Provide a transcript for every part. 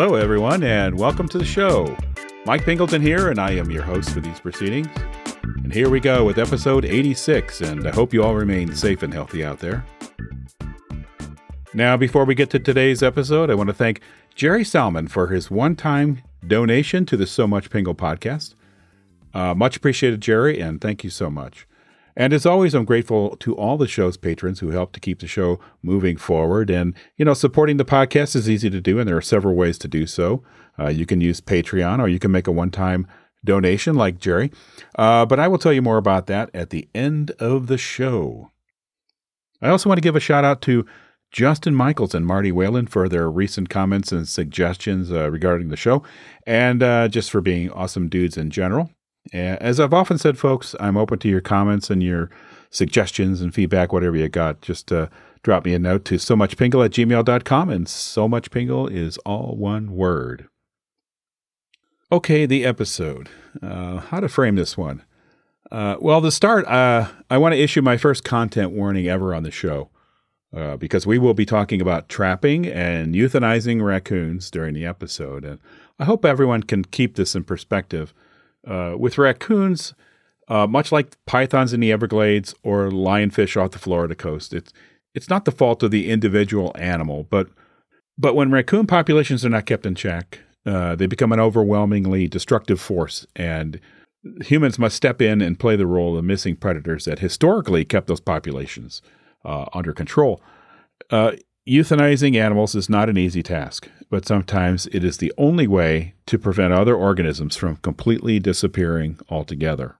Hello, everyone, and welcome to the show. Mike Pingleton here, and I am your host for these proceedings. And here we go with episode 86, and I hope you all remain safe and healthy out there. Now, before we get to today's episode, I want to thank Gerry Salmon for his one time donation to the So Much Pingle podcast. Uh, much appreciated, Gerry, and thank you so much. And as always, I'm grateful to all the show's patrons who help to keep the show moving forward. And, you know, supporting the podcast is easy to do, and there are several ways to do so. Uh, you can use Patreon or you can make a one time donation like Gerry. Uh, but I will tell you more about that at the end of the show. I also want to give a shout out to Justin Michels and Marty Whalin for their recent comments and suggestions uh, regarding the show, and uh, just for being awesome dudes in general. As I've often said, folks, I'm open to your comments and your suggestions and feedback, whatever you got. Just uh, drop me a note to so much pingle at gmail.com, and so much pingle is all one word. Okay, the episode. Uh, how to frame this one? Uh, well, to start, uh, I want to issue my first content warning ever on the show uh, because we will be talking about trapping and euthanizing raccoons during the episode. And I hope everyone can keep this in perspective uh, with raccoons, uh, much like pythons in the Everglades or lionfish off the Florida coast, it's it's not the fault of the individual animal, but but when raccoon populations are not kept in check, uh, they become an overwhelmingly destructive force, and humans must step in and play the role of the missing predators that historically kept those populations uh, under control. Euthanizing animals is not an easy task but sometimes it is the only way to prevent other organisms from completely disappearing altogether.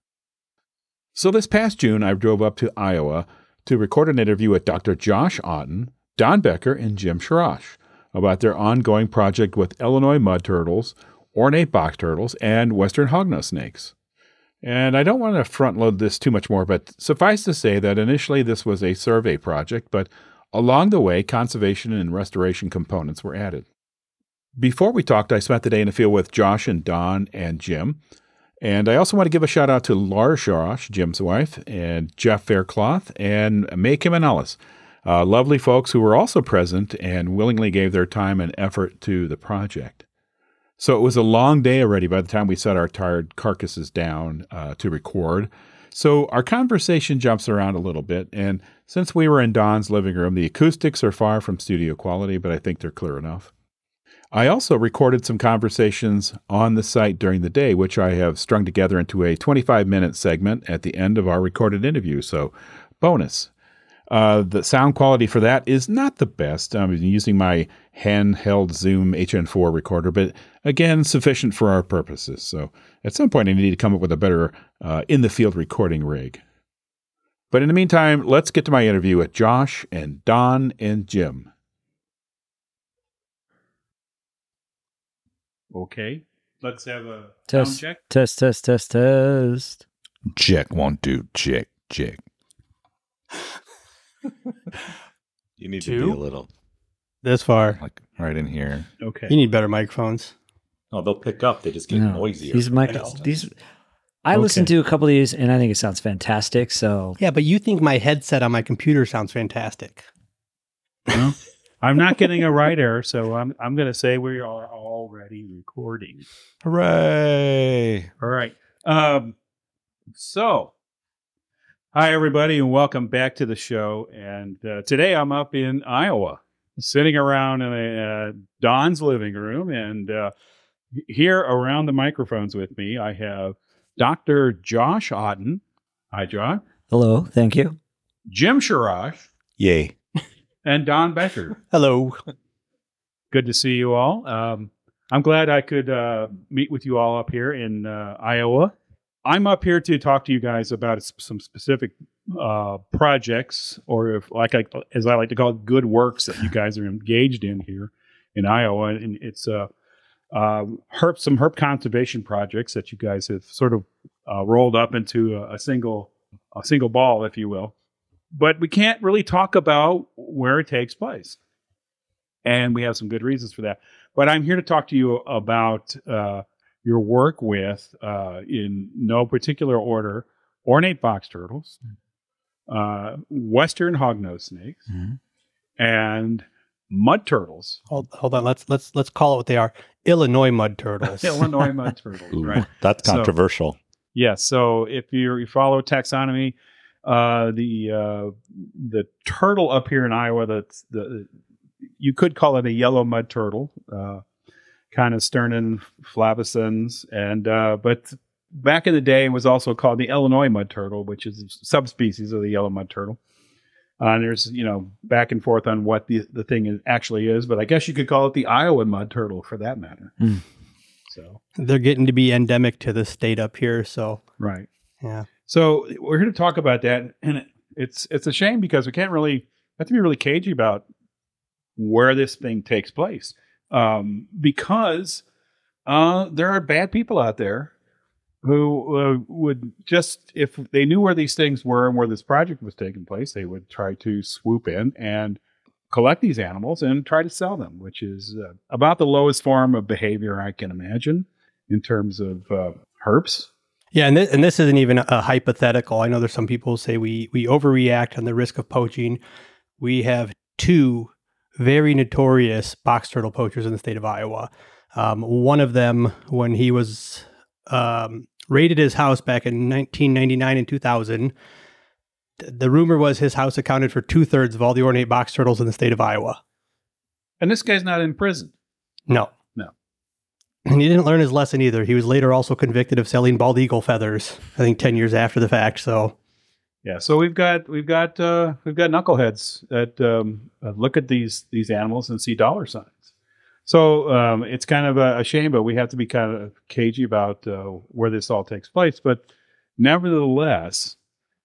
So this past June, I drove up to Iowa to record an interview with Dr. Josh Otten, Don Becker, and Jim Scharosch about their ongoing project with Illinois mud turtles, ornate box turtles, and western hognose snakes. And I don't want to front load this too much more, but suffice to say that initially this was a survey project, but along the way, conservation and restoration components were added. Before we talked, I spent the day in the field with Josh and Don and Jim. And I also want to give a shout out to Laura Scharosch, Jim's wife, and Jeff Faircloth, and May Kimenellis, uh, lovely folks who were also present and willingly gave their time and effort to the project. So it was a long day already by the time we set our tired carcasses down uh, to record. So our conversation jumps around a little bit. And since we were in Don's living room, the acoustics are far from studio quality, but I think they're clear enough. I also recorded some conversations on the site during the day, which I have strung together into a 25 minute segment at the end of our recorded interview. So, bonus. Uh, the sound quality for that is not the best. I'm using my handheld Zoom H4n recorder, but again, sufficient for our purposes. So, at some point, I need to come up with a better uh, in the field recording rig. But in the meantime, let's get to my interview with Josh and Don and Jim. Okay. Let's have a test, sound check. Test, test, test, test. Check one, two, check, check. You need to be a little. This far. Like right in here. Okay. You need better microphones. Oh, they'll pick up. They just get No, noisier. These mic, That's- these. I listened to a couple of these, and I think it sounds fantastic. So Yeah, but you think my headset on my computer sounds fantastic. Well, I'm not getting a right error, so I'm I'm going to say we are already recording. Hooray! All right. Um, so, hi everybody, and welcome back to the show. And uh, today I'm up in Iowa, sitting around in a, uh, Don's living room, and uh, here around the microphones with me, I have Dr. Josh Otten. Hi, Josh. hello, thank you. Jim Scharosch Yay. and Don Becker. Hello. Good to see you all. Um, I'm glad I could uh, meet with you all up here in uh, Iowa. I'm up here to talk to you guys about some specific uh, projects, or if, like I, as I like to call it, good works that you guys are engaged in here in Iowa, and it's uh, herp some herp conservation projects that you guys have sort of uh, rolled up into a, a single a single ball, if you will. But we can't really talk about where it takes place, and we have some good reasons for that. But I'm here to talk to you about uh, your work with, uh, in no particular order, ornate box turtles, uh, western hognose snakes, Mhm. and mud turtles. Hold, hold on. Let's let's let's call it what they are. Illinois mud turtles. Illinois mud turtles, Ooh, right? That's So- controversial. Yes. So if you you follow taxonomy, uh, the uh, the turtle up here in Iowa, that's the you could call it a yellow mud turtle, uh, Kinosternon flavescens, and uh, but back in the day it was also called the Illinois mud turtle, which is a subspecies of the yellow mud turtle. Uh, and there's you know back and forth on what the the thing is, actually is, but I guess you could call it the Iowa mud turtle for that matter. Hmm. So They're getting to be endemic to the state up here. So right. yeah. So we're here to talk about that, and it's it's a shame because we can't really have to be really cagey about where this thing takes place, um, because uh, there are bad people out there who uh, would just if they knew where these things were and where this project was taking place, they would try to swoop in and collect these animals and try to sell them, which is uh, about the lowest form of behavior I can imagine in terms of uh, herps. Yeah, and this, and this isn't even a hypothetical. I know there's some people who say we we overreact on the risk of poaching. We have two very notorious box turtle poachers in the state of Iowa. Um, one of them, when he was um, raided his house back in 1999 and 2000, th- the rumor was his house accounted for two thirds of all the ornate box turtles in the state of Iowa. And this guy's not in prison. No. No. And he didn't learn his lesson either. He was later also convicted of selling bald eagle feathers, I think 10 years after the fact. So, Yeah, so we've got we've got uh, we've got knuckleheads that um, uh, look at these these animals and see dollar signs. So um, it's kind of a, a shame, but we have to be kind of cagey about uh, where this all takes place. But nevertheless,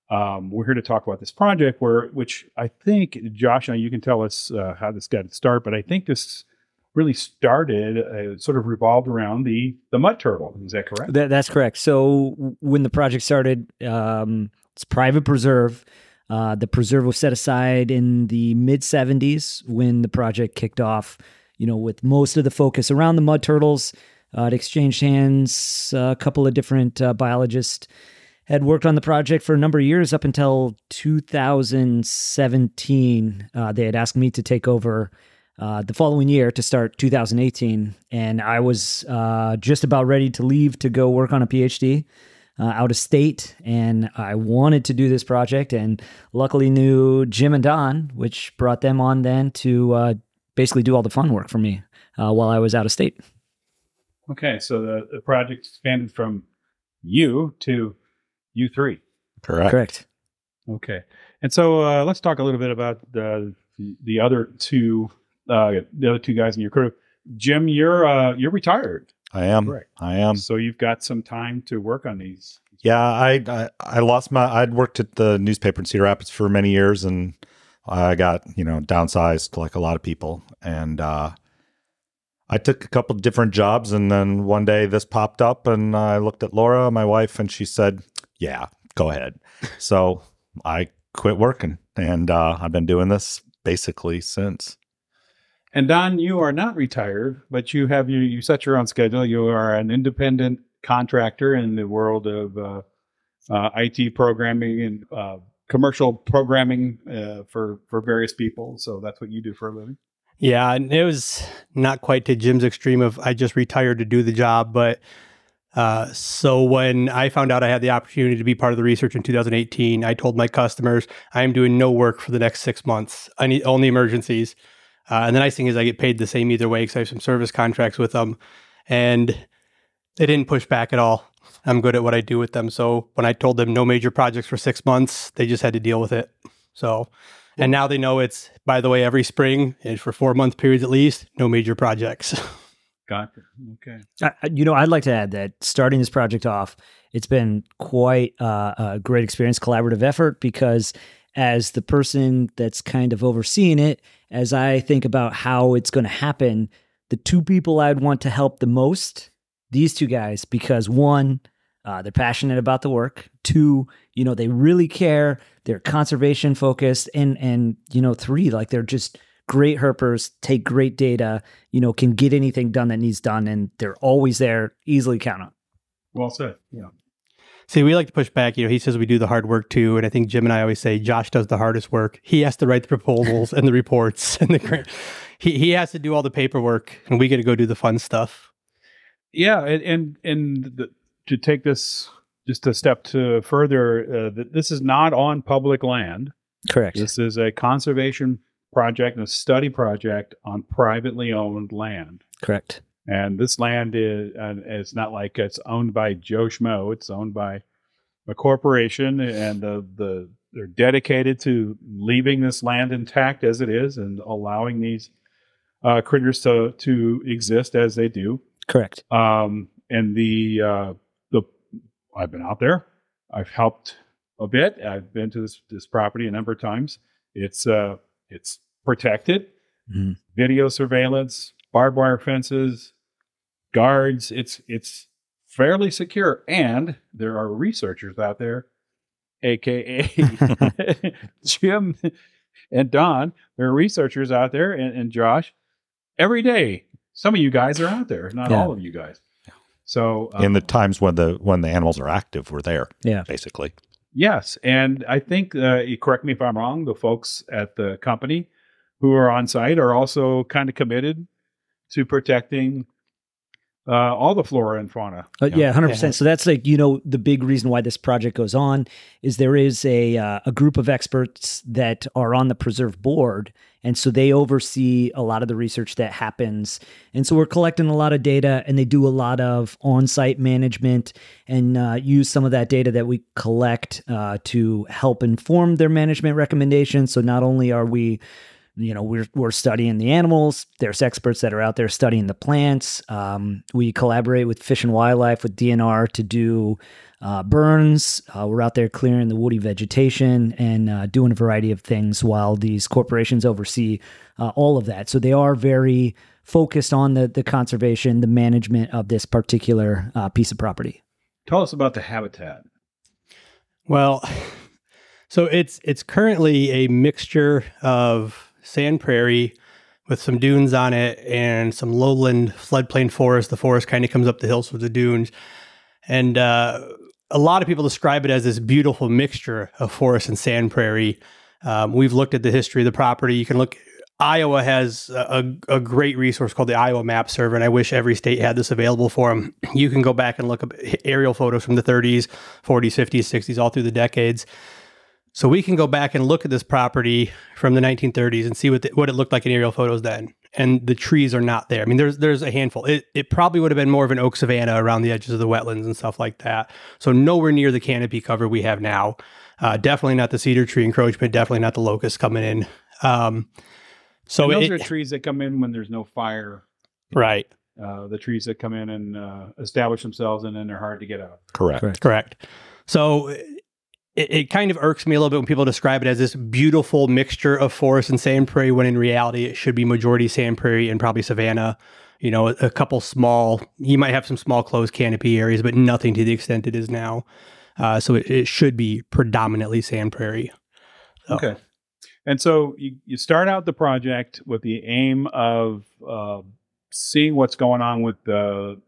um, we're here to talk about this project, where which I think Josh, you can tell us uh, how this got its start, but I think this really started uh, sort of revolved around the the mud turtle. Is that correct? That, that's correct. So when the project started, um, it's private preserve. Uh, the preserve was set aside in the mid 70s when the project kicked off. You know, with most of the focus around the mud turtles, uh, it exchanged hands. a couple of different uh, biologists had worked on the project for a number of years up until 2017. Uh, they had asked me to take over uh, the following year to start 2018. And I was uh, just about ready to leave to go work on a PhD uh, out of state. And I wanted to do this project and luckily knew Jim and Don, which brought them on then to uh, basically do all the fun work for me uh, while I was out of state. Okay, so the, the project expanded from you to you three. Correct. Correct. Okay, and so uh, let's talk a little bit about the the other two uh, the other two guys in your crew. Jim, you're uh, you're retired, I am. Correct. I am. so you've got some time to work on these. Yeah, I, I I lost my. I'd worked at the newspaper in Cedar Rapids for many years, and I got you know downsized like a lot of people, and uh, I took a couple different jobs, and then one day this popped up, and I looked at Laura, my wife, and she said, "Yeah, go ahead." so I quit working, and uh, I've been doing this basically since. And Don, you are not retired, but you have you you set your own schedule. You are an independent contractor in the world of uh, uh, IT programming and uh, commercial programming uh, for for various people. So that's what you do for a living. yeah, and it was not quite to Jim's extreme of I just retired to do the job. But uh, so when I found out I had the opportunity to be part of the research in 2018, I told my customers I am doing no work for the next six months. I need only emergencies. Uh, and the nice thing is I get paid the same either way because I have some service contracts with them, and they didn't push back at all. I'm good at what I do with them. So when I told them no major projects for six months, they just had to deal with it. So, and now they know it's by the way every spring and for four month periods at least, no major projects. Got it. Okay. I, I- you know, I'd like to add that starting this project off, it's been quite uh, a great experience, collaborative effort, because as the person that's kind of overseeing it, as I think about how it's going to happen, the two people I'd want to help the most, these two guys, because one, uh, they're passionate about the work. Two, you know, they really care. They're conservation focused, and and you know, three, like they're just great herpers, take great data, you know, can get anything done that needs done, and they're always there, easily count on. Well said. Yeah. See, we like to push back. You know, he says we do the hard work too, and I think Jim and I always say Josh does the hardest work. He has to write the proposals and the reports and the grant. He he has to do all the paperwork, and we get to go do the fun stuff. Yeah, and and, and the, to take this just a step to further, uh, th- this is not on public land. Correct. This is a conservation project and a study project on privately owned land. Correct. And this land is uh, it's not like it's owned by Joe Schmo. It's owned by a corporation, and the the they're dedicated to leaving this land intact as it is and allowing these uh, critters to to exist as they do. Correct. Um, and the uh, the I've been out there. I've helped a bit. I've been to this this property a number of times. It's uh it's protected. Mhm. Video surveillance, barbed wire fences, guards. It's it's fairly secure, and there are researchers out there, aka Jim and Don. There are researchers out there, and, and Josh. Every day, some of you guys are out there, not Yeah. all of you guys. So uh, in the times when the when the animals are active, we're there. Yeah. basically. Yes, and I think uh, you correct me if I'm wrong. The folks at the company who are on site are also kind of committed to protecting uh, all the flora and fauna. Uh, Yeah. yeah, hundred Yeah. percent. So that's like you know the big reason why this project goes on is there is a uh, a group of experts that are on the preserve board, and so they oversee a lot of the research that happens. And so we're collecting a lot of data, and they do a lot of on site management and uh, use some of that data that we collect uh, to help inform their management recommendations. So not only are we you know we're we're studying the animals. There's experts that are out there studying the plants. Um, we collaborate with fish and wildlife with dnr to do uh, burns. Uh, we're out there clearing the woody vegetation and uh, doing a variety of things while these corporations oversee uh, all of that. So they are very focused on the the conservation the management of this particular uh, piece of property. Tell us about the habitat. Well, so it's it's currently a mixture of sand prairie with some dunes on it and some lowland floodplain forest. The forest kind of comes up the hills with the dunes, and uh, a lot of people describe it as this beautiful mixture of forest and sand prairie. Um, we've looked at the history of the property. You can look. Iowa has a, a great resource called the Iowa Map Server, and I wish every state had this available for them. You can go back and look up aerial photos from the 30s, 40s, 50s, 60s, all through the decades. So we can go back and look at this property from the 1930s and see what the, what it looked like in aerial photos then. And the trees are not there. I mean, there's there's a handful. It it probably would have been more of an oak savanna around the edges of the wetlands and stuff like that. So nowhere near the canopy cover we have now. Uh, definitely not the cedar tree encroachment. Definitely not the locust coming in. Um, so And those it- are trees that come in when there's no fire. right. Uh, the trees that come in and uh, establish themselves, and then they're hard to get out. Correct. Correct. Correct. So it, it kind of irks me a little bit when people describe it as this beautiful mixture of forest and sand prairie, when in reality it should be majority sand prairie and probably savanna. You know, a, a couple small. You might have some small closed canopy areas, but nothing to the extent it is now. Uh, so it, it should be predominantly sand prairie. So- Okay. And so you, you start out the project with the aim of uh, seeing what's going on with the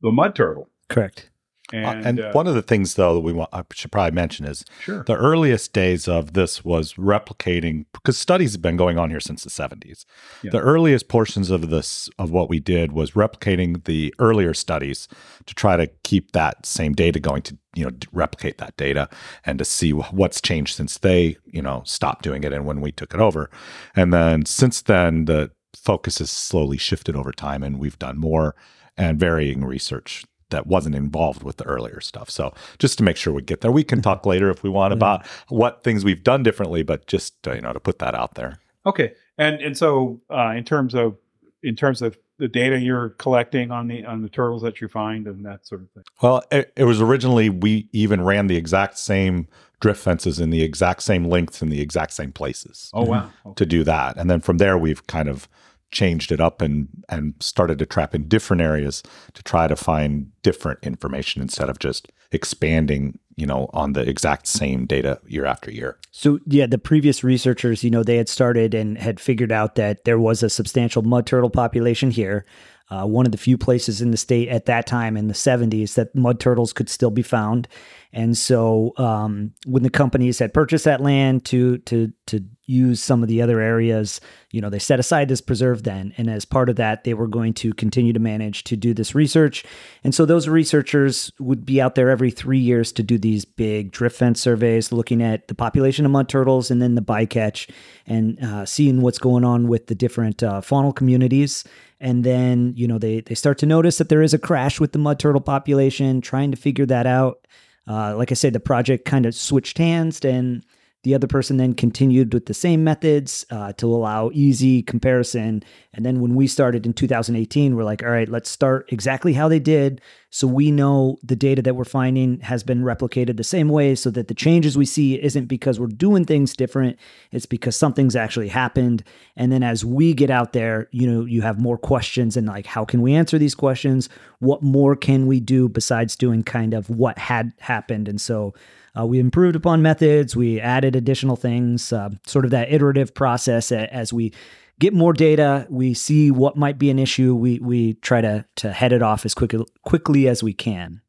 the mud turtle. correct Uh, And, And, uh, one of the things, though, that we want, I should probably mention is sure. the earliest days of this was replicating because studies have been going on here since the 70s. Yeah. The earliest portions of this of what we did was replicating the earlier studies to try to keep that same data going to you know replicate that data and to see what's changed since they you know stopped doing it and when we took it over. And then since then the focus has slowly shifted over time and we've done more and varying research that wasn't involved with the earlier stuff. So just to make sure we get there, we can talk later if we want about what things we've done differently, but just uh, you know to put that out there. Okay, and and so uh, in terms of in terms of the data you're collecting on the on the turtles that you find and that sort of thing. Well, it, it was originally we even ran the exact same drift fences in the exact same lengths in the exact same places Oh wow! to do that, and then from there we've kind of changed it up and and started to trap in different areas to try to find different information instead of just expanding you know on the exact same data year after year So yeah, the previous researchers, you know, they had started and had figured out that there was a substantial mud turtle population here. Uh, one of the few places in the state at that time in the 70s that mud turtles could still be found. And so um, when the companies had purchased that land to to to use some of the other areas, you know, they set aside this preserve then. And as part of that, they were going to continue to manage to do this research. And so those researchers would be out there every three years to do these big drift fence surveys, looking at the population of mud turtles and then the bycatch and uh, seeing what's going on with the different uh, faunal communities. And then, you know, they, they start to notice that there is a crash with the mud turtle population, trying to figure that out. Uh, like I said, the project kind of switched hands and the other person then continued with the same methods uh, to allow easy comparison. And then when we started in 2018, we're like, all right, let's start exactly how they did. So we know the data that we're finding has been replicated the same way so that the changes we see isn't because we're doing things different, it's because something's actually happened. And then as we get out there, you know, you have more questions and like, how can we answer these questions? What more can we do besides doing kind of what had happened? And so, uh, we improved upon methods. We added additional things, uh, sort of that iterative process. As we get more data, we see what might be an issue. We we try to to head it off as quickly quickly as we can.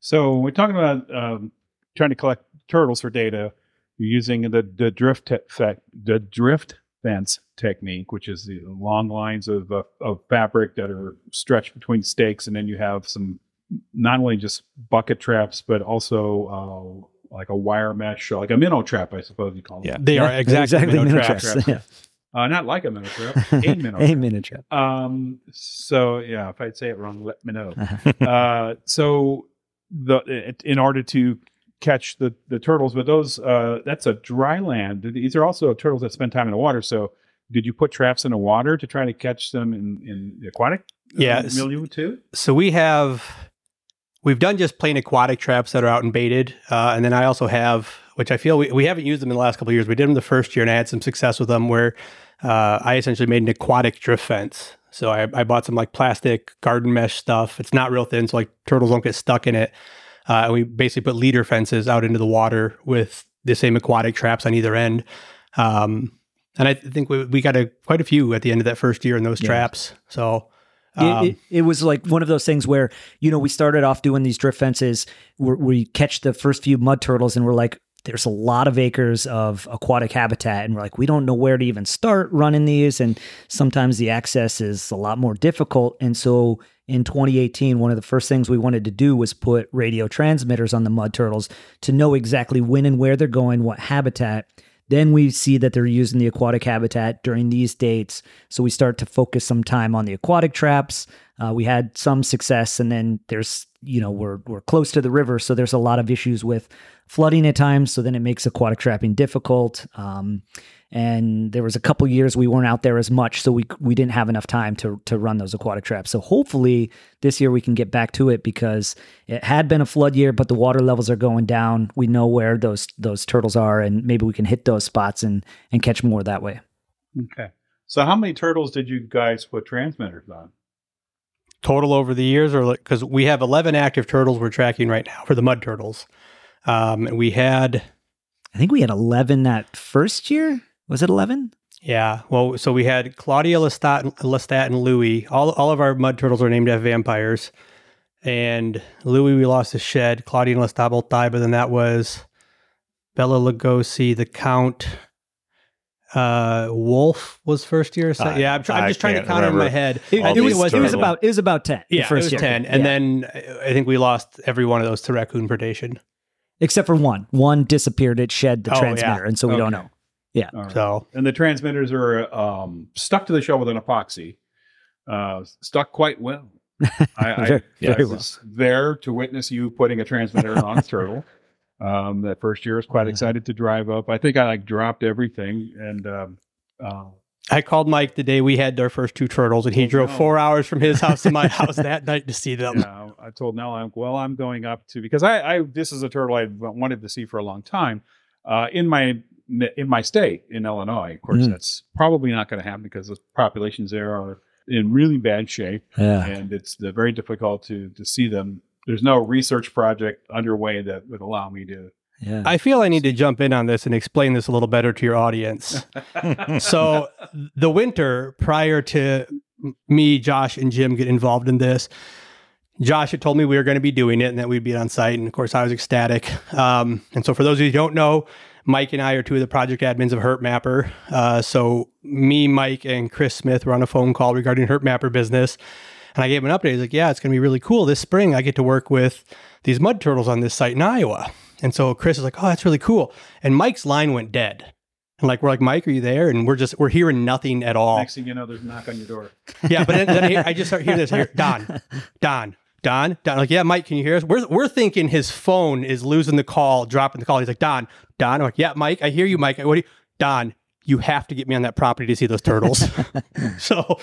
So we're talking about um, trying to collect turtles for data. You're using the the drift te- the drift fence technique, which is the long lines of of fabric that are stretched between stakes, and then you have some not only just bucket traps, but also uh, like a wire mesh, like a minnow trap, I suppose you call them. Yeah. They are Yeah, exactly, minnow minnow traps. traps. Yeah. Uh, not like a minnow trap, a minnow A trap. minute trap. Um. So yeah, if I'd say it wrong, let me know. uh. So the it, in order to catch the the turtles, but those uh that's a dry land. These are also turtles that spend time in the water. So did you put traps in the water to try to catch them in in the aquatic yeah, milieu too? So we have we've done just plain aquatic traps that are out and baited, uh, and then I also have, which I feel we, we haven't used them in the last couple of years. We did them the first year, and I had some success with them where uh, I essentially made an aquatic drift fence. So I, I bought some like plastic garden mesh stuff. It's not real thin, so like turtles don't get stuck in it. Uh, and we basically put leader fences out into the water with the same aquatic traps on either end. Um, and I think we, we got a quite a few at the end of that first year in those Yeah. traps. So um, it, it was like one of those things where you know we started off doing these drift fences where we catch the first few mud turtles and we're like there's a lot of acres of aquatic habitat and we're like we don't know where to even start running these and sometimes the access is a lot more difficult. And so in 2018 one of the first things we wanted to do was put radio transmitters on the mud turtles to know exactly when and where they're going what habitat then we see that they're using the aquatic habitat during these dates. So we start to focus some time on the aquatic traps. Uh, we had some success, and then there's, you know, we're we're close to the river, so there's a lot of issues with flooding at times. So then it makes aquatic trapping difficult. Um, and there was a couple years we weren't out there as much, so we we didn't have enough time to to run those aquatic traps. So hopefully this year we can get back to it because it had been a flood year, but the water levels are going down. We know where those those turtles are, and maybe we can hit those spots and and catch more that way. Okay. So how many turtles did you guys put transmitters on? total over the years, or because we have 11 active turtles we're tracking right now for the mud turtles. Um, and we had, I think we had eleven that first year. Was it eleven? yeah, well, so we had Claudia Lestat, Lestat and Louis. All, all of our mud turtles are named after vampires. And Louis, we lost his shed. Claudia and Lestat both died, but then that was Bela Lugosi, the Count. Uh, Wolf was first year. or second- I- yeah, I'm, try, I'm just trying to count it in my head. It, I it think was, it was it was about it was about ten. the Yeah, it was year. 10. And Yeah. then I think we lost every one of those to raccoon predation. except for one, one disappeared. It shed the Oh, yeah. transmitter, and so we don't Okay. Know. All right. So And the transmitters are um, stuck to the shell with an epoxy. Uh, stuck quite well. I, I Very- very was well. there to witness you putting a transmitter on a turtle. Um, that first year, I was quite excited to drive up. I think I like dropped everything, and um, uh, I called Mike the day we had our first two turtles, and he drove no. four hours from his house to my house that night to see them. yeah, I told Nell, I'm, well, I'm going up to because I, I this is a turtle I wanted to see for a long time. Uh, in my in my state in Illinois. Of course, Mhm. that's probably not going to happen because the populations there are in really bad shape, Yeah. and it's very difficult to to see them. There's no research project underway that would allow me to. Yeah. I feel I need to jump in on this and explain this a little better to your audience. so, the winter prior to me, Josh, and Jim get involved in this, Josh had told me we were going to be doing it and that we'd be on site. And of course, I was ecstatic. Um, and so, for those of you who don't know, Mike and I are two of the project admins of HerpMapper. Uh, so, me, Mike, and Chris Smith were on a phone call regarding HerpMapper business. And I gave him an update. He's like, Yeah, it's going to be really cool. This spring, I get to work with these mud turtles on this site in Iowa. And so Chris is like, Oh, that's really cool. And Mike's line went dead. And like, we're like, Mike, are you there? And we're just, we're hearing nothing at all. Next thing you know, there's a knock on your door. Yeah, but then, then I, I just start hearing this. Hear, Don, Don, Don, Don. Like, yeah, Mike, can you hear us? We're, we're thinking his phone is losing the call, dropping the call. He's like, Don, Don. I'm like, yeah, Mike, I hear you, Mike. What do you, Don? You have to get me on that property to see those turtles. so,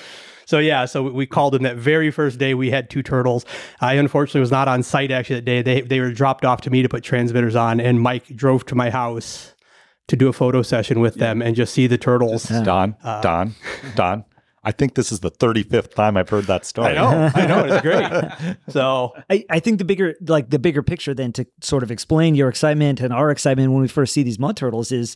so yeah, so we called him that very first day. We had two turtles. I unfortunately was not on site actually that day. They they were dropped off to me to put transmitters on, and Mike drove to my house to do a photo session with them and just see the turtles. Don, uh, Don, Don. I think this is the 35th time I've heard that story. I know, I know, it's great. So I, I think the bigger like the bigger picture then to sort of explain your excitement and our excitement when we first see these mud turtles is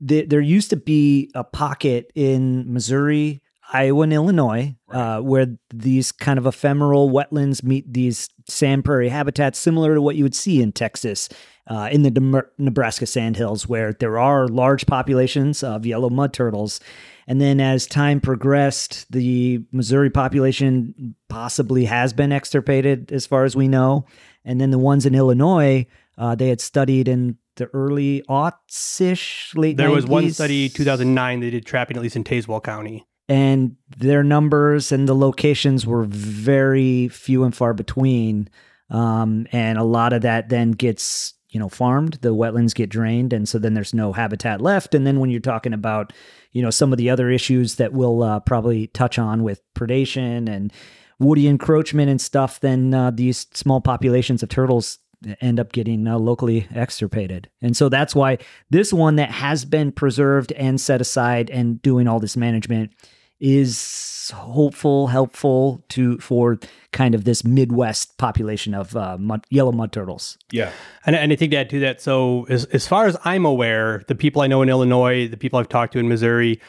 that there used to be a pocket in Missouri, Iowa, and Illinois uh, where these kind of ephemeral wetlands meet these sand prairie habitats similar to what you would see in Texas. Uh, in the Dem- Nebraska sandhills, where there are large populations of yellow mud turtles. And then as time progressed, the Missouri population possibly has been extirpated, as far as we know. And then the ones in Illinois, uh, they had studied in the early aughts ish, late there was one study, 2009, they did trapping at least in Tazewell County. and their numbers and the locations were very few and far between. Um, and a lot of that then gets you know farmed the wetlands get drained and so then there's no habitat left. And then when you're talking about you know some of the other issues that we'll uh, probably touch on with predation and woody encroachment and stuff then uh, these small populations of turtles end up getting uh, locally extirpated. And so that's why this one that has been preserved and set aside and doing all this management is hopeful helpful to for kind of this midwest population of uh, mud, yellow mud turtles Yeah, And, and I think to add to that, so as, as far as I'm aware, the people I know in Illinois, the people I've talked to in Missouri,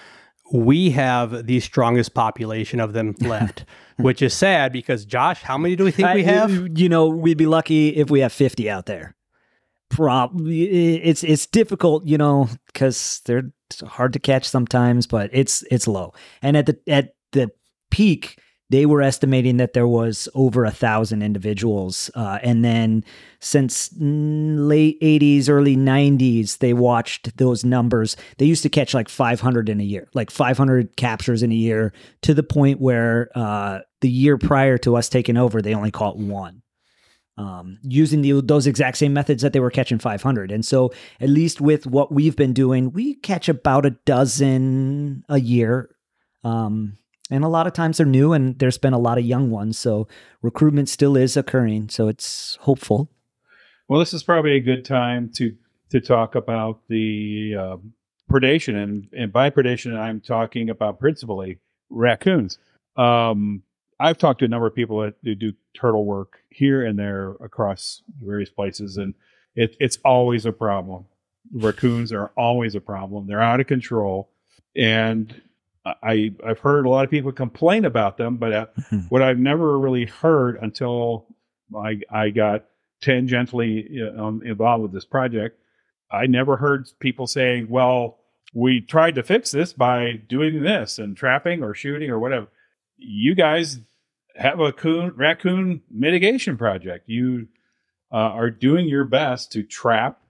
we have the strongest population of them left, which is sad because Josh, how many do we think we have? You know, we'd be lucky if we have 50 out there. Probably it's it's difficult, you know, because they're hard to catch sometimes, but it's it's low. And at the at the peak, they were estimating that there was over a thousand individuals, uh, and then since late '80s, early '90s, they watched those numbers. They used to catch like 500 in a year, like 500 captures in a year, to the point where uh, the year prior to us taking over, they only caught one. Um, using the, those exact same methods that they were catching 500. And so, at least with what we've been doing, we catch about a dozen a year. Um, and a lot of times they're new and there's been a lot of young ones. So, recruitment still is occurring. So, it's hopeful. Well, this is probably a good time to to talk about the uh, predation, and and by predation, I'm talking about principally raccoons. Um, I've talked to a number of people that who do turtle work here and there across various places, and it, it's always a problem. Raccoons are always a problem. They're out of control, and I I've heard a lot of people complain about them, but uh, what I've never really heard until I I got tangentially um, involved with this project, I never heard people saying, "Well, we tried to fix this by doing this and trapping or shooting or whatever." You guys have a coon, raccoon mitigation project. You uh, are doing your best to trap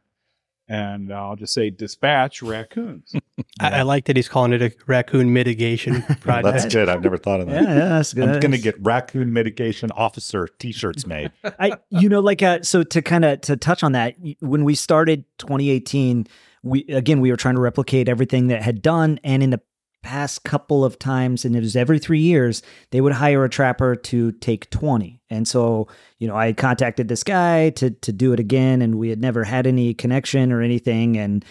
and I'll just say dispatch raccoons. I, I like that he's calling it a raccoon mitigation project. That's good. I've never thought of that. Yeah, yeah, that's good. I'm going to get raccoon mitigation officer t-shirts made. I, you know, like, uh, so to kind of to touch on that, when we started 2018, we again we were trying to replicate everything that had done, and in the past couple of times, and it was every three years, they would hire a trapper to take 20. And so, you know, I contacted this guy to to do it again, and we had never had any connection or anything, and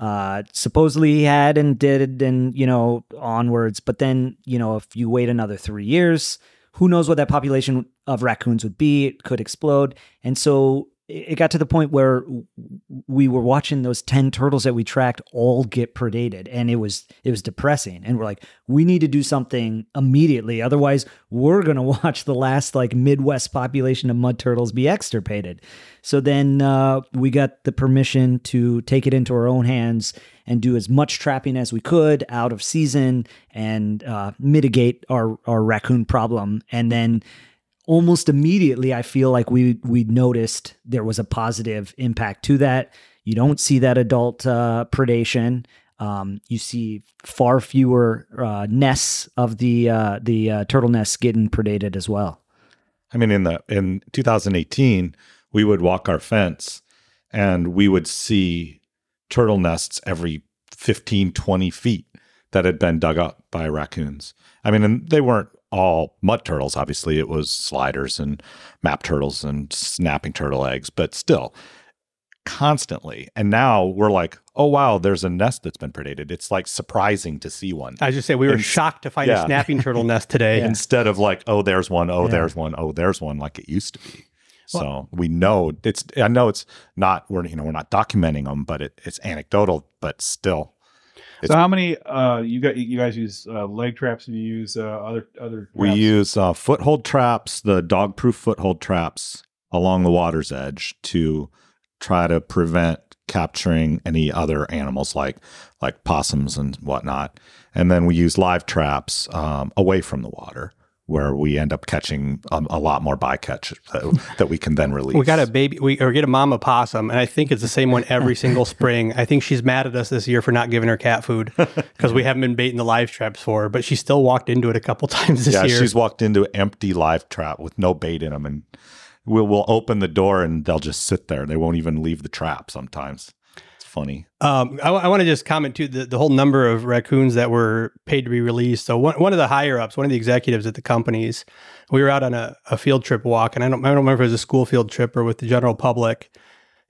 uh, supposedly he had and did, and you know onwards. But then you know if you wait another three years, who knows what that population of raccoons would be? It could explode, and so it got to the point where we were watching those 10 turtles that we tracked all get predated and it was it was depressing. And we're like we need to do something immediately. Otherwise we're going to watch the last like midwest population of mud turtles be extirpated. So then uh, we got the permission to take it into our own hands and do as much trapping as we could out of season and uh, mitigate our our raccoon problem. And then almost immediately I feel like we we noticed there was a positive impact to that. You don't see that adult uh, predation. Um, you see far fewer uh, nests of the uh, the uh, turtle nests getting predated as well. I mean, in the in 2018, we would walk our fence and we would see turtle nests every 15, 20 feet that had been dug up by raccoons. I mean, and they weren't all mud turtles. Obviously, it was sliders and map turtles and snapping turtle eggs, but still constantly. And now we're like, oh wow, there's a nest that's been predated. It's like surprising to see one. I just say we were And- shocked to find yeah. a snapping turtle nest today. Instead of like, oh, there's one, oh, Yeah. there's one, oh, there's one, like it used to be. So we know it's. I know it's not. We're you know we're not documenting them, but it, it's anecdotal. But still, So how many uh you got you guys use uh, leg traps? And you use uh, other other We use uh, foothold traps, the dog proof foothold traps along the water's edge to try to prevent capturing any other animals like like possums and whatnot. And then we use live traps um, away from the water where we end up catching a, a lot more bycatch that, that we can then release. We got a baby, we or get a mama possum, and I think it's the same one every single spring. I think she's mad at us this year for not giving her cat food because we haven't been baiting the live traps for her. But she still walked into it a couple times this yeah, year. she's walked into an empty live trap with no bait in them, and we'll we'll open the door and they'll just sit there. They won't even leave the trap. Sometimes funny. Um, I, want to just comment too the, the whole number of raccoons that were paid to be released. So one, one of the higher ups, one of the executives at the companies, we were out on a, a field trip walk, and I don't I don't remember if it was a school field trip or with the general public.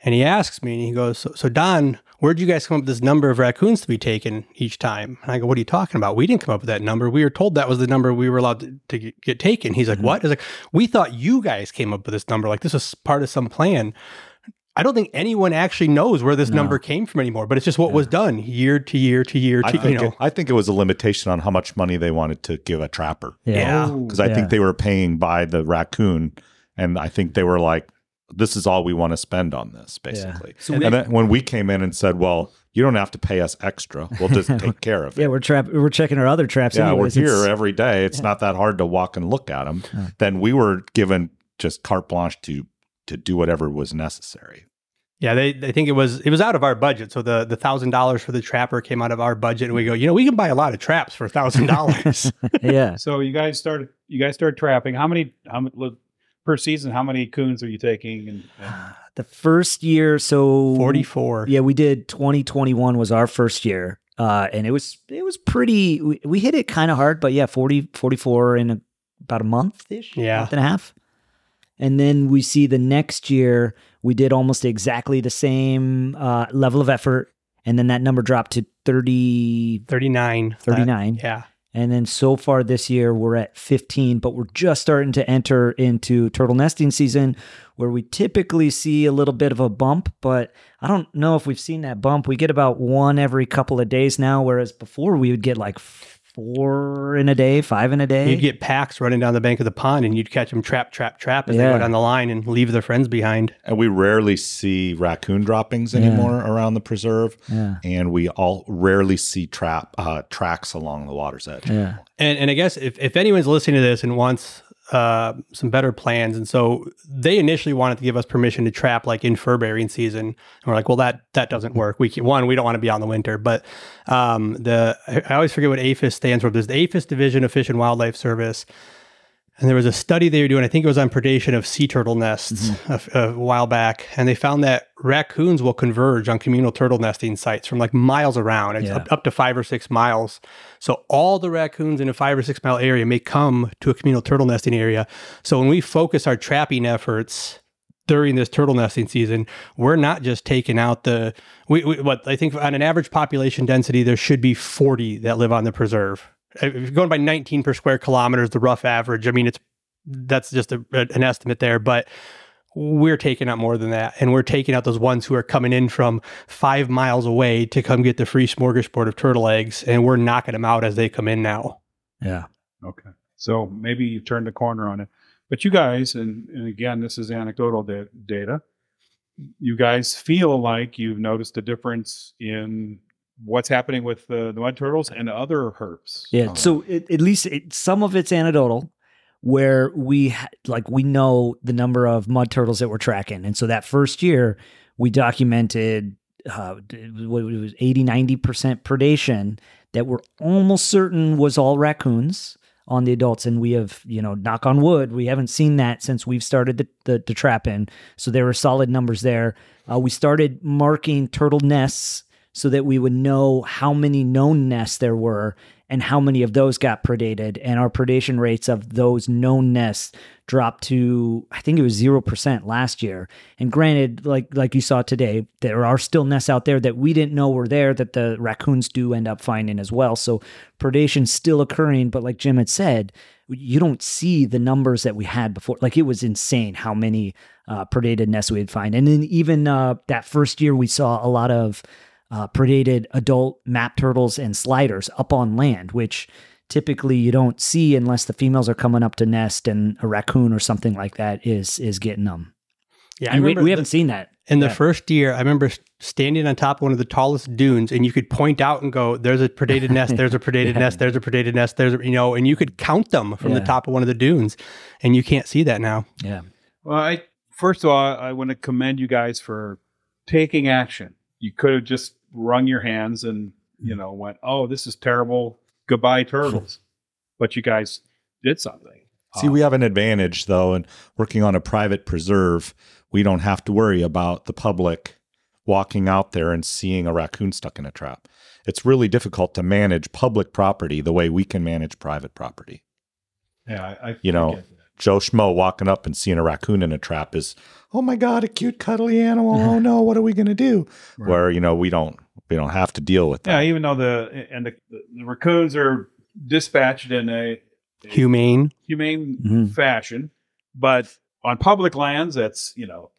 And he asks me, and he goes, "So, so Don, where'd you guys come up with this number of raccoons to be taken each time?" And I go, "What are you talking about? We didn't come up with that number. We were told that was the number we were allowed to, to get- get taken." He's like, "What?" He's like, "We thought you guys came up with this number. Like this was part of some plan." I don't think anyone actually knows where this number came from anymore, but it's just what was done year to year to year. To, I you know, it, I think it was a limitation on how much money they wanted to give a trapper Yeah. because I Yeah. think they were paying by the raccoon, and I think they were like, "This is all we want to spend on this," basically. So and then when we came in and said, "Well, you don't have to pay us extra; we'll just take care of it." Yeah, we're trap. We're checking our other traps. yeah, anyways. we're It's- here every day. It's not that hard to walk and look at them. Then we were given just carte blanche to to do whatever was necessary. yeah, they, they think it was it was out of our budget. So the the thousand dollars for the trapper came out of our budget, and we go, you know, we can buy a lot of traps for a thousand dollars. yeah. So you guys started you guys started trapping. How many how many per season? How many coons are you taking? And, and The first year, so Forty four. Yeah, we did 2021 was our first year. Uh, and it was it was pretty we, we hit it kind of hard, but yeah, 40 44 in a, about a month ish, Yeah. month and a half. And then we see the next year we did almost exactly the same uh, level of effort and then that number dropped to 30 39. 39. yeah. And then so far this year, we're at 15, but we're just starting to enter into turtle nesting season where we typically see a little bit of a bump, but I don't know if we've seen that bump. We get about one every couple of days now, whereas before we would get like four in a day, five in a day. You'd get packs running down the bank of the pond, and you'd catch them trap, trap, trap as they Yeah. go down the line and leave their friends behind. And we rarely see raccoon droppings anymore around the preserve, yeah. and we all rarely see trap uh, tracks along the water's edge. Yeah. And and I guess if, if anyone's listening to this and wants uh, some better plans, and so they initially wanted to give us permission to trap like in fur bearing season, and we're like, well, that that doesn't work. We can, one, we don't want to be out in the winter, but um, the I I always forget what APHIS stands for. There's the APHIS Division of Fish and Wildlife Service. And there was a study they were doing, I think it was on predation of sea turtle nests mm-hmm. a, a while back. And they found that raccoons will converge on communal turtle nesting sites from like miles around. It's Yeah. up, up to five or six miles. So all the raccoons in a five or six mile area may come to a communal turtle nesting area. So when we focus our trapping efforts during this turtle nesting season, we're not just taking out the we, we what I think on an average population density there should be 40 that live on the preserve. If you're going by 19 per square kilometers, the rough average. I mean, it's that's just a, an estimate there, but we're taking out more than that. And we're taking out those ones who are coming in from five miles away to come get the free smorgasbord of turtle eggs. And we're knocking them out as they come in now. Yeah. Okay. So maybe you've turned the corner on it. But you guys, and, and again, this is anecdotal da- data, you guys feel like you've noticed a difference in what's happening with the, the mud turtles and other herps. Yeah. So it, at least it, some of it's anecdotal, where we ha- like we know the number of mud turtles that we're tracking, and so that first year we documented uh, what it was 80 90 percent predation that we're almost certain was all raccoons on the adults and we have you know knock on wood we haven't seen that since we've started the, the, the trap in so there were solid numbers there uh, we started marking turtle nests so that we would know how many known nests there were and how many of those got predated. And our predation rates of those known nests dropped to I think it was zero percent last year. And granted, like like you saw today, there are still nests out there that we didn't know were there that the raccoons do end up finding as well. So predation's still occurring, but like Jim had said, you don't see the numbers that we had before. Like it was insane how many uh, predated nests we'd find. And then even uh, that first year, we saw a lot of uh, predated adult map turtles and sliders up on land, which typically you don't see unless the females are coming up to nest and a raccoon or something like that is is getting them. Yeah, and we, we haven't seen that. In the first year, I remember standing on top of one of the tallest dunes, and you could point out and go, "There's a predated nest. There's a predated nest. There's a predated nest. There's a, you know," and you could count them from the top of one of the dunes, and you can't see that now. Yeah. Well, I first of all, I want to commend you guys for taking action. You could have just wrung your hands and you know went, "Oh, this is terrible. Goodbye, turtles." but you guys did something. See, we have an advantage though, in working on a private preserve. We don't have to worry about the public walking out there and seeing a raccoon stuck in a trap. It's really difficult to manage public property the way we can manage private property. yeah, I, I You know, I get that. Joe Schmo walking up and seeing a raccoon in a trap is, oh my god, a cute cuddly animal. Oh no, what are we gonna do? Right. Where you know we don't we don't have to deal with that. yeah, even though the and the, the raccoons are dispatched in a Humane. humane Mhm. fashion, but on public lands, that's you know,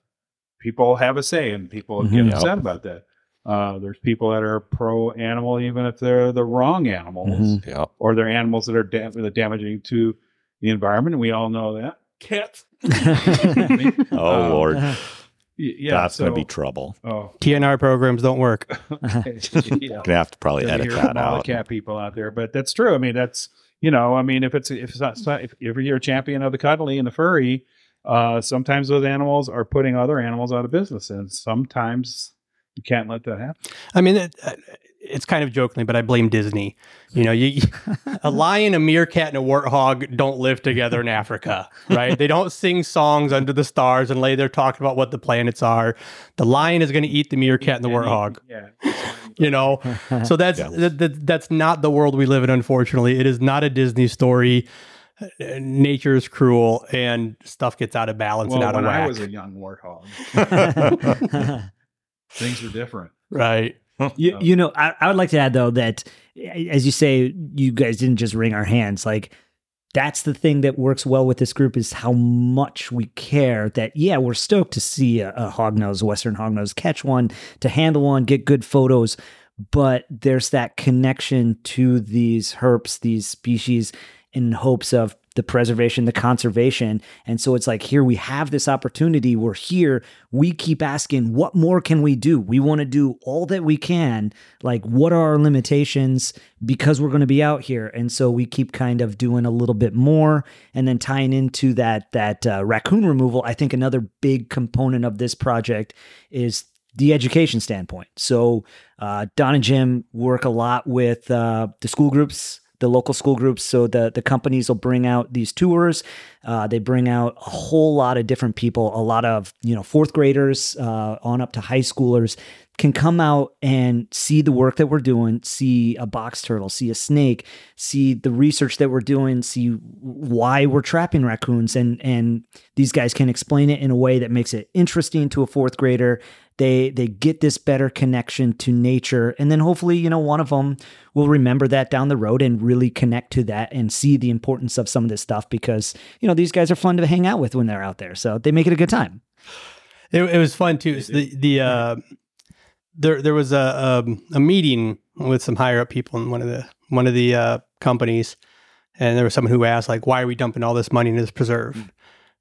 people have a say, and people Mhm. get Yep. upset about that. Uh, there's people that are pro animal, even if they're the wrong animals, Mhm. Yeah. or they're animals that are da- that are damaging to the environment. And we all know that. Cats. Oh Um, Lord, Yeah, that's so, gonna be trouble. Oh, TNR programs don't work. yeah. Gonna have to probably You'll edit that from all out. the cat people out there, but that's true. I mean, that's you know, I mean, if it's if it's not, if, if you're a champion of the cuddly and the furry, uh, sometimes those animals are putting other animals out of business, and sometimes you can't let that happen. I mean, it, it's kind of jokingly, but I blame Disney. You know, you, a lion, a meerkat, and a warthog don't live together in Africa, right? they don't sing songs under the stars and lay there talking about what the planets are. The lion is going to eat the meerkat and the warthog. Yeah, You know, so that's Yeah. that, that, that's not the world we live in. Unfortunately, it is not a Disney story. Uh, Nature is cruel, and stuff gets out of balance well, and out of when I was a young warthog, things were different. right. You, you know, I, I would like to add though that, as you say, you guys didn't just wring our hands. Like that's the thing that works well with this group is how much we care. That yeah, we're stoked to see a, a hognose, western hognose, catch one, to handle one, get good photos. But there's that connection to these herps, these species, in hopes of the preservation, the conservation. And so it's like, here we have this opportunity. We're here. We keep asking, what more can we do? We want to do all that we can. Like, what are our limitations because we're going to be out here? And so we keep kind of doing a little bit more and then tying into that, that uh, raccoon removal. I think another big component of this project is the education standpoint. So uh, Don and Jim work a lot with uh, the school groups, the local school groups. So the the companies will bring out these tours. Uh, they bring out a whole lot of different people, a lot of you know fourth graders uh, on up to high schoolers. Can come out and see the work that we're doing, see a box turtle, see a snake, see the research that we're doing, see why we're trapping raccoons and and these guys can explain it in a way that makes it interesting to a fourth grader. They they get this better connection to nature and then hopefully, you know, one of them will remember that down the road and really connect to that and see the importance of some of this stuff because, you know, these guys are fun to hang out with when they're out there. So they make it a good time. It, it was fun too. So the the uh, there there was a, a a meeting with some higher up people in one of the one of the uh, companies, and there was someone who asked like, "Why are we dumping all this money into this preserve?"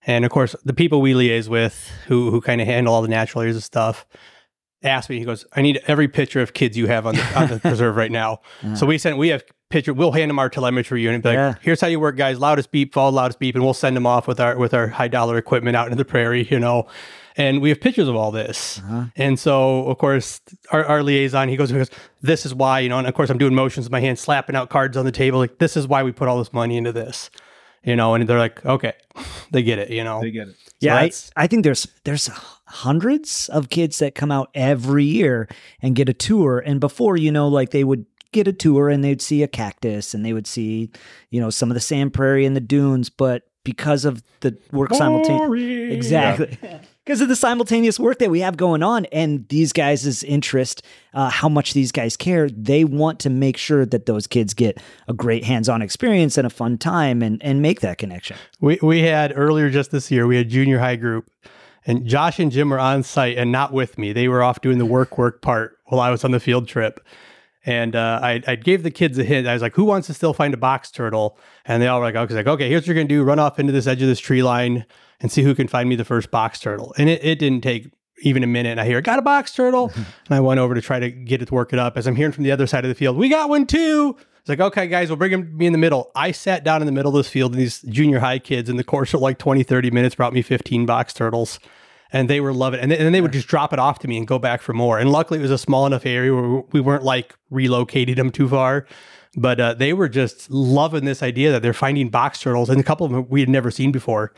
And of course, the people we liaise with, who who kind of handle all the natural areas and stuff, asked me. He goes, "I need every picture of kids you have on the, on the preserve right now." So we sent we have picture. We'll hand them our telemetry unit. Be like, Yeah. "Here's how you work, guys. Loudest beep, follow loudest beep," and we'll send them off with our with our high dollar equipment out into the prairie. You know. And we have pictures of all this. Uh-huh. And so, of course, our, our liaison, he goes, he goes, this is why, you know, and of course I'm doing motions with my hand, slapping out cards on the table. Like, this is why we put all this money into this, you know, and they're like, okay, they get it, you know. They get it. Yeah, I, I think there's there's hundreds of kids that come out every year and get a tour. And before, you know, like they would get a tour and they'd see a cactus and they would see, you know, some of the sand prairie and the dunes. But because of the work simultaneously, exactly. Because of the simultaneous work that we have going on and these guys' interest, uh, how much these guys care, they want to make sure that those kids get a great hands-on experience and a fun time and, and make that connection. We we had earlier just this year, we had junior high group, and Josh and Jim were on site and not with me. They were off doing the work work part while I was on the field trip. And uh, I, I gave the kids a hint. I was like, "Who wants to still find a box turtle?" And they all were like, "Okay, like, okay, here's what you're gonna do: run off into this edge of this tree line and see who can find me the first box turtle." And it, it didn't take even a minute. And I hear, "Got a box turtle!" and I went over to try to get it to work it up. As I'm hearing from the other side of the field, "We got one too!" It's like, okay, guys, we'll bring him me in the middle. I sat down in the middle of this field, and these junior high kids in the course of like 20, 30 minutes brought me 15 box turtles. And they were loving it. And, then- and then they would just drop it off to me and go back for more. And luckily, it was a small enough area where we weren't like relocating them too far. But uh, they were just loving this idea that they're finding box turtles. And a couple of them we had never seen before,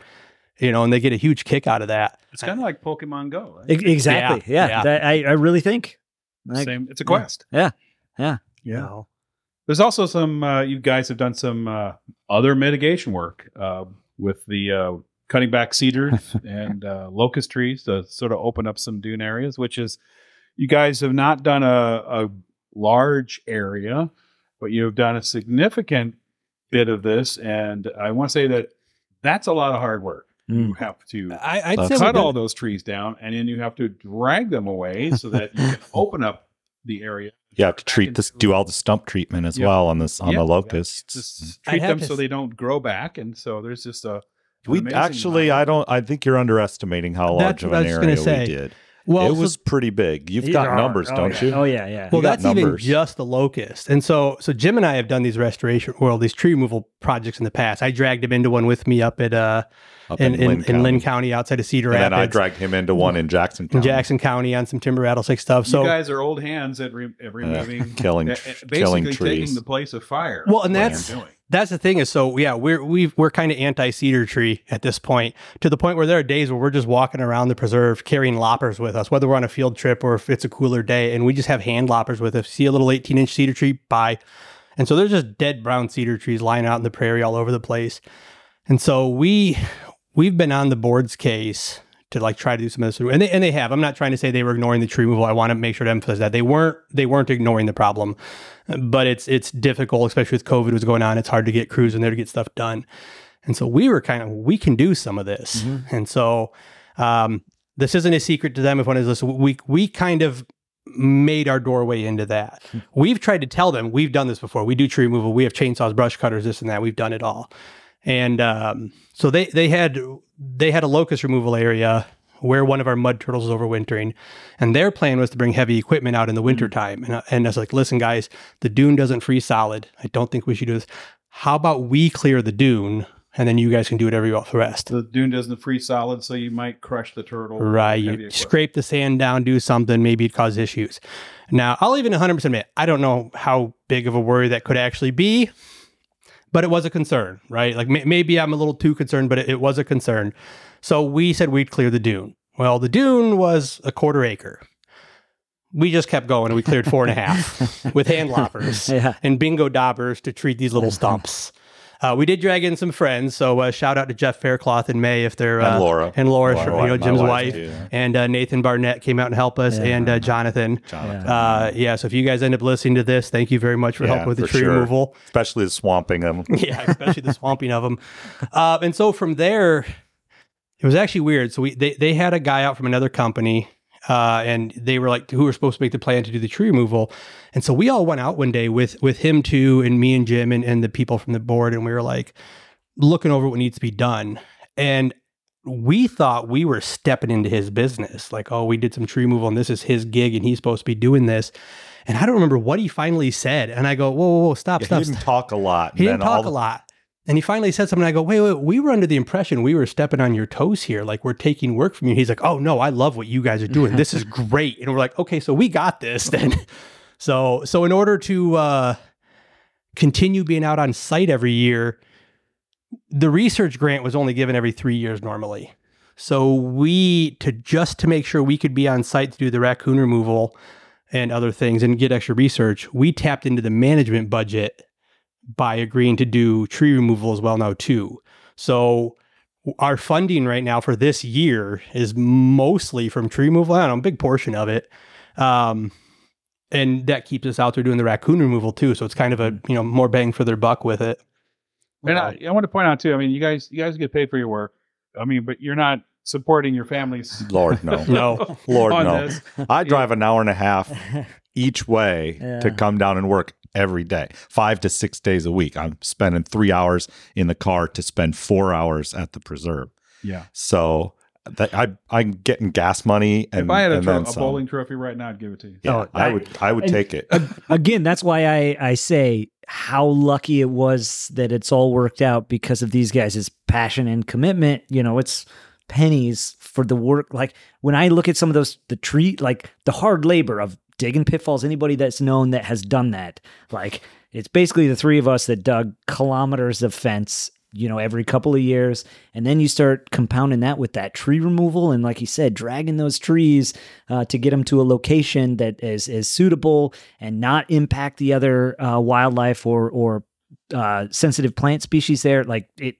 you know, and they get a huge kick out of that. It's kind of like Pokemon Go. right? E- Exactly. Yeah, Yeah. yeah. That- I, I really think. Like, Same. It's a quest. Yeah. Yeah. You know? There's also some. Uh, you guys have done some uh, other mitigation work uh, with the uh, cutting back cedars and uh, locust trees to sort of open up some dune areas. Which is, you guys have not done a, a large area, but you have done a significant bit of this, and I want to say that that's a lot of hard work. Mm. You have to I, I'd That's say cut all those trees down, and then you have to drag them away so that you can open up the area. You have to treat this, do all the stump treatment as Yeah. well on this on Yeah, the locusts. Just treat them to so they don't grow back, and so there's just a. We actually, amount I don't. I think you're underestimating how large of an area say. we did. well, it so- was pretty big. You've Yeah. got numbers, Oh, don't yeah. you? Oh yeah, yeah. Well, You got that's even numbers. just the locust. And so, so Jim and I have done these restoration, well, these tree removal projects in the past. I dragged him into one with me up at uh, Up in, in, in, Linn, County. County. outside of Cedar And then Rapids. I dragged him into one in Jackson in County. Jackson County on some timber rattlesnake stuff. you So, guys are old hands at, re- at removing, killing- at- at killing basically taking the place of fire. well, and that's that's the thing is so yeah we're we've, we're kind of anti cedar tree at this point to the point where there are days where we're just walking around the preserve carrying loppers with us whether we're on a field trip or if it's a cooler day and we just have hand loppers with us see a little 18 inch cedar tree buy and so there's just dead brown cedar trees lying out in the prairie all over the place and so we we've been on the board's case to like try to do some of this. And they, and they have. I'm not trying to say they were ignoring the tree removal. I want to make sure to emphasize that. They weren't they weren't ignoring the problem. But it's it's difficult especially with covid was going on. It's hard to get crews in there to get stuff done. And so we were kind of we can do some of this. And so um, this isn't a secret to them. If one is listening we we kind of made our doorway into that. We've tried to tell them we've done this before. We do tree removal. We have chainsaws brush cutters this and that. We've done it all and um, so they they had they had a locust removal area where one of our mud turtles is overwintering, and their plan was to bring heavy equipment out in the wintertime. And, I- and I was like, listen, guys, the dune doesn't freeze solid. I don't think we should do this. How about we clear the dune, and then you guys can do whatever you want for the rest. the dune doesn't freeze solid, so you might crush the turtle. Right. You scrape the sand down, do something, maybe it cause issues. Now, I'll even 100% admit, I don't know how big of a worry that could actually be, but it was a concern, right? Like may- maybe I'm a little too concerned, but it, it was a concern. So we said we'd clear the dune. Well, the dune was a quarter acre. we just kept going and we cleared four and a half with hand loppers Yeah. and bingo daubers to treat these little stumps. Uh, we did drag in some friends, so uh, shout out to Jeff Faircloth and May if they're uh, And Laura. and Laura, Laura, you know Jim's wife, wife, too. and uh, Nathan Barnett came out and helped us, and uh, Jonathan. Jonathan. Uh, yeah, so if you guys end up listening to this, thank you very much for Yeah, helping with the tree sure. removal. especially the swamping them. yeah, especially the swamping of them. Uh, and so from there, it was actually weird. So we they they had a guy out from another company, uh, and they were like, who were supposed to make the plan to do the tree removal. And so we all went out one day with with him too, and me and Jim and, and the people from the board, and we were like looking over what needs to be done. And we thought we were stepping into his business, like, oh, we did some tree removal, and this is his gig, and he's supposed to be doing this. And I don't remember what he finally said. And I go, whoa, whoa, whoa stop, Yeah, stop, he didn't talk a lot. he didn't then all talk a lot. And he finally said something. I go, wait, wait, we were under the impression we were stepping on your toes here. Like we're taking work from you. He's like, oh no, I love what you guys are doing. This is great. And we're like, okay, so we got this then. so, so in order to uh, continue being out on site every year, the research grant was only given every three years normally. So we to just to make sure we could be on site to do the raccoon removal and other things and get extra research, we tapped into the management budget by agreeing to do tree removal as well now too. So our funding right now for this year is mostly from tree removal. I don't know, a big portion of it. Um, and that keeps us out there doing the raccoon removal too. So it's kind of a, you know, more bang for their buck with it. And I, I want to point out too. I mean, you guys, you guys get paid for your work. I mean, but you're not supporting your families. Lord no, No. Lord no. this. I drive an hour and a half each way Yeah. to come down and work every day, five to six days a week. I'm spending three hours in the car to spend four hours at the preserve. Yeah. So that I I'm getting gas money and if I had a, tro- a bowling trophy right now, I'd give it to you. Yeah, Oh, I I- would I would and- take it. Again, that's why I, I say how lucky it was that it's all worked out because of these guys' passion and commitment. You know, it's pennies for the work. Like when I look at some of those, the tree, like the hard labor of digging pitfalls, anybody that's known that has done that, like it's basically the three of us that dug kilometers of fence you know every couple of years. And then you start compounding that with that tree removal and like you said dragging those trees uh, to get them to a location that is is suitable and not impact the other uh, wildlife or or uh, sensitive plant species there. Like it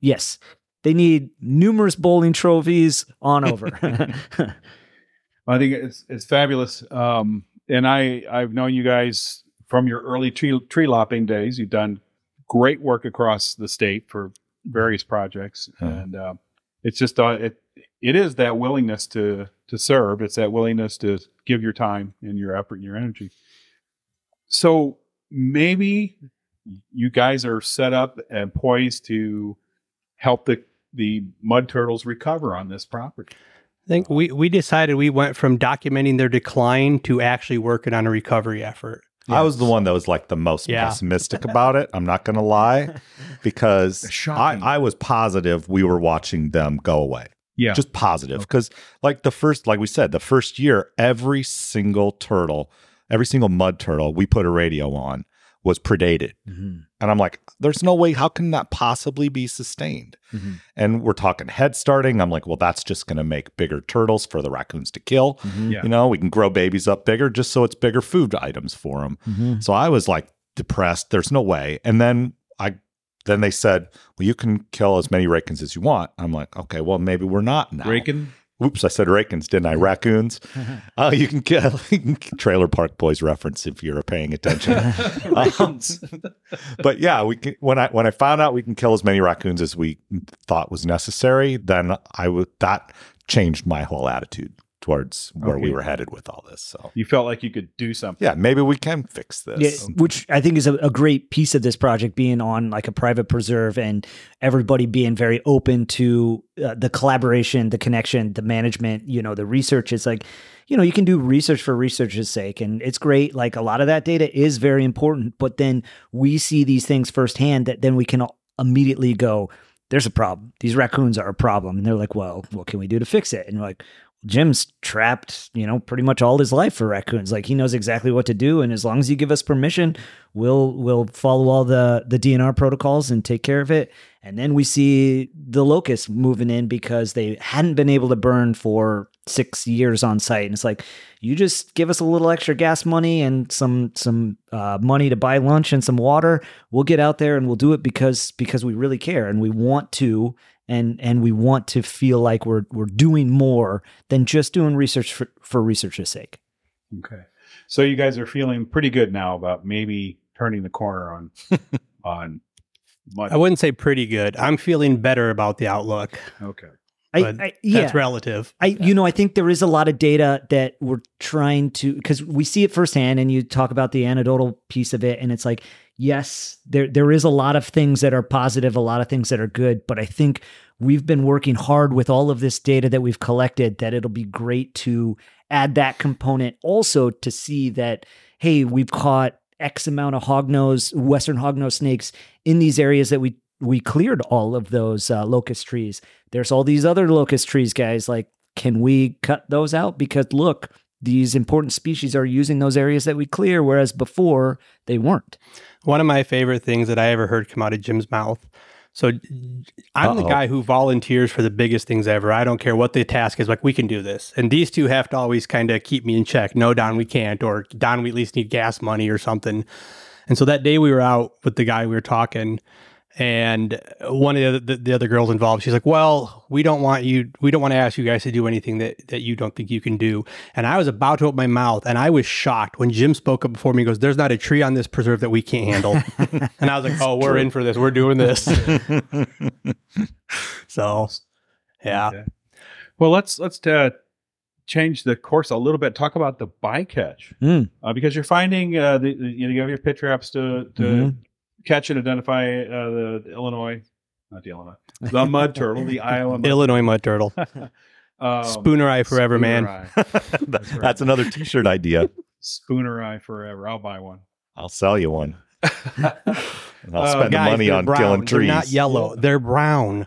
yes they need numerous bowling trophies on over I think it's it's fabulous. Um, and I I've known you guys from your early tree tree lopping days. You've done great work across the state for various projects, Yeah. and uh, it's just uh, it it is that willingness to to serve. It's that willingness to give your time and your effort and your energy. So maybe you guys are set up and poised to help the the mud turtles recover on this property. I think we, we decided we went from documenting their decline to actually working on a recovery effort. I was the one that was like the most Yeah. pessimistic about it. I'm not going to lie because I, I was positive we were watching them go away. Yeah. Just positive. Because, like, the first, like we said, the first year, every single turtle, every single mud turtle we put a radio on was predated. Mhm. And I'm like, there's no way. How can that possibly be sustained? Mhm. And we're talking head starting. I'm like, well, that's just going to make bigger turtles for the raccoons to kill. Mhm. Yeah. You know, we can grow babies up bigger just so it's bigger food items for them. Mhm. So I was like depressed. There's no way. And then I, then they said, well, you can kill as many raccoons as you want. I'm like, okay, well, maybe we're not now. Raking. Oops, I said rakins, didn't I? Raccoons. Oh, you can kill Trailer Park Boys reference if you're paying attention. Um, but yeah, we can, when I when I found out we can kill as many raccoons as we thought was necessary, then I would that changed my whole attitude towards where we were headed with all this. So You felt like you could do something. yeah, maybe we can fix this. Yeah, this. which I think is a, a great piece of this project being on like a private preserve and everybody being very open to uh, the collaboration, the connection, the management, you know, the research. It's like, you know, you can do research for research's sake and it's great. Like a lot of that data is very important, but then we see these things firsthand that then we can immediately go, there's a problem. These raccoons are a problem. And they're like, well, what can we do to fix it? And we're like, Jim's trapped, you know, pretty much all his life for raccoons. Like he knows exactly what to do, and as long as you give us permission, we'll we'll follow all the the DNR protocols and take care of it. And then we see the locusts moving in because they hadn't been able to burn for six years on site. And it's like, you just give us a little extra gas money and some some uh, money to buy lunch and some water. We'll get out there and we'll do it because because we really care and we want to and and we want to feel like we're we're doing more than just doing research for, for research's sake. Okay. So you guys are feeling pretty good now about maybe turning the corner on on mud. I wouldn't say pretty good. I'm feeling better about the outlook. Okay. I, But I yeah. That's relative. I, you know, I think there is a lot of data that we're trying to because we see it firsthand, and you talk about the anecdotal piece of it, and it's like, yes, there there is a lot of things that are positive, a lot of things that are good, but I think we've been working hard with all of this data that we've collected. That it'll be great to add that component also to see that hey, we've caught X amount of hognose, western hognose snakes in these areas that we we cleared all of those uh, locust trees. There's all these other locust trees, guys. Like, can we cut those out? Because look, these important species are using those areas that we clear, whereas before they weren't. One of my favorite things that I ever heard come out of Jim's mouth. So I'm the Uh-oh. guy who volunteers for the biggest things ever. I don't care what the task is. Like we can do this, and these two have to always kind of keep me in check. No, Don, we can't, or Don, we at least need gas money or something. And so that day we were out with the guy we were talking, and one of the, other- the, the other girls involved, she's like, "Well, we don't want you. We don't want to ask you guys to do anything that that you don't think you can do." And I was about to open my mouth, and I was shocked when Jim spoke up before me. He goes, "There's not a tree on this preserve that we can't handle." and I was like, "Oh, we're in for this. We're doing this." so, yeah. Okay. Well, let's let's uh, change the course a little bit. Talk about the bycatch Mm. uh, because you're finding uh, the, the- you know you have your pit traps to to Mhm. Catch and identify uh, the, the Illinois, not the Illinois, the mud turtle, the Iowa mud. Illinois mud turtle, um, spooneri forever, man. Spooneri. That's, right. another T-shirt idea. Spooneri forever. I'll buy one. I'll sell you one. And I'll Uh, spend the Guys, money they're on brown. killing They're trees. not yellow. They're brown.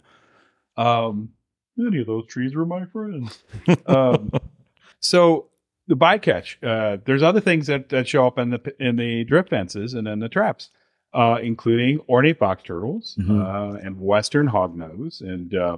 Um, any of those trees were my friends. um, so the bycatch, uh, there's other things that, that show up in the in the drift fences and in the traps, uh, including ornate box turtles Mhm. uh, and western hognose and uh,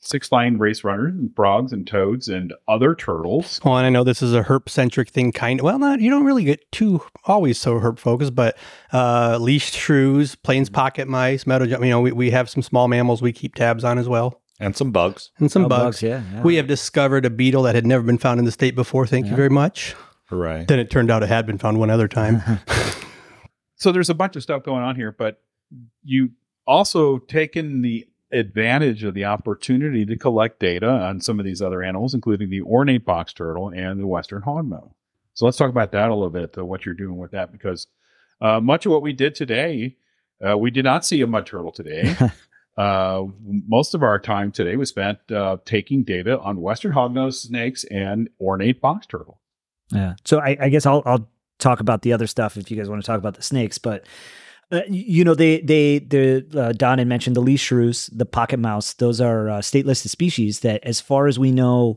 six line race runners and frogs and toads and other turtles. Well, and I know this is a herp centric thing, kind of. Well, not you don't really get too always so herp focused, but uh, least shrews, plains pocket mice, meadow. You know, we, we have some small mammals we keep tabs on as well, and some bugs. and some Oh, bugs. yeah, yeah. We have discovered a beetle that had never been found in the state before. Thank you very much. Hooray. Then it turned out it had been found one other time. So there's a bunch of stuff going on here, but you also taken the advantage of the opportunity to collect data on some of these other animals, including the ornate box turtle and the western hognose. So let's talk about that a little bit, uh, what you're doing with that, because uh, much of what we did today, uh, we did not see a mud turtle today. uh, most of our time today was spent uh, taking data on western hognose snakes and ornate box turtle. Yeah. So I, I guess I'll I'll talk about the other stuff if you guys want to talk about the snakes, but uh, you know they they the uh, Don had mentioned the least shrews, the pocket mouse. Those are uh, state listed species that, as far as we know,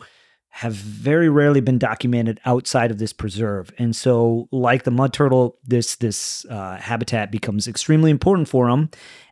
have very rarely been documented outside of this preserve. And so, like the mud turtle, this this uh, habitat becomes extremely important for them,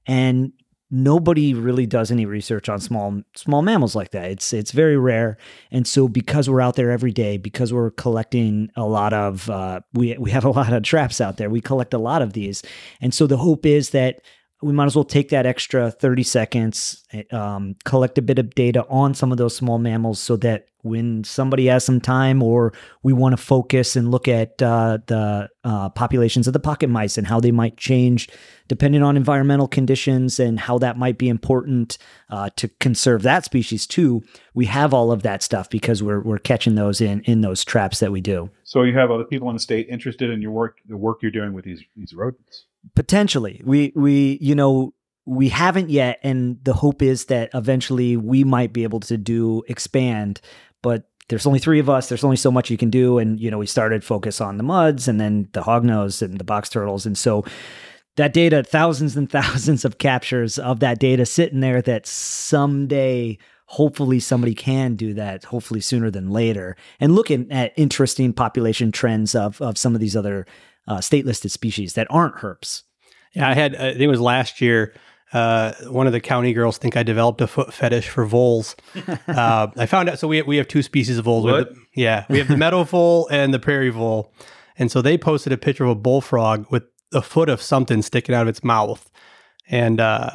and nobody really does any research on small small mammals like that. It's it's very rare, and so because we're out there every day, because we're collecting a lot of uh, we we have a lot of traps out there. We collect a lot of these, and so the hope is that we might as well take that extra 30 seconds, um, collect a bit of data on some of those small mammals so that when somebody has some time or we want to focus and look at uh, the uh, populations of the pocket mice and how they might change depending on environmental conditions and how that might be important uh, to conserve that species too, we have all of that stuff because we're, we're catching those in, in those traps that we do. So you have other people in the state interested in your work, the work you're doing with these these rodents. Potentially. We we you know we haven't yet and the hope is that eventually we might be able to do expand but there's only three of us there's only so much you can do and you know we started focus on the muds and then the hognose and the box turtles and so that data thousands and thousands of captures of that data sitting there that someday hopefully somebody can do that hopefully sooner than later. And looking at interesting population trends of of some of these other uh, state listed species that aren't herps Yeah, I had. I think it was last year. Uh, one of the county girls think I developed a foot fetish for voles. uh, I found out. So we we have two species of voles. We have the- yeah, we have the meadow vole and the prairie vole. And so they posted a picture of a bullfrog with a foot of something sticking out of its mouth, and uh,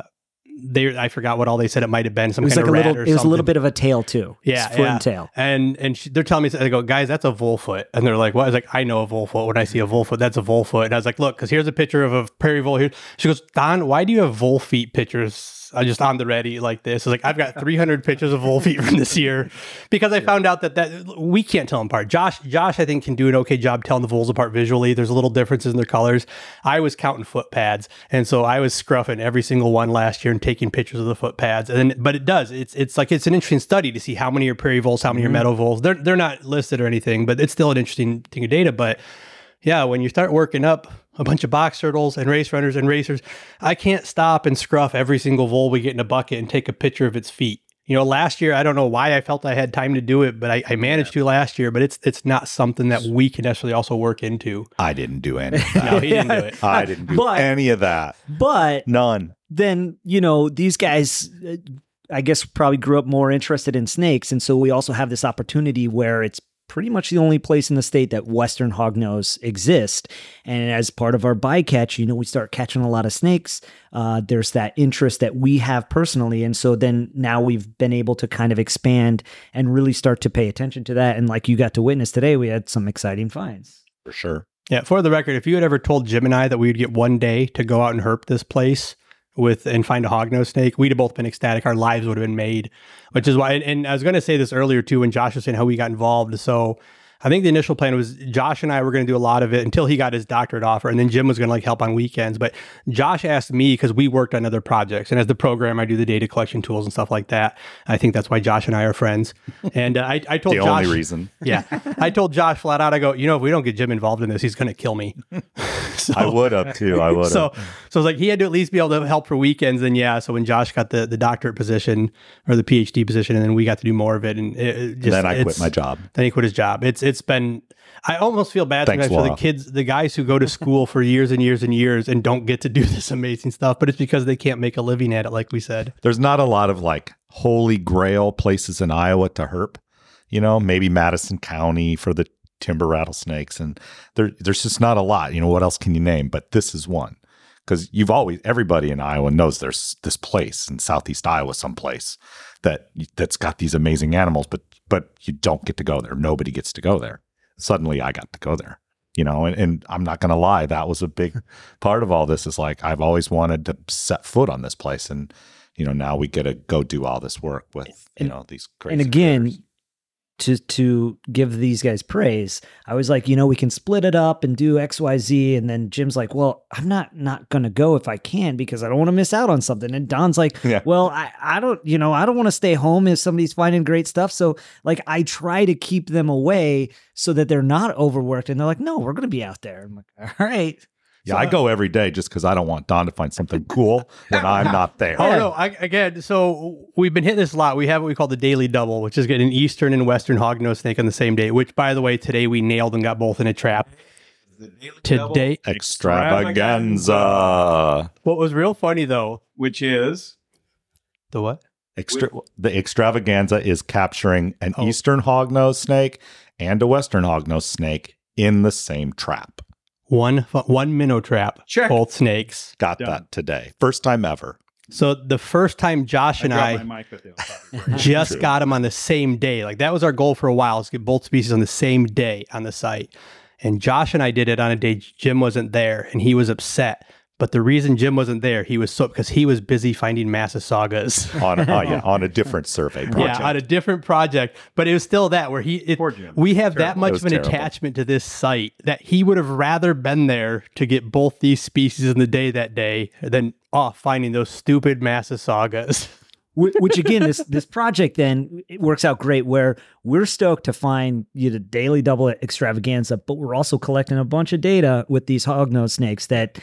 they I forgot what all they said it might have been. Some It was kind like a of rat little. It was a little bit of a tail too. Yeah, foot yeah. and tail. And and she, they're telling me, they go, guys, that's a vole foot. And they're like, what? I was like, I know a vole foot. When I see a vole foot, that's a vole foot. And I was like, look, because here's a picture of a prairie vole here. She goes, Don, why do you have vole feet pictures uh, just on the ready like this? I was like, I've got 300 pictures of vole feet from this year because I found out that that we can't tell them apart. Josh, Josh, I think can do an okay job telling the voles apart visually. There's a little differences in their colors. I was counting foot pads, and so I was scruffing every single one last year and taking pictures of the foot pads. And then, but it does. It's it's like it's an interesting study to see how many are prairie voles, how many are meadow voles. They're they're not listed or anything, but it's still an interesting thing of data. But yeah, when you start working up a bunch of box turtles and race runners and racers, I can't stop and scruff every single vole we get in a bucket and take a picture of its feet. You know, last year I don't know why I felt I had time to do it, but I, I managed to last year. But it's it's not something that we can necessarily also work into. I didn't do any of that. No, he didn't do it. I didn't do But- any of that. But None. then you know these guys uh, i guess probably grew up more interested in snakes and so we also have this opportunity where it's pretty much the only place in the state that western hognose exist. And as part of our bycatch you know we start catching a lot of snakes. Uh, there's that interest that we have personally. And so then now we've been able to kind of expand and really start to pay attention to that. And like you got to witness today we had some exciting finds. For sure. Yeah, for the record, if you had ever told Jim and I that we would get one day to go out and herp this place with and find a hognose snake, we'd have both been ecstatic. Our lives would have been made, which is why. And, and I was going to say this earlier too when Josh was saying how we got involved. So I think the initial plan was Josh and I were going to do a lot of it until he got his doctorate offer, and then Jim was going to like help on weekends. But Josh asked me because we worked on other projects, and as the program, I do the data collection tools and stuff like that. I think that's why Josh and I are friends. And uh, I, I told The Josh, only reason. yeah. I told Josh flat out, I go, you know, if we don't get Jim involved in this, he's going to kill me. so, I would have too. I would. So, so I was like, he had to at least be able to help for weekends. And yeah, so when Josh got the, the doctorate position or the PhD position, and then we got to do more of it. And it, it just, then I quit my job. Then he quit his job. It's, it's been, I almost feel bad Thanks, for the kids, the guys who go to school for years and years and years and don't get to do this amazing stuff, but it's because they can't make a living at it, like we said. There's not a lot of like holy grail places in Iowa to herp. You know, maybe Madison County for the timber rattlesnakes, and there, there's just not a lot. You know, what else can you name? But this is one because you've always everybody in Iowa knows there's this place in Southeast Iowa, someplace that that's got these amazing animals, but but you don't get to go there. Nobody gets to go there. Suddenly, I got to go there. You know, and, and I'm not going to lie, that was a big part of all this. Is like I've always wanted to set foot on this place, and you know now we get to go do all this work with you And- know these crazy and again. To to give these guys praise. I was like you know we can split it up and do xyz and then jim's like well i'm not not gonna go if i can because i don't want to miss out on something. And don's like Yeah. well i i don't you know i don't want to stay home if somebody's finding great stuff. So like i try to keep them away so that they're not overworked. And they're like no we're gonna be out there. I'm like all right yeah, I go every day just because I don't want Don to find something cool when I'm not there. Oh no! I, again, so we've been hitting this a lot. We have what we call the daily double, which is getting an eastern and western hognose snake on the same day. Which, by the way, today we nailed and got both in a trap. Today, Extravaganza. what was real funny though, which is the what? Extra- the extravaganza is capturing an Oh. eastern hognose snake and a western hognose snake in the same trap. One one minnow trap, Check. both snakes. Got Done. that today. First time ever. So the first time Josh and I, dropped my mic, but they all thought it was great. just True. got them on the same day. Like that was our goal for a while, is get both species on the same day on the site. And Josh and I did it on a day Jim wasn't there, and he was upset. But the reason Jim wasn't there, he was so because he was busy finding Massasaugas. on uh, yeah, on a different survey project. Yeah, on a different project, but it was still that where he. It, Poor Jim. we have that much of an terrible. attachment to this site that he would have rather been there to get both these species in the day that day than off finding those stupid Massasaugas. Which again this this project then it works out great where we're stoked to find you the daily double extravaganza but we're also collecting a bunch of data with these hognose snakes that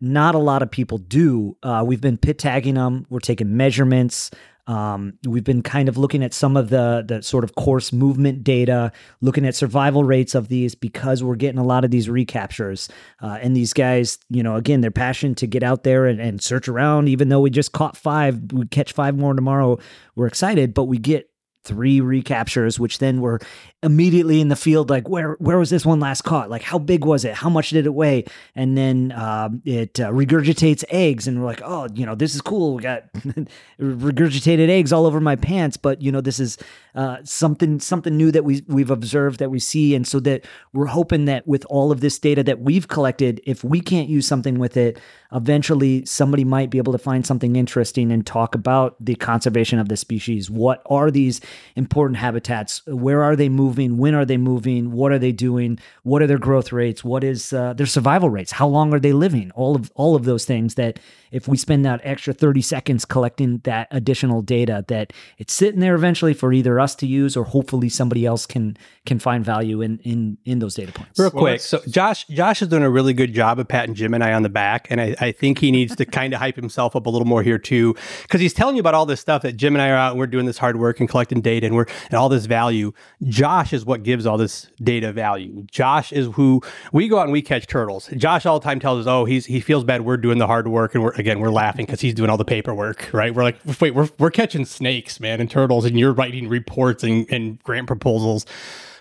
not a lot of people do uh, we've been pit tagging them we're taking measurements Um, we've been kind of looking at some of the the sort of coarse movement data, looking at survival rates of these because we're getting a lot of these recaptures. Uh, and these guys, you know, again, they're passionate to get out there and, and search around. Even though we just caught five, we catch five more tomorrow. We're excited, but we get three recaptures, which then were immediately in the field like where where was this one last caught? Like how big was it? How much did it weigh? And then um, it uh, regurgitates eggs and we're like oh you know this is cool. We got regurgitated eggs all over my pants but you know this is uh, something something new that we we've observed that we see. And so that we're hoping that with all of this data that we've collected if we can't use something with it eventually somebody might be able to find something interesting and talk about the conservation of the species. What are these important habitats? Where are they moving moving? When are they moving? What are they doing? What are their growth rates? What is uh, their survival rates? How long are they living? All of all of those things that if we spend that extra 30 seconds collecting that additional data that it's sitting there eventually for either us to use or hopefully somebody else can can find value in in in those data points. Real well, quick. So Josh Josh is doing a really good job of patting Jim and I on the back. And I, I think he needs to kind of hype himself up a little more here too. Cause he's telling you about all this stuff that Jim and I are out and we're doing this hard work and collecting data and we're and all this value. Josh is what gives all this data value. Josh is who we go out and we catch turtles. Josh all the time tells us, oh, he's he feels bad. We're doing the hard work and we're again, we're laughing because he's doing all the paperwork, right? We're like, wait, we're, we're catching snakes, man, and turtles, and you're writing reports and, and grant proposals.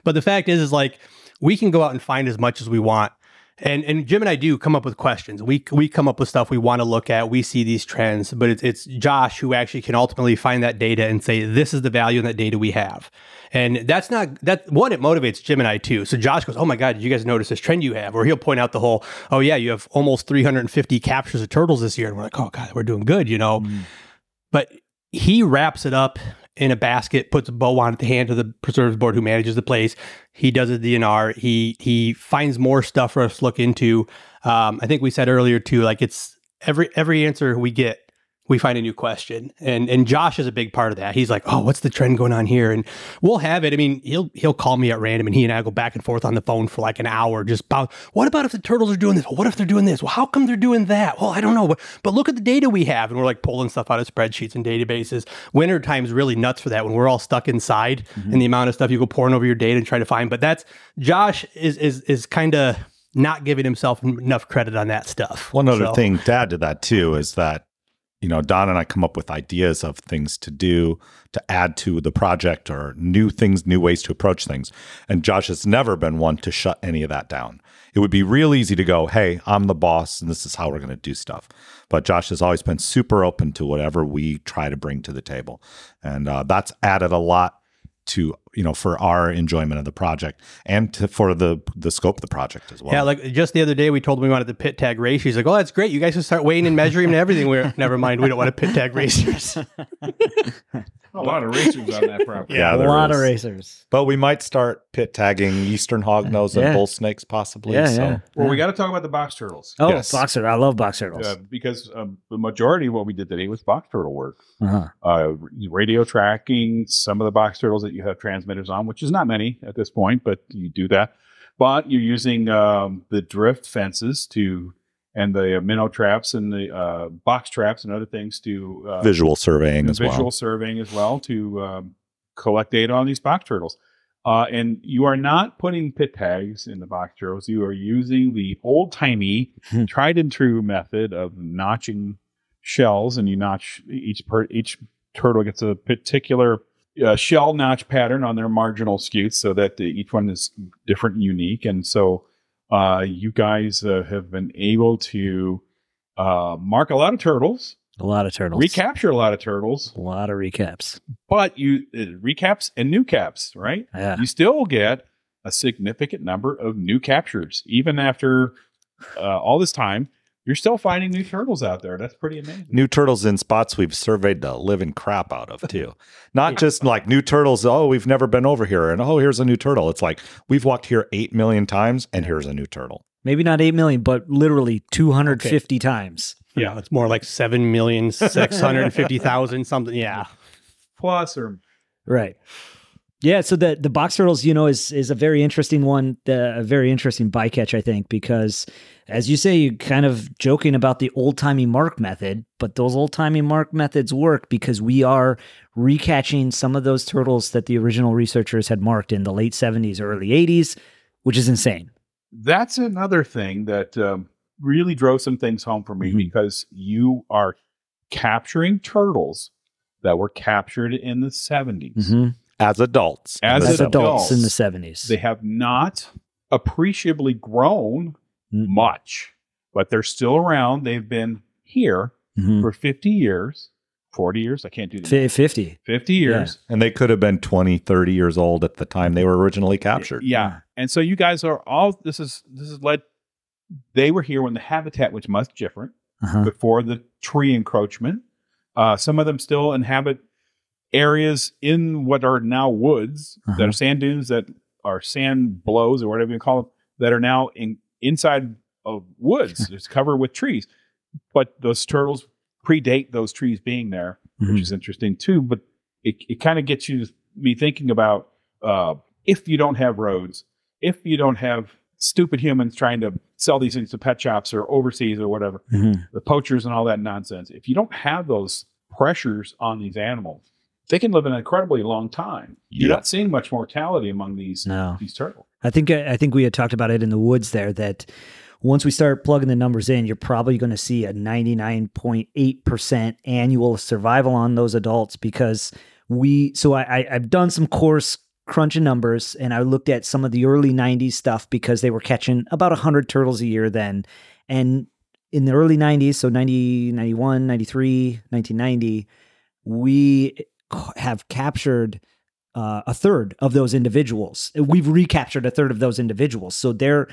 But the fact is, is like, we can go out and find as much as we want and and Jim and I do come up with questions. We we come up with stuff we want to look at. We see these trends, but it's it's Josh who actually can ultimately find that data and say this is the value in that data we have. And that's not that one, it motivates Jim and I too. So Josh goes, Oh my God, did you guys notice this trend you have? Or he'll point out the whole, oh yeah, you have almost 350 captures of turtles this year. And we're like, Oh God, we're doing good, you know. Mm. But he wraps it up in a basket, puts a bow on at the hand of the preserves board who manages the place. He does a DNR. He he finds more stuff for us to look into. Um, I think we said earlier too, like it's every every answer we get we find a new question. And and Josh is a big part of that. He's like, "Oh, what's the trend going on here?" And we'll have it. I mean, he'll he'll call me at random and he and I go back and forth on the phone for like an hour just about what about if the turtles are doing this? What if they're doing this? Well, how come they're doing that? Well, I don't know. But, but look at the data we have and we're like pulling stuff out of spreadsheets and databases. Winter time's really nuts for that when we're all stuck inside mm-hmm. and the amount of stuff you go poring over your data and try to find. But that's Josh is is is kind of not giving himself enough credit on that stuff. One other so. thing to add to that too is that you know, Don and I come up with ideas of things to do to add to the project or new things, new ways to approach things. And Josh has never been one to shut any of that down. It would be real easy to go, hey, I'm the boss and this is how we're going to do stuff. But Josh has always been super open to whatever we try to bring to the table. And uh, that's added a lot to you know for our enjoyment of the project and to, for the the scope of the project as well. Yeah, like just the other day we told him we wanted the pit tag race. He's like, "Oh, that's great. You guys can start weighing and measuring and everything." We're never mind. We don't want to pit tag racers. a lot of racers on that property. Yeah, yeah a lot is. of racers. But we might start pit tagging eastern hognose yeah. and bull snakes possibly. Yeah, so. yeah. Well, we got to talk about the box turtles. Oh, yes. box turtle! I love box turtles uh, because um, the majority of what we did today was box turtle work. Uh-huh. Uh, radio tracking some of the box turtles that you have transmitters on, which is not many at this point, but you do that. But you're using um, the drift fences to and the minnow traps and the uh, box traps and other things to uh, visual surveying as visual well. Visual surveying as well to um, collect data on these box turtles. Uh, and you are not putting pit tags in the box turtles. You are using the old timey, hmm. tried and true method of notching shells, and you notch each per, each turtle gets a particular uh, shell notch pattern on their marginal scutes, so that the, each one is different and unique. And so uh, you guys uh, have been able to uh, mark a lot of turtles, a lot of turtles, recapture a lot of turtles, a lot of recaps. But you uh, recaps and new caps, right? Yeah. You still get a significant number of new captures, even after uh, all this time you're still finding new turtles out there. That's pretty amazing. New turtles in spots we've surveyed the living crap out of too. Not just like new turtles. Oh, we've never been over here, and oh, here's a new turtle. It's like we've walked here eight million times, and here's a new turtle. Maybe not eight million, but literally two hundred fifty okay. times. Yeah, it's more like seven million six hundred fifty thousand something. Yeah, plus or right. Yeah, so the the box turtles, you know, is is a very interesting one, the, a very interesting bycatch, I think, because as you say, you're kind of joking about the old timey mark method, but those old timey mark methods work because we are recatching some of those turtles that the original researchers had marked in the late seventies, early eighties, which is insane. That's another thing that um, really drove some things home for me Mhm. because you are capturing turtles that were captured in the 70s. Mhm. As adults. As As adults. adults in the seventies, They have not appreciably grown Mm. much, but they're still around. They've been here Mhm. for 50 years, 40 years. I can't do that. Fi- fifty. 50 years. And they could have been 20, 30 years old at the time they were originally captured. Yeah. And so you guys are all this is this is led they were here when the habitat was much different Uh-huh. before the tree encroachment. Uh, some of them still inhabit areas in what are now woods that Uh-huh. are sand dunes that are sand blows or whatever you call them that are now in inside of woods. it's covered with trees. But those turtles predate those trees being there Mhm. which is interesting too. But it, it kind of gets you to be thinking about uh, if you don't have roads, if you don't have stupid humans trying to sell these things to pet shops or overseas or whatever, Mhm. the poachers and all that nonsense. If you don't have those pressures on these animals, they can live an incredibly long time. You're Yeah. not seeing much mortality among these No. these turtles. I think I think we had talked about it in the woods there that once we start plugging the numbers in, you're probably going to see a 99.8% annual survival on those adults because we so I, I I've done some coarse crunching numbers and I looked at some of the early 90s stuff because they were catching about 100 turtles a year then and in the early 90s so 90 91 93 1990 we have captured uh, a third of those individuals. We've recaptured a third of those individuals. So they're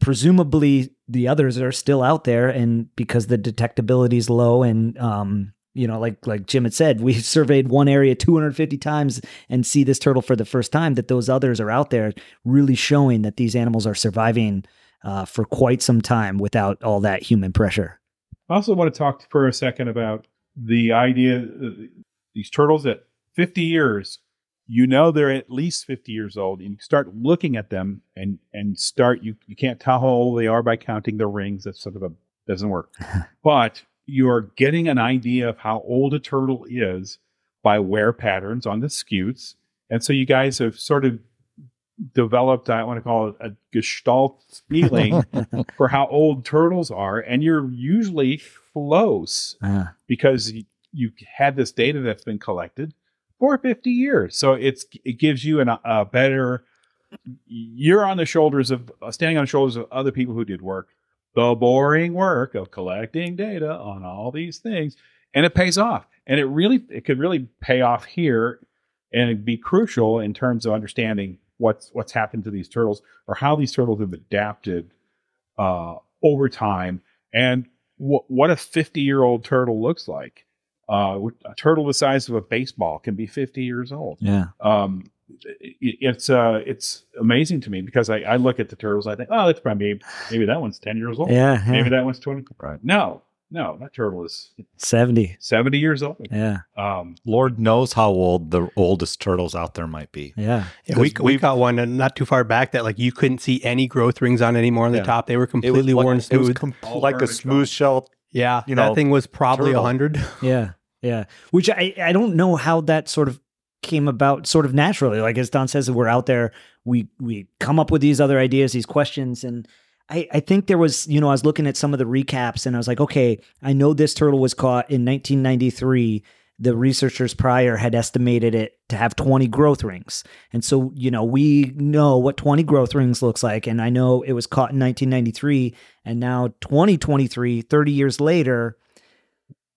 presumably the others are still out there, and because the detectability is low, and um, you know, like like Jim had said, we surveyed one area 250 times and see this turtle for the first time. That those others are out there, really showing that these animals are surviving uh, for quite some time without all that human pressure. I also want to talk for a second about the idea that these turtles at 50 years, you know they're at least 50 years old, and you start looking at them and and start you you can't tell how old they are by counting their rings. That's sort of a doesn't work. but you're getting an idea of how old a turtle is by wear patterns on the scutes. And so you guys have sort of developed, I want to call it a gestalt feeling for how old turtles are. And you're usually close Uh, because you, had this data that's been collected for 50 years. So it's it gives you an, a better. You're on the shoulders of uh, standing on the shoulders of other people who did work, the boring work of collecting data on all these things, and it pays off. And it really it could really pay off here, and be crucial in terms of understanding what's what's happened to these turtles or how these turtles have adapted uh, over time and wh- what a 50 year old turtle looks like. Uh, a turtle the size of a baseball can be 50 years old. yeah. Um, it, it's uh, it's amazing to me because I, I look at the turtles, I think, oh, that's probably maybe that one's 10 years old. Yeah. Maybe yeah. that one's 20. Right. No, no, that turtle is 70. 70 years old. Yeah. Um, Lord knows how old the oldest turtles out there might be. Yeah. Yeah, we, Because we we've- got one uh, not too far back that like you couldn't see any growth rings on anymore on the Yeah. top. They were It was completely like, worn it was smooth. com- like a smooth shell. yeah, you know, that know, thing was probably a turtle. hundred. Yeah, yeah. Which I I don't know how that sort of came about sort of naturally. Like as Don says, we're out there, we we come up with these other ideas, these questions, and I I think there was you know I was looking at some of the recaps and I was like, okay, I know this turtle was caught in 1993. The researchers prior had estimated it to have 20 growth rings. And so, you know, we know what 20 growth rings looks like. And I know it was caught in 1993. And now, 2023, 30 years later,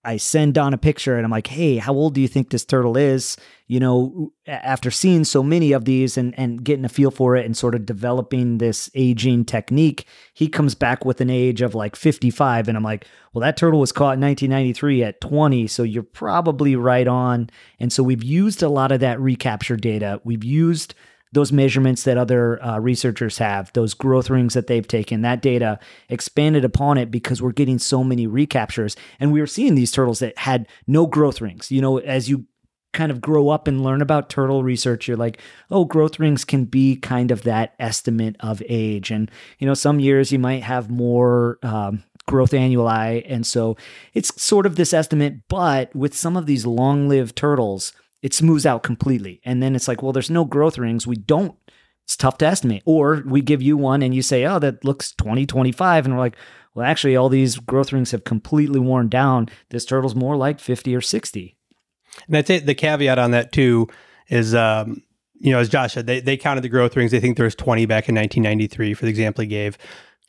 I send Don a picture and I'm like, hey, how old do you think this turtle is? You know, after seeing so many of these and, and getting a feel for it and sort of developing this aging technique, he comes back with an age of like 55. And I'm like, well, that turtle was caught in 1993 at 20. So you're probably right on. And so we've used a lot of that recapture data. We've used those measurements that other uh, researchers have, those growth rings that they've taken, that data expanded upon it because we're getting so many recaptures. And we were seeing these turtles that had no growth rings. You know, as you kind of grow up and learn about turtle research, you're like, oh, growth rings can be kind of that estimate of age. And, you know, some years you might have more um, growth annuli. And so it's sort of this estimate, but with some of these long lived turtles, it smooths out completely. And then it's like, well, there's no growth rings. We don't, it's tough to estimate. Or we give you one and you say, oh, that looks 20, 25. And we're like, well, actually, all these growth rings have completely worn down. This turtle's more like 50 or 60. And I'd say the caveat on that too is, um, you know, as Josh said, they, they counted the growth rings. They think there was 20 back in 1993 for the example he gave.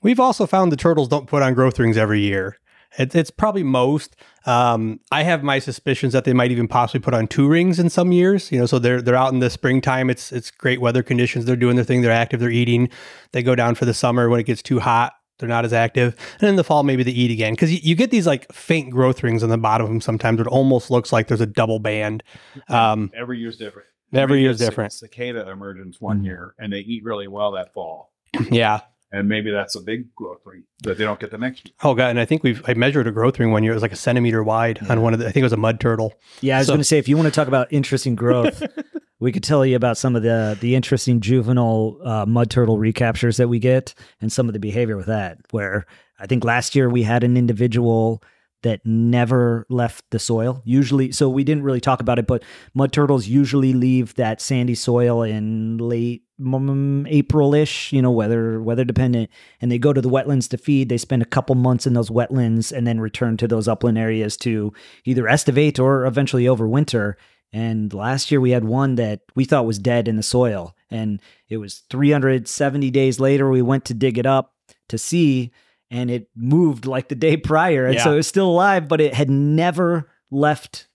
We've also found the turtles don't put on growth rings every year. It, it's probably most. Um, I have my suspicions that they might even possibly put on two rings in some years. You know, so they're they're out in the springtime. It's it's great weather conditions. They're doing their thing. They're active. They're eating. They go down for the summer when it gets too hot. They're not as active. And in the fall, maybe they eat again. Because you, you, get these like faint growth rings on the bottom of them sometimes. It almost looks like there's a double band. Um, every year's different. Every year's different. Cicada emergence one Mm-hmm. year, and they eat really well that fall. yeah. And maybe that's a big growth ring that they don't get the next year. Oh god. And I think we've I measured a growth ring one year. It was like a centimeter wide on one of the. I think it was a mud turtle. Yeah, I was So- going to say if you want to talk about interesting growth, we could tell you about some of the the interesting juvenile uh, mud turtle recaptures that we get and some of the behavior with that. Where I think last year we had an individual that never left the soil. Usually, so we didn't really talk about it, but mud turtles usually leave that sandy soil in late Mm, April-ish, you know, weather weather dependent, and they go to the wetlands to feed. They spend a couple months in those wetlands and then return to those upland areas to either estivate or eventually overwinter. And last year we had one that we thought was dead in the soil, and it was 370 days later we went to dig it up to see and it moved like the day prior and so it was still alive but it had never left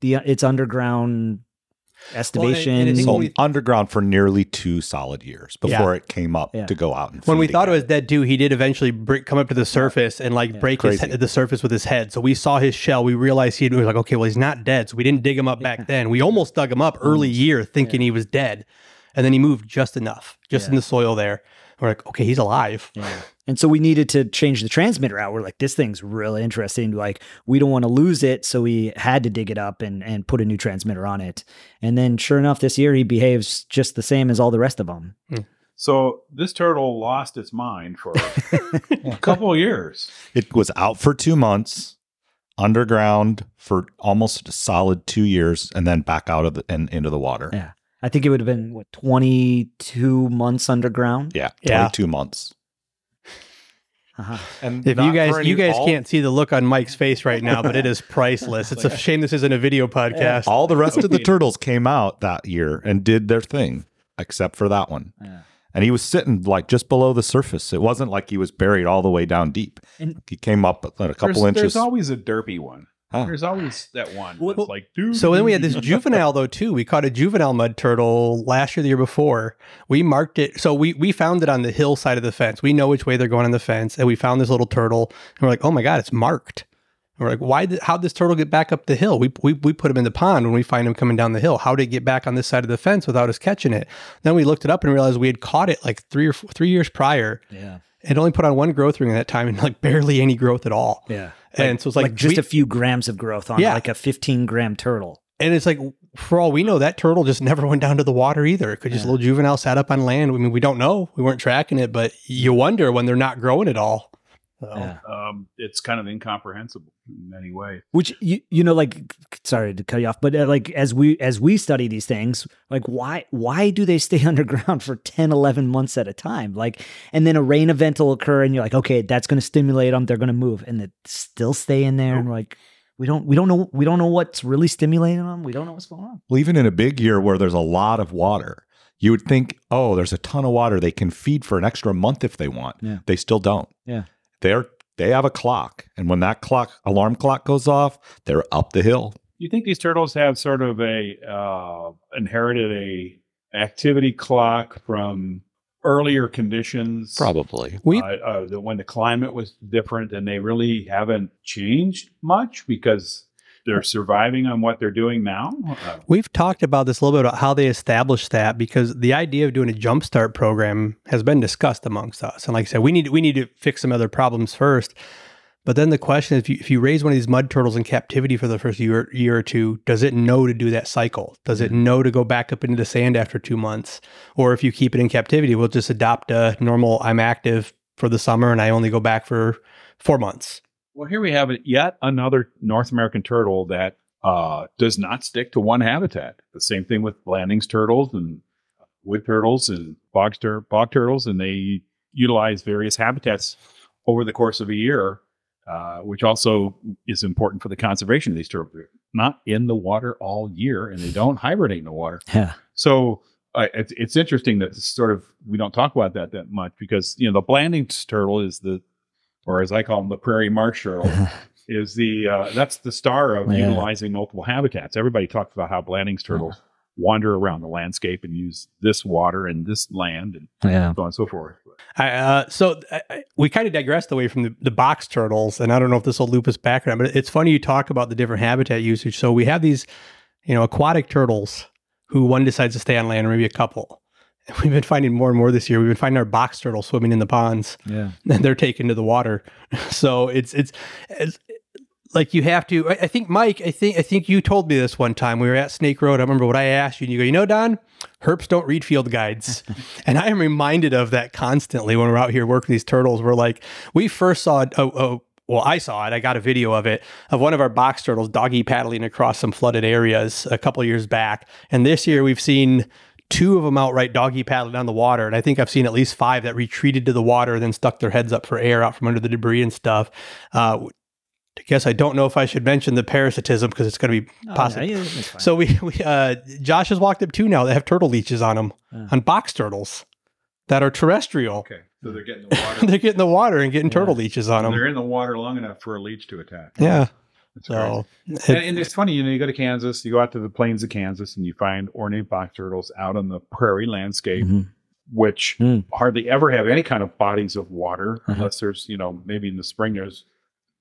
the its underground estivation and I think So we- underground for nearly two solid years before it came up Yeah. to go out and When we feed thought it was dead too, he did eventually break, come up to the surface and like break his head, the surface with his head. So we saw his shell. We realized he we were like, okay, well he's not dead. So we didn't dig him up back then. We almost dug him up early year thinking he was dead, and then he moved just enough, just in the soil there. We're like, okay, he's alive. And so we needed to change the transmitter out we're like this thing's really interesting like we don't want to lose it so we had to dig it up and and put a new transmitter on it and then sure enough this year he behaves just the same as all the rest of them hmm. So this turtle lost its mind for a couple of years. It was out for two months, underground for almost a solid two years, and then back out of the and into the water. Yeah. i think it would have been what 22 months underground Yeah, Yeah. twenty-two months. Uh-huh. And If you guys you guys all- can't see the look on Mike's face right now, but it is priceless. It's a shame this isn't a video podcast. all the rest of the turtles came out that year and did their thing, except for that one. Yeah. And he was sitting like just below the surface. It wasn't like he was buried all the way down deep. And- he came up a couple there's, inches. There's always a derpy one. Huh. There's always that one. Well, that's like, dude. So then we had this juvenile though too. We caught a juvenile mud turtle last year, the year before. We marked it. So we we found it on the hillside of the fence. We know which way they're going on the fence, and we found this little turtle. And we're like, oh my god, it's marked. And we're like, why? Did, how'd this turtle get back up the hill? We, we we put him in the pond when we find him coming down the hill. How did it get back on this side of the fence without us catching it? Then we looked it up and realized we had caught it like three or four, three years prior. yeah It only put on one growth ring at that time and like barely any growth at all. yeah And so it's like, like, just we- a few grams of growth on Yeah. like a 15 gram turtle And it's like, for all we know, that turtle just never went down to the water either. It could just Yeah. a little juvenile sat up on land. I mean, we don't know. We weren't tracking it, but you wonder when they're not growing at all. So, Yeah. um, it's kind of incomprehensible in many ways. which you you know like sorry to cut you off but uh, like as we as we study these things like why why do they stay underground for 10 11 months at a time like and then a rain event will occur and you're like okay that's going to stimulate them they're going to move and they still stay in there and like we don't we don't know we don't know what's really stimulating them we don't know what's going on Well, even in a big year where there's a lot of water, you would think, oh, there's a ton of water. They can feed for an extra month if they want. Yeah. They still don't. Yeah. They're they have a clock. And when that clock alarm clock goes off, they're up the hill. You think these turtles have sort of a uh, inherited a activity clock from earlier conditions? Probably. we uh, uh, the, when the climate was different and they really haven't changed much because they're surviving on what they're doing now. Uh, we've talked about this a little bit about how they established that because the idea of doing a jumpstart program has been discussed amongst us. And like I said, we need we need to fix some other problems first. But then the question is, if you, if you raise one of these mud turtles in captivity for the first year, year or two, does it know to do that cycle? Does it know to go back up into the sand after two months? Or if you keep it in captivity, we'll just adopt a normal, I'm active for the summer and I only go back for four months. Well, here we have it yet another North American turtle that uh, does not stick to one habitat. The same thing with Blanding's turtles and wood turtles and bog, tur- bog turtles, and they utilize various habitats over the course of a year, uh, which also is important for the conservation of these turtles. They're not in the water all year, and they don't hibernate in the water. Yeah. So uh, it's, it's interesting that sort of we don't talk about that that much because you know the Blanding's turtle is the, or as I call them, the prairie marsh turtle. is the uh, that's the star of Yeah. utilizing multiple habitats. Everybody talks about how Blanding's turtles wander around the landscape and use this water and this land and Yeah. so on and so forth. I, uh, so I, I, we kind of digressed away from the, the box turtles, and I don't know if this will loop us back around, but it's funny you talk about the different habitat usage. So we have these, you know, aquatic turtles who one decides to stay on land, or maybe a couple. We've been finding more and more this year. We've been finding our box turtles swimming in the ponds, Yeah. and they're taken to the water. So it's it's, it's like you have to. I, I think Mike. I think I think you told me this one time. We were at Snake Road. I remember what I asked you, and you go, you know, Don, herps don't read field guides, and I am reminded of that constantly when we're out here working these turtles. We're like, we first saw. Oh, oh, well, I saw it. I got a video of it of one of our box turtles doggy paddling across some flooded areas a couple years back, and this year we've seen two of them outright doggy paddling down the water. And I think I've seen at least five that retreated to the water and then stuck their heads up for air out from under the debris and stuff. Uh, I guess I don't know if I should mention the parasitism because it's going to be possible. Oh, yeah, that's. So we, we uh, Josh has walked up two now that have turtle leeches on them Yeah. on box turtles that are terrestrial. Okay, so they're getting the water. They're getting the water and getting turtle leeches on them. they're in the water long enough for a leech to attack. Yeah. That's So it- and, and it's funny, you know, you go to Kansas, you go out to the plains of Kansas, and you find ornate box turtles out on the prairie landscape, Mhm. which Mm. hardly ever have any kind of bodies of water, Uh-huh. unless there's, you know, maybe in the spring there's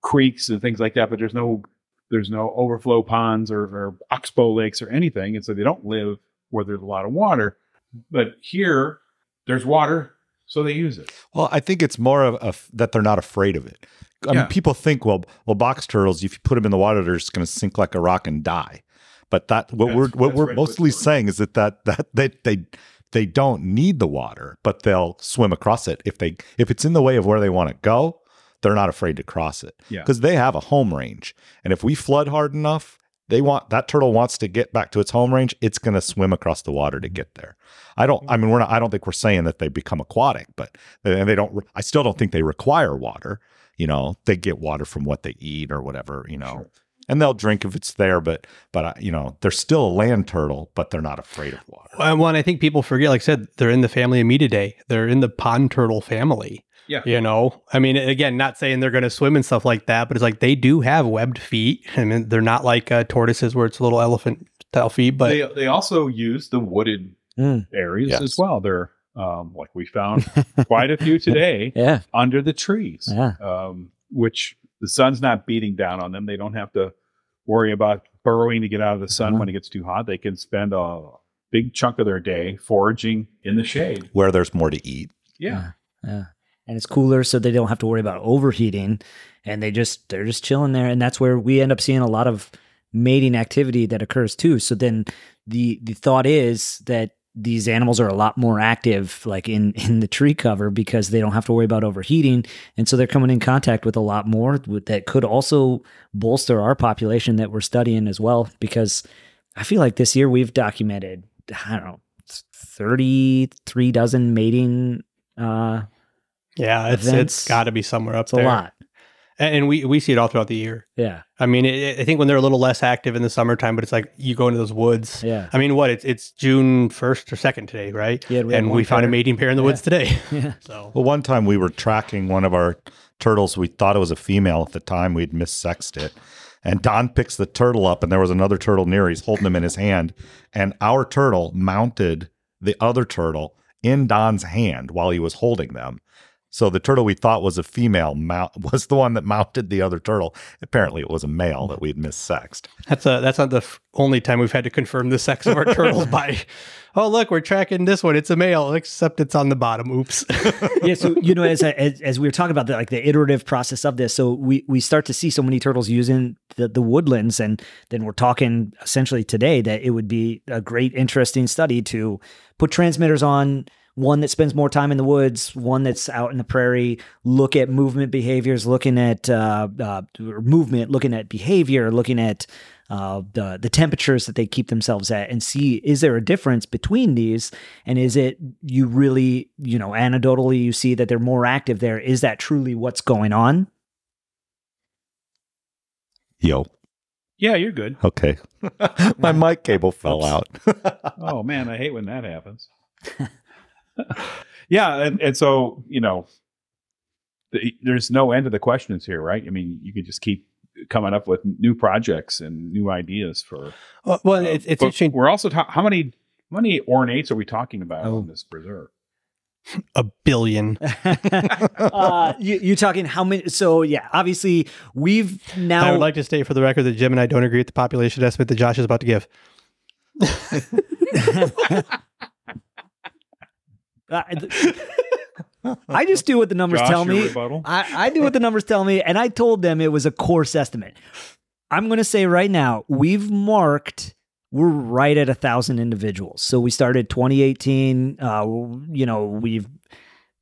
creeks and things like that, but there's no there's no overflow ponds or, or oxbow lakes or anything, and so they don't live where there's a lot of water. But here, there's water, so they use it. Well, I think it's more of a, that they're not afraid of it. I Yeah. mean, people think, well, well, box turtles, if you put them in the water, they're just going to sink like a rock and die. But that what That's- we're what we're right, mostly saying is that that that they they they don't need the water, but they'll swim across it if they if it's in the way of where they want to go. They're not afraid to cross it Yeah. because they have a home range, and if we flood hard enough, they want that turtle wants to get back to its home range. It's going to swim across the water to get there. I don't. Mm-hmm. I mean, we're not. I don't think we're saying that they become aquatic, but and they don't. I still don't think they require water. You know, they get water from what they eat or whatever. You know, and they'll drink if it's there. But but uh, you know, they're still a land turtle, but they're not afraid of water. Well, and I think people forget, like I said, they're in the family Emydidae. They're in the pond turtle family. Yeah. You know, I mean, again, not saying they're going to swim and stuff like that, but it's like they do have webbed feet. I mean, they're not like uh, tortoises where it's a little elephant style feet, but they they also use the wooded Mm. areas Yes. as well. They're um, like we found quite a few today Yeah. under the trees, Yeah. um, which the sun's not beating down on them. They don't have to worry about burrowing to get out of the sun Uh-huh. when it gets too hot. They can spend a big chunk of their day foraging in the shade. Where there's more to eat. Yeah, Yeah. And it's cooler so they don't have to worry about overheating and they just they're just chilling there and that's where we end up seeing a lot of mating activity that occurs too. So then the the thought is that these animals are a lot more active like in in the tree cover because they don't have to worry about overheating and so they're coming in contact with a lot more with, that could also bolster our population that we're studying as well because I feel like this year we've documented I don't know 33 dozen mating uh yeah, it's, Events. it's got to be somewhere up it's a there. lot. And and we, we see it all throughout the year. Yeah. I mean, it, I think when they're a little less active in the summertime, but it's like you go into those woods. Yeah. I mean, what? It's it's June 1st or 2nd today, right? Yeah, we and one we found a mating pair in the Yeah. woods today. Yeah. So, Well, one time we were tracking one of our turtles. We thought it was a female at the time. We'd missexed it. And Don picks the turtle up, and there was another turtle near. He's holding him in his hand. And our turtle mounted the other turtle in Don's hand while he was holding them. So the turtle we thought was a female mount was the one that mounted the other turtle. Apparently, it was a male that we'd missexed. That's a that's not the f- only time we've had to confirm the sex of our turtles by. Oh look, we're tracking this one. It's a male, except it's on the bottom. Oops. yeah, so you know, as, as as we were talking about the like the iterative process of this, so we we start to see so many turtles using the, the woodlands, and then we're talking essentially today that it would be a great, interesting study to put transmitters on one that spends more time in the woods, one that's out in the prairie, look at movement behaviors, looking at uh, uh, movement, looking at behavior, looking at uh, the the temperatures that they keep themselves at, and see is there a difference between these, and is it you really you know anecdotally you see that they're more active there? Is that truly what's going on? Yo, Yeah, you're good. okay. My mic cable fell out. oh man, I hate when that happens. yeah, and, and so you know, the, there's no end to the questions here, right? I mean, you could just keep coming up with new projects and new ideas for. well, well, uh, it's, it's but interesting. We're also ta- how many how many ornates are we talking about Oh. in this preserve? A billion. uh, you, you're talking how many? So yeah, obviously we've now. I would like to state for the record that Jim and I don't agree with the population estimate that Josh is about to give. I, I just do what the numbers Josh, tell me. I, I do what the numbers tell me, and I told them it was a coarse estimate. I'm going to say right now, we've marked, we're right at a thousand individuals. So we started 2018, uh, you know, we've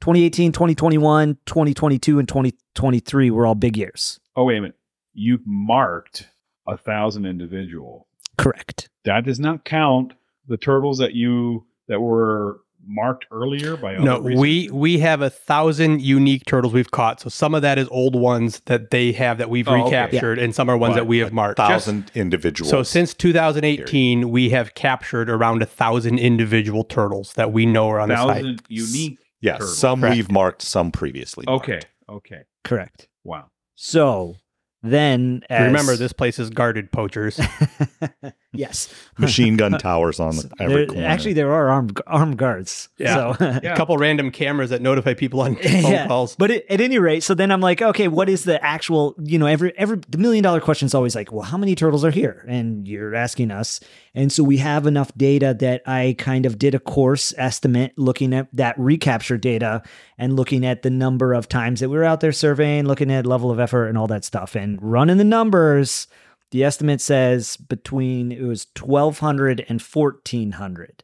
2018, 2021, 2022, and 2023 were all big years. Oh wait a minute, you marked a thousand individual. Correct. That does not count the turtles that you that were marked earlier by other No, we we have a thousand unique turtles we've caught. So some of that is old ones that they have that we've Oh, okay. recaptured, and some are ones But that we have marked. Thousand individuals. So since 2018, we have captured around a thousand individual turtles that we know are on the site. thousand unique. yes, turtles. some Correct. we've marked, some previously. marked. Okay, okay, Correct. wow. So then, as, Remember, this place is guarded poachers. yes. Machine gun towers on the, every There- corner. actually, there are armed armed guards. Yeah. So, Yeah. A couple random cameras that notify people on phone calls. But at, at any rate, so then I'm like, okay, what is the actual, you know, every every the million dollar question is always like, well, how many turtles are here? And you're asking us. And so we have enough data that I kind of did a coarse estimate looking at that recapture data and looking at the number of times that we were out there surveying, looking at level of effort and all that stuff and running the numbers. The estimate says between it was 1200 and 1400.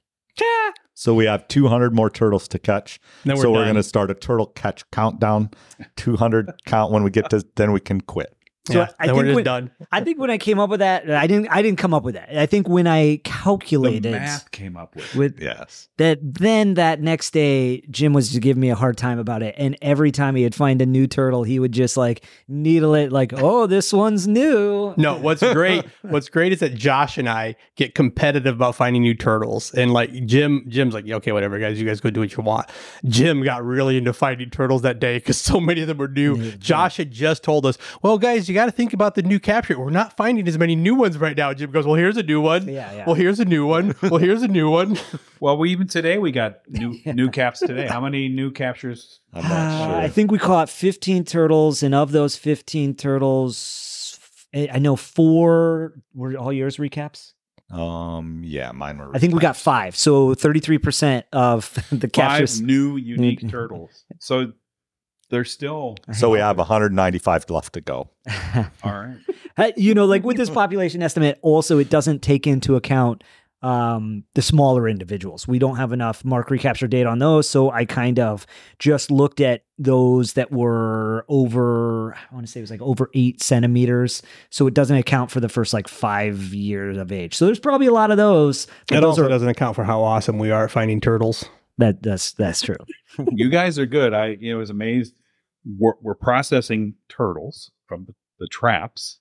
So we have 200 more turtles to catch. Then we're so we're going to start a turtle catch countdown. 200 count when we get to, then we can quit. So yeah, I then we're think just when- done. I think when I came up with that, I didn't. I didn't come up with that. I think when I calculated, The calculated math came up with. with Yes. that, then that next day, Jim was just giving me a hard time about it. And every time he would find a new turtle, he would just like needle it, like, "Oh, this one's new." No, what's great, what's great is that Josh and I get competitive about finding new turtles. And like Jim, Jim's like, okay, whatever, guys, you guys go do what you want. Jim got really into finding turtles that day because so many of them were new. Yeah, Josh had just told us, well, guys, you got to think about the new capture. We're not finding as many new ones right now. Jim goes, well, here's a new one. Yeah, yeah. Well, here's a new one. Well, here's a new one. Well, we even today we got new new caps today. How many new captures? I'm not Uh, sure. I think we caught 15 turtles, and of those 15 turtles, I I know four were all yours recaps. um, yeah, mine were. I think we got five, so 33% of the Five captures. new unique turtles. So they're still So we have 195 left to go. all right. You know, like with this population estimate, also it doesn't take into account um, the smaller individuals. We don't have enough mark recapture data on those, so I kind of just looked at those that were over. I want to say it was like over eight centimeters, so it doesn't account for the first like five years of age. So there's probably a lot of those. but That those also are doesn't account for how awesome we are at finding turtles. That that's that's true. you guys are good. I you know was amazed. We're, we're processing turtles from the, the traps,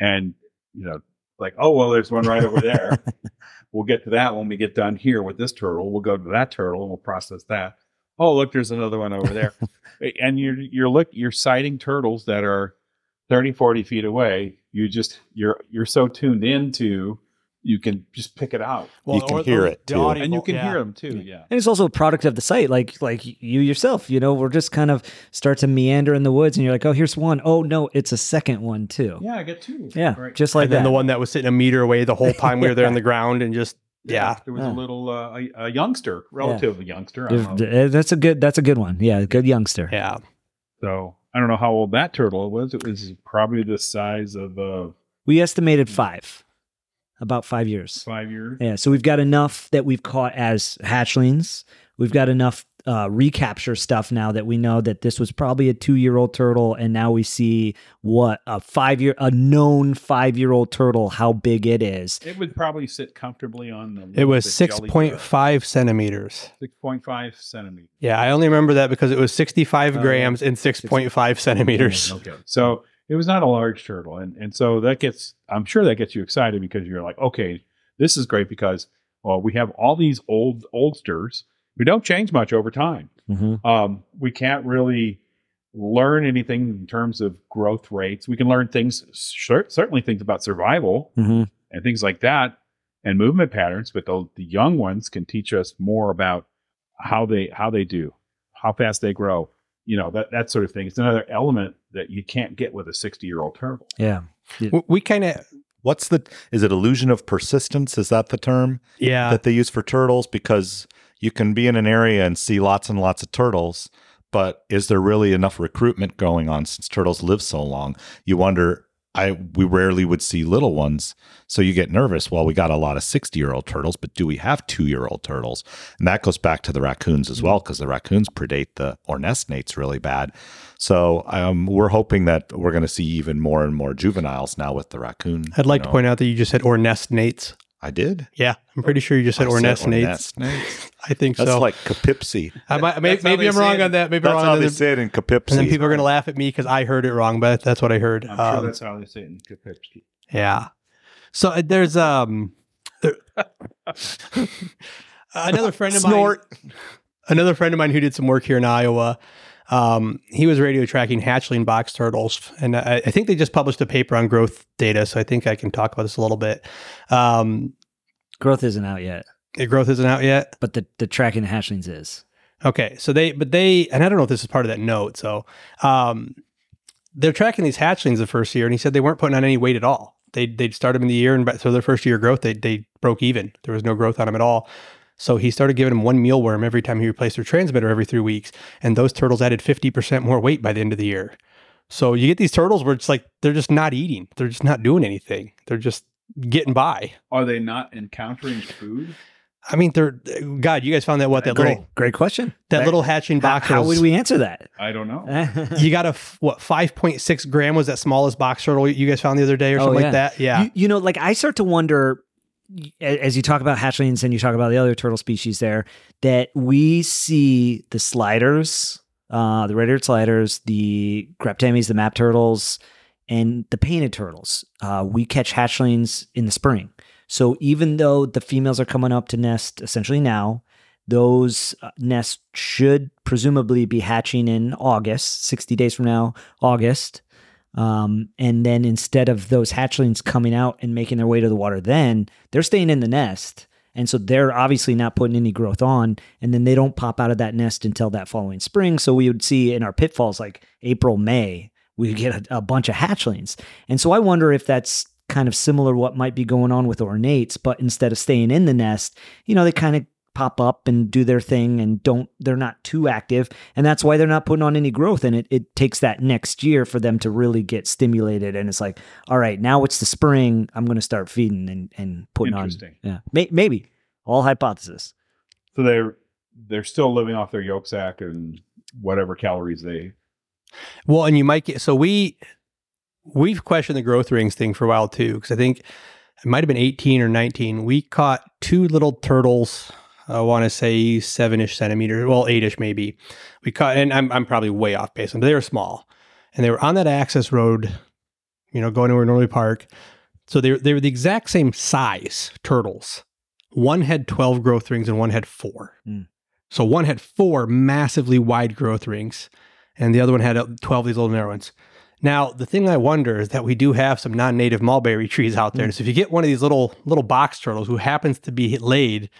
and you know, like oh well, there's one right over there. we'll get to that when we get done here with this turtle. We'll go to that turtle and we'll process that. Oh look, there's another one over there, and you're you're look you're sighting turtles that are 30, 40 feet away. You just you're you're so tuned into you can just pick it out, You can hear it, too. audio- and you can yeah. hear them too. Yeah. And it's also a product of the site, like like you yourself. You know, we're just kind of start to meander in the woods, and you're like, oh, here's one. Oh no, it's a second one too. Yeah, I get two. Yeah, Right. just like and then the one that was sitting a meter away the whole time we were there on the ground and just yeah. There was Yeah. a little uh, a, a youngster, relative youngster. I don't know. Uh, That's a good. That's a good one. Yeah, good youngster. Yeah. So I don't know how old that turtle was. It was probably the size of uh, We estimated five, about five years. five years. Yeah, so we've got enough that we've caught as hatchlings. We've got enough uh, recapture stuff now that we know that this was probably a two-year-old turtle, and now we see what a five-year, a known five-year-old turtle, how big it is. It would probably sit comfortably on the. It was the six jelly point jar. five centimeters. Six point five centimeters. Yeah, I only remember that because it was sixty five Oh, grams and six point five centimeters. Okay. So it was not a large turtle. And and so that gets I'm sure that gets you excited because you're like, okay, this is great because well, we have all these old oldsters who don't change much over time. Mm-hmm. Um, we can't really learn anything in terms of growth rates. We can learn things cer- certainly things about survival Mm-hmm. and things like that and movement patterns, but the, the young ones can teach us more about how they how they do, how fast they grow, you know, that that sort of thing. It's another element that you can't get with a 60-year-old turtle. Yeah, W- We kind of What's the is it illusion of persistence? Is that the term yeah. that they use for turtles? Because you can be in an area and see lots and lots of turtles, but is there really enough recruitment going on since turtles live so long? You wonder. I we rarely would see little ones, so you get nervous. Well, we got a lot of sixty year old turtles, but do we have two year old turtles? And that goes back to the raccoons as well, because the raccoons predate the or nestnates really bad. So um, we're hoping that we're going to see even more and more juveniles now with the raccoon. I'd like you to point out that you just said or nest nates. I did. Yeah, I'm pretty sure you just said I or said nest nates. Ornestnates. I think so. That's so. like Capipsy. I might, may, maybe I'm wrong on that. Maybe That's I'm wrong. That's how And they then, say it in Capipsy. and then people are going to laugh at me because I heard it wrong, but that's what I heard. I'm Um, sure that's how they say it in Poughkeepsie. Yeah. So uh, there's um there- another friend of Snort. mine. Another friend of mine who did some work here in Iowa. Um, he was radio tracking hatchling box turtles, and I, I think they just published a paper on growth data. So I think I can talk about this a little bit. Um, growth isn't out yet, the growth isn't out yet. but the the tracking the hatchlings is. Okay, so they, but they, and I don't know if this is part of that note. So, um, they're tracking these hatchlings the first year, and he said they weren't putting on any weight at all. They they'd start them in the year, and so their first year of growth, they they broke even. There was no growth on them at all. So he started giving them one mealworm every time he replaced their transmitter every three weeks, and those turtles added fifty percent more weight by the end of the year. So you get these turtles where it's like they're just not eating, they're just not doing anything, they're just getting by. Are they not encountering food? I mean, they're God. You guys found that what that great, little great question. that Right? little hatching box. how turtles- would we answer that? I don't know. you got a f- what 5.6 gram was that smallest box turtle you guys found the other day or Oh, something yeah. like that yeah You, you know, like I start to wonder a- as you talk about hatchlings and you talk about the other turtle species there that we see the sliders, uh, the red-eared sliders, the Graptemys, the map turtles, and the painted turtles. Uh, we catch hatchlings in the spring. So even though the females are coming up to nest essentially now, those uh, nests should presumably be hatching in August, 60 days from now, August. Um, and then instead of those hatchlings coming out and making their way to the water, then they're staying in the nest. And so they're obviously not putting any growth on. And then they don't pop out of that nest until that following spring. So we would see in our pitfalls like April, May, we get a, a bunch of hatchlings. And so I wonder if that's kind of similar what might be going on with ornates, but instead of staying in the nest, you know, they kind of pop up and do their thing and don't they're not too active. And that's why they're not putting on any growth. And it, it takes that next year for them to really get stimulated. And it's like all right now it's the spring. I'm going to start feeding and, and putting on. Interesting. yeah. May, maybe. All hypothesis. So they're they're still living off their yolk sac and whatever calories they. well and you might get so we we've questioned the growth rings thing for a while too because i think it might have been 18 or 19 we caught two little turtles i want to say seven-ish centimeters well eight-ish maybe. We caught and i'm, I'm probably way off base but they were small. And they were on that access road you know going over norley park. So they were, they were the exact same size turtles. One had 12 growth rings and one had four. Mm. so one had four massively wide growth rings and the other one had uh, 12 of these little narrow ones. Now, the thing I wonder is that we do have some non-native mulberry trees out there. So if you get one of these little little box turtles who happens to be laid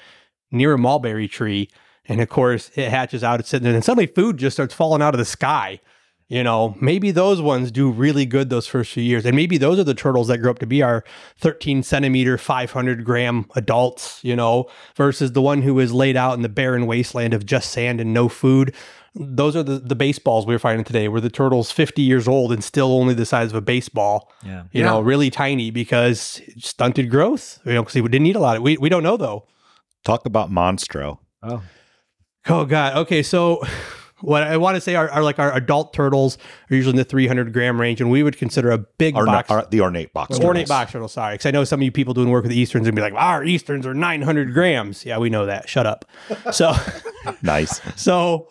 near a mulberry tree, and of course it hatches out, it's sitting there, and suddenly food just starts falling out of the sky. You know, maybe those ones do really good those first few years. And maybe those are the turtles that grow up to be our 13 centimeter, 500 gram adults, you know, versus the one who is laid out in the barren wasteland of just sand and no food. Those are the, the baseballs we were finding today, where the turtle's 50 years old and still only the size of a baseball, Yeah. you know, really tiny because stunted growth, you know, because we didn't eat a lot of We, we don't know though. Talk about Monstro. Oh. Oh God. Okay, so what I want to say are, are like our adult turtles are usually in the 300 gram range, and we would consider a big box. or the ornate box. Ornate box turtle, sorry, because I know some of you people doing work with Easterns and be like, our Easterns are 900 grams." Yeah, we know that. Shut up. So, Nice. so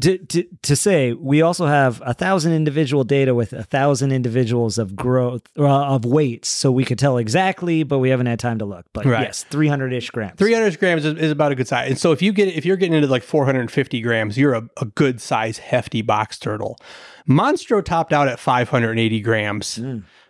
To, to, to say we also have a thousand individual data with a thousand individuals of growth uh, of weights, so we could tell exactly, but we haven't had time to look. But Right. yes, three hundred ish grams. 300 grams is, is about a good size. And so if you get if you're getting into like 450 grams, you're a, a good size hefty box turtle. Monstro topped out at 580 grams.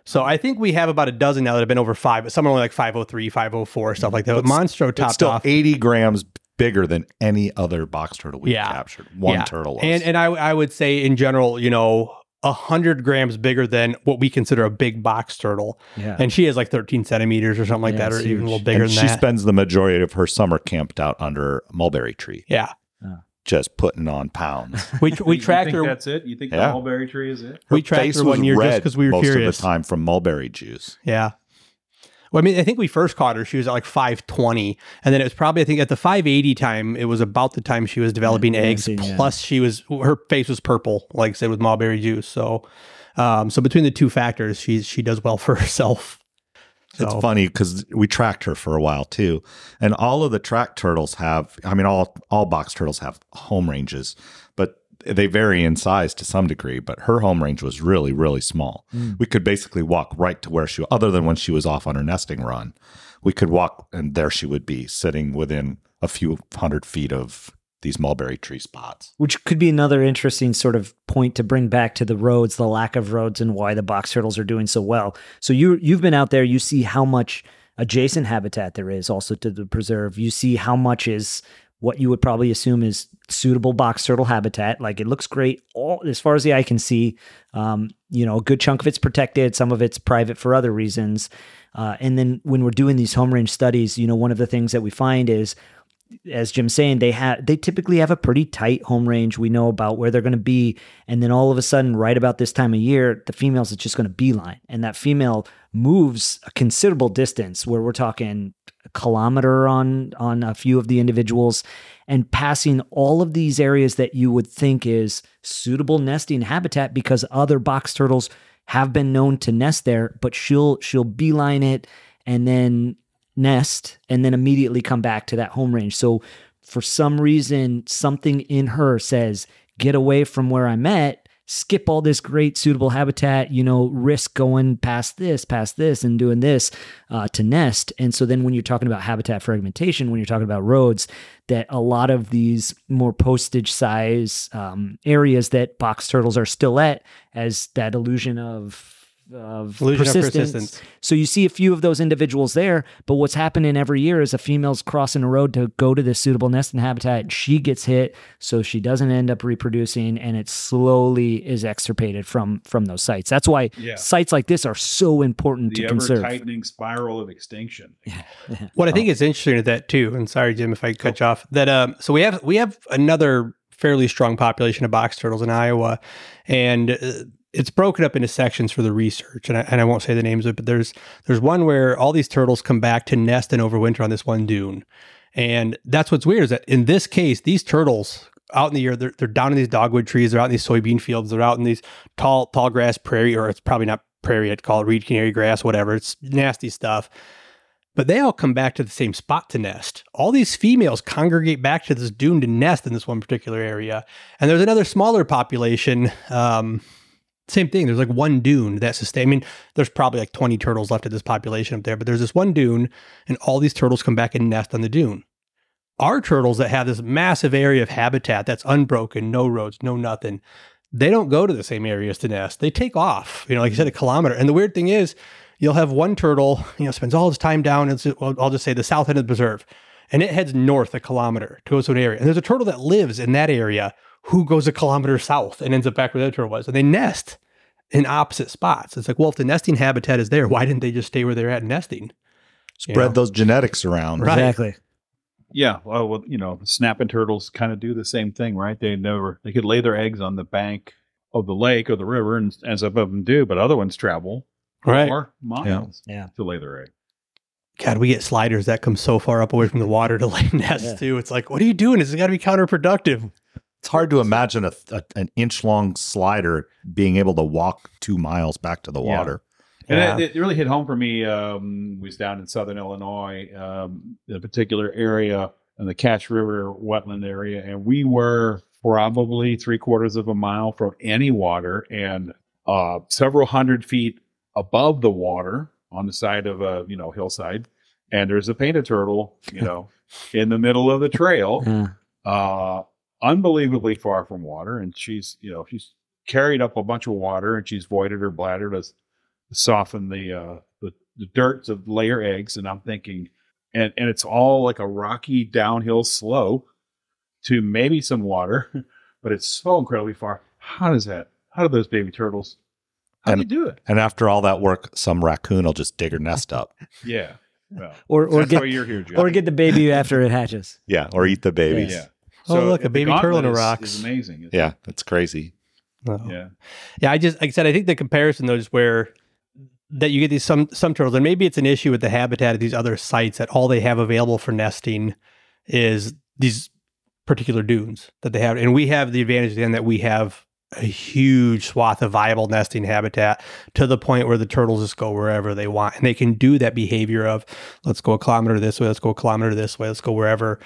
So I think we have about a dozen now that have been over five, but some are only like 503, 504, stuff like that. But Monstro It's topped still off. 80 grams bigger than any other box turtle we've Yeah. captured. One Yeah. turtle was. And and I I would say in general, you know, a hundred grams bigger than what we consider a big box turtle. Yeah. And she is like 13 centimeters or something like Yeah, that, or it's even a little bigger And than she that. spends the majority of her summer camped out under a mulberry tree, yeah. Ah. just putting on pounds. We tr- we tracked her that's it? You think Yeah. the mulberry tree is it? we Her tracked her was one year just because we were most curious. of the time from mulberry juice. Yeah. Well, I mean, I think we first caught her. She was at like 520. And then it was probably, I think at the 580 time, it was about the time she was developing Yeah, eggs. yeah. Plus, she was, her face was purple, like I said, with mulberry juice. So, um, so between the two factors, she, she does well for herself. It's funny because we tracked her for a while too, and all of the track turtles have. I mean, all all box turtles have home ranges, they vary in size to some degree. But her home range was really, really small. Hmm. We could basically walk right to where she, other than when she was off on her nesting run, we could walk, and there she would be sitting within a few hundred feet of these mulberry tree spots. which could be another interesting sort of point to bring back to the roads, the lack of roads, and why the box turtles are doing so well. So you you've been out there, you see how much adjacent habitat there is also to the preserve. You see how much is what you would probably assume is suitable box turtle habitat. Like it looks great all as far as the eye can see. Um, you know, a good chunk of it's protected, some of it's private for other reasons. Uh, and then when we're doing these home range studies, you know, one of the things that we find is as Jim's saying, they have they typically have a pretty tight home range. We know about where they're going to be, and then all of a sudden, right about this time of year, the females are just going to beeline, and that female moves a considerable distance. Where we're talking kilometer on on a few of the individuals, and passing all of these areas that you would think is suitable nesting habitat because other box turtles have been known to nest there, but she'll she'll beeline it and then nest and then immediately come back to that home range. So for some reason, something in her says, get away from where I'm at, skip all this great suitable habitat, you know, risk going past this, past this, and doing this uh, to nest. And so then when you're talking about habitat fragmentation, when you're talking about roads, that a lot of these more postage size um, areas that box turtles are still at as that illusion of of Illusion of persistence. persistence. So you see a few of those individuals there, but what's happening every year is a female's crossing a road to go to this suitable nesting habitat. She gets hit, so she doesn't end up reproducing, and it slowly is extirpated from from those sites. That's why Yeah. sites like this are so important The to ever conserve. tightening spiral of extinction. What I think is interesting is that too, and sorry, Jim, if I cut you off. That um, so we have we have another fairly strong population of box turtles in Iowa, and uh, it's broken up into sections for the research. And I, and I won't say the names of it, but there's there's one where all these turtles come back to nest and overwinter on this one dune, and that's what's weird is that in this case, these turtles out in the air, they're, they're down in these dogwood trees, they're out in these soybean fields, they're out in these tall tall grass prairie, or it's probably not prairie, I'd call it reed canary grass, whatever. It's nasty stuff but they all come back to the same spot to nest. All these females congregate back to this dune to nest in this one particular area. And there's another smaller population. Um, same thing. There's like one dune that sustain. I mean, there's probably like 20 turtles left of this population up there, but there's this one dune, and all these turtles come back and nest on the dune. Our turtles that have this massive area of habitat that's unbroken, no roads, no nothing, they don't go to the same areas to nest. They take off, you know, like you said, a kilometer. And the weird thing is, you'll have one turtle, you know, spends all its time down, I'll just say the south end of the preserve, and it heads north a kilometer to go to an area. And there's a turtle that lives in that area who goes a kilometer south and ends up back where the other turtle was. And they nest in opposite spots. It's like, well, if the nesting habitat is there, why didn't they just stay where they're at nesting? Spread You know? those genetics around. Right. Exactly. Yeah, well, well, you know, snapping turtles kind of do the same thing, right? They never they could lay their eggs on the bank of the lake or the river, and as some of them do, but other ones travel Right. four miles Yeah. to lay their egg. God, we get sliders that come so far up away from the water to lay nests Yeah. too. It's like, what are you doing? This has got to be counterproductive. It's hard to imagine a, a an inch long slider being able to walk two miles back to the Yeah. water. And Yeah. it, it really hit home for me. Um, was down in southern Illinois, um, in a particular area in the Cache River wetland area, and we were probably three quarters of a mile from any water and uh, several hundred feet above the water on the side of a you know hillside. And there's a painted turtle, you know, in the middle of the trail Yeah. uh, unbelievably far from water, and she's you know she's carried up a bunch of water, and she's voided her bladder to soften the uh, the, the dirt to lay her eggs. And I'm thinking, and and it's all like a rocky downhill slope to maybe some water, but it's so incredibly far. How does that? How do those baby turtles? How do And- you do it? And after all that work, some raccoon will just dig her nest up. Yeah. Well, Or or get you're here, John. or get the baby after it hatches. Yeah, or eat the babies. yeah. Oh, look, a baby turtle in a rock. is- amazing. isn't Yeah, that's crazy. Oh. Yeah. Yeah, I just like I said, I think the comparison though is where that you get these some some turtles, and maybe it's an issue with the habitat of these other sites that all they have available for nesting is these particular dunes that they have, and we have the advantage then that we have a huge swath of viable nesting habitat to the point where the turtles just go wherever they want, and they can do that behavior of let's go a kilometer this way, let's go a kilometer this way, let's go wherever.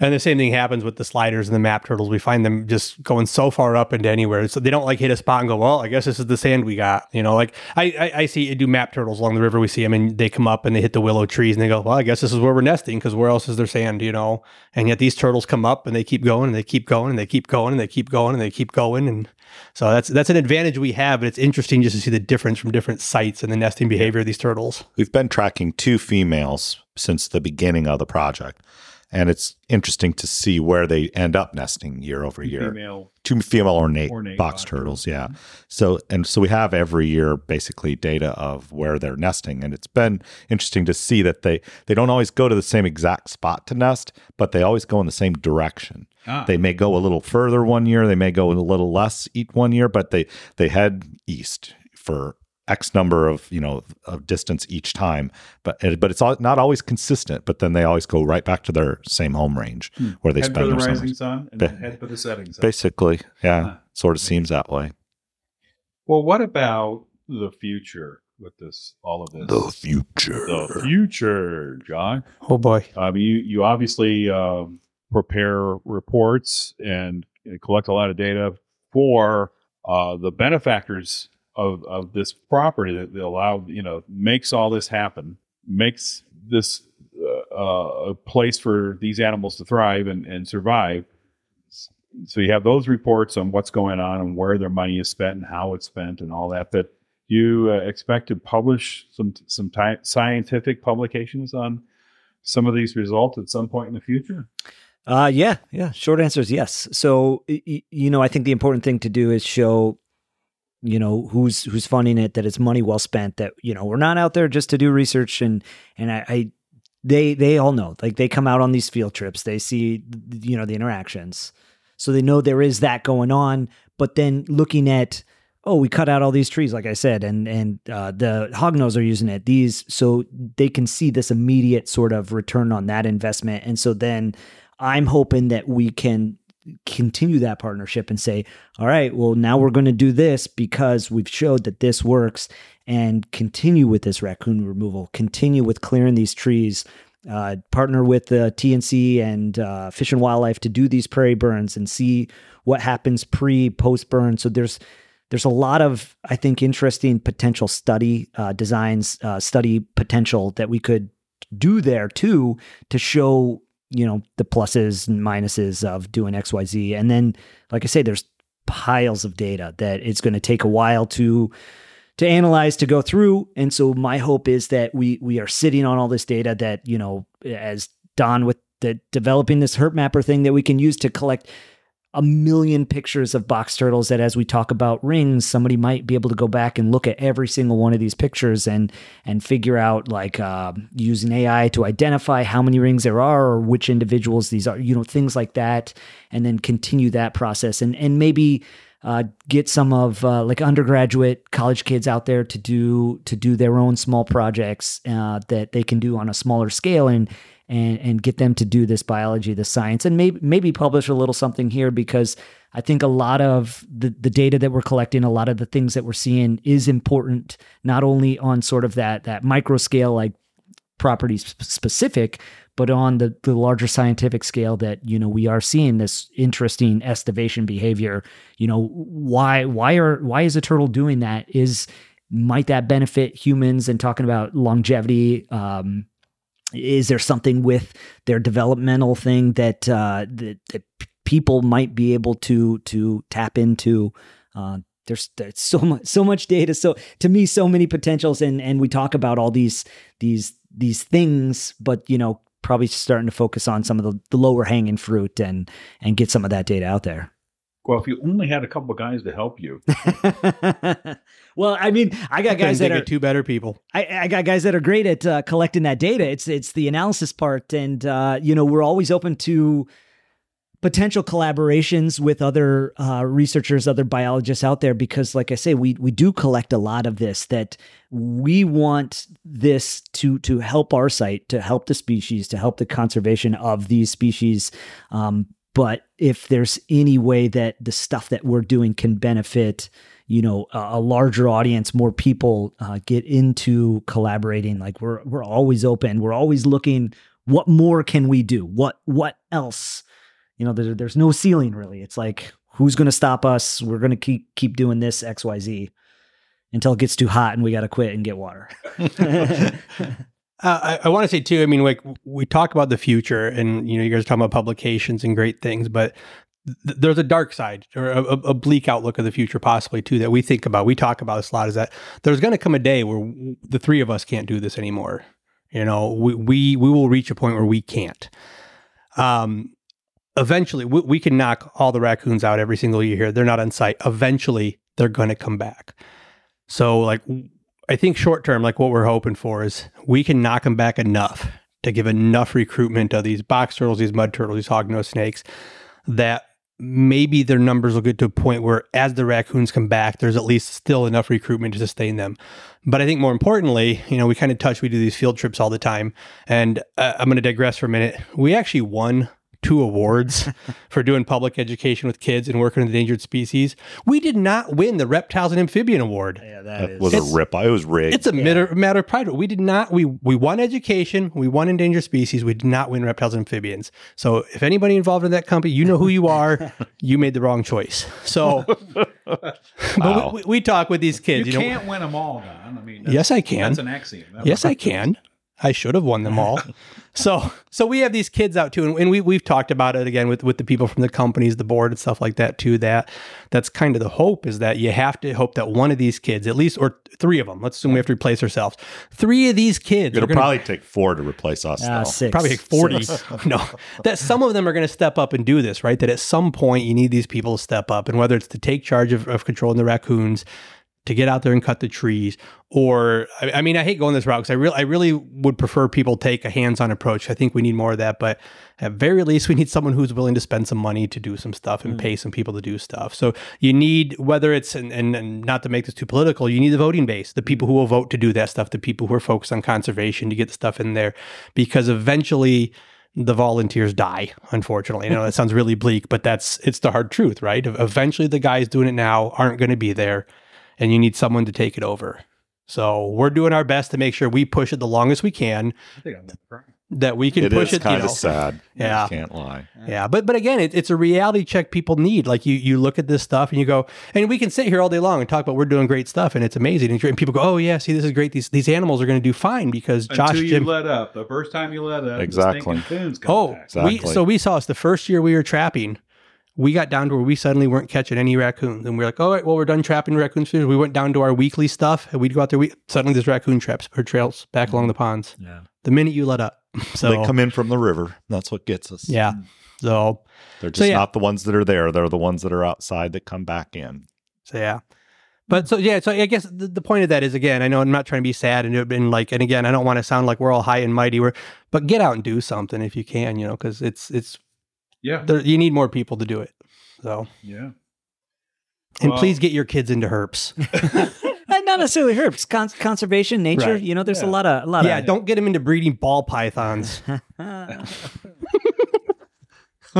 And the same thing happens with the sliders and the map turtles. We find them just going so far up into anywhere. So they don't like hit a spot and go, well, I guess this is the sand we got. You know, like I, I, I see I do map turtles along the river. We see them and they come up and they hit the willow trees and they go, well, I guess this is where we're nesting because where else is there sand, you know? And yet these turtles come up and they keep going and they keep going and they keep going and they keep going and they keep going. And so that's, that's an advantage we have. But it's interesting just to see the difference from different sites and the nesting behavior of these turtles. We've been tracking two females since the beginning of the project. And it's interesting to see where they end up nesting year over year. Female. Two female ornate, Ornate box box turtles, yeah. turtles. So and so we have every year basically data of where they're nesting, and it's been interesting to see that they they don't always go to the same exact spot to nest, but they always go in the same direction. Ah. They may go a little further one year, they may go a little less eat one year, but they they head east for X number of you know of distance each time, but but it's all, not always consistent. But then they always go right back to their same home range where they Hmm. head spend for the their rising sun and Ba- head for the setting sun. Basically, yeah, Huh. sort of seems that way. Well, what about the future with this? All of this. The future. The future, John. Oh boy. Um, you you obviously um, prepare reports and collect a lot of data for uh, the benefactors of of this property that allow you know makes all this happen, makes this uh, uh, a place for these animals to thrive and, and survive. So you have those reports on what's going on and where their money is spent and how it's spent and all that. That you uh, expect to publish some some ti- scientific publications on some of these results at some point in the future? Uh, yeah, yeah. Short answer is yes. So, y- you know, I think the important thing to do is show, you know, who's who's funding it, that it's money well spent. That you know, we're not out there just to do research, and and I, I they they all know, like they come out on these field trips, they see, you know, the interactions, so they know there is that going on. But then looking at, oh, we cut out all these trees, like I said, and and uh, the hognose are using it. These so they can see this immediate sort of return on that investment, and so then I'm hoping that we can continue that partnership and say, all right, well, now we're going to do this because we've showed that this works and continue with this raccoon removal, continue with clearing these trees, uh, partner with the TNC and uh, Fish and Wildlife to do these prairie burns and see what happens pre, post burn. So there's, there's a lot of, I think, interesting potential study uh, designs, uh, study potential that we could do there too to show you know the pluses and minuses of doing xyz and then like i say there's piles of data that it's going to take a while to to analyze to go through. And so my hope is that we we are sitting on all this data that you know as don with the developing this HerpMapper thing that we can use to collect a million pictures of box turtles that as we talk about rings somebody might be able to go back and look at every single one of these pictures and and figure out like uh, using ai to identify how many rings there are or which individuals these are you know things like that and then continue that process. And and maybe uh, get some of uh, like undergraduate college kids out there to do to do their own small projects uh, that they can do on a smaller scale and and and get them to do this biology, the science, and maybe maybe publish a little something here because I think a lot of the the data that we're collecting, a lot of the things that we're seeing is important, not only on sort of that that micro scale, like property specific, but on the, the larger scientific scale that you know we are seeing this interesting estivation behavior. You know why why are why is a turtle doing that? Is might that benefit humans? And talking about longevity um, is there something with their developmental thing that uh, that, that people might be able to to tap into? Uh, there's, there's so much so much data. So to me so many potentials and and we talk about all these these these things but you know probably starting to focus on some of the, the lower hanging fruit and and get some of that data out there Well, if you only had a couple of guys to help you, well i mean i got guys that are two better people. I, I got guys that are great at uh, collecting that data. It's it's the analysis part, and uh, you know we're always open to potential collaborations with other uh, researchers, other biologists out there, because like I say, we we do collect a lot of this. That we want this to to help our site, to help the species, to help the conservation of these species. Um, but if there's any way that the stuff that we're doing can benefit you know a, a larger audience more people uh, get into collaborating like we're we're always open. We're always looking what more can we do? What what else? You know there, there's no ceiling really. It's like who's going to stop us? We're going to keep keep doing this xyz until it gets too hot and we got to quit and get water Uh, I, I want to say too. I mean, like we talk about the future, and you know, you guys are talking about publications and great things, but th- there's a dark side or a, a bleak outlook of the future, possibly too, that we think about. We talk about this a lot. Is that there's going to come a day where w- the three of us can't do this anymore. You know, we we we will reach a point where we can't. Um, eventually, we, we can knock all the raccoons out every single year here. They're not on site. Eventually, they're going to come back. So, like, I think short term, like what we're hoping for is we can knock them back enough to give enough recruitment of these box turtles, these mud turtles, these hognose snakes that maybe their numbers will get to a point where as the raccoons come back, there's at least still enough recruitment to sustain them. But I think more importantly, you know, we kind of touch, we do these field trips all the time. And uh, I'm going to digress for a minute. We actually won two awards for doing public education with kids and working with endangered species. We did not win the Reptiles and Amphibian Award. yeah That was a rip. It was rigged. It's a matter, matter of pride. We did not. We we won education. We won endangered species. We did not win reptiles and amphibians. So if anybody involved in that company, you know who you are. you made the wrong choice. So, but Wow. we, we talk with these kids. You, know, can't win them all, Don. I mean, yes, I can. That's an axiom. That Yes, I can. I should have won them all. So, so we have these kids out too, and, and we we've talked about it again with with the people from the companies, the board, and stuff like that too. That that's kind of the hope is that you have to hope that one of these kids, at least, or three of them. Let's assume we have to replace ourselves. Three of these kids. It'll are gonna, probably take four to replace us. Ah, though. six probably like 40 no that some of them are going to step up and do this right that at some point you need these people to step up and whether it's to take charge of, of controlling the raccoons to get out there and cut the trees or i, I mean i hate going this route because i really i really would prefer people take a hands-on approach. I think we need more of that but at very least we need someone who's willing to spend some money to do some stuff and mm. pay some people to do stuff. So you need whether it's and, and, and not to make this too political you need the voting base the people mm. who will vote to do that stuff the people who are focused on conservation to get the stuff in there because eventually the volunteers die unfortunately. I know that sounds really bleak but that's it's the hard truth right? Eventually the guys doing it now aren't going to be there and you need someone to take it over so we're doing our best to make sure we push it the longest we can I think I'm crying. that we can It push is it you kind know of sad. Yeah. I can't lie. yeah, but but again, it, it's a reality check people need. Like you you look at this stuff and you go, and we can sit here all day long and talk about we're doing great stuff and it's amazing and, and people go, oh yeah, see this is great. These these animals are going to do fine because Josh Until you Jim. let up. The first time you let up, Exactly. the coons come Oh, back. we Exactly. so we saw us the first year we were trapping. We got down to where we suddenly weren't catching any raccoons. And we are like, all right, well, we're done trapping raccoons. We went down to our weekly stuff and we'd go out there. We, suddenly there's raccoon traps or trails back along the ponds. Yeah. The minute you let up. So they come in from the river. That's what gets us. yeah. Mm. So, They're just So, yeah. not the ones that are there. They're the ones that are outside that come back in. so yeah. But so yeah, so I guess the, the point of that is again, I know I'm not trying to be sad and and like, and again, I don't want to sound like we're all high and mighty. We're, but get out and do something if you can, you know, because it's it's Yeah. there, you need more people to do it. So Yeah. and Well- please get your kids into herps. Not necessarily herps, con- conservation, nature. Right. You know, there's a lot of a lot yeah, of don't get them into breeding ball pythons.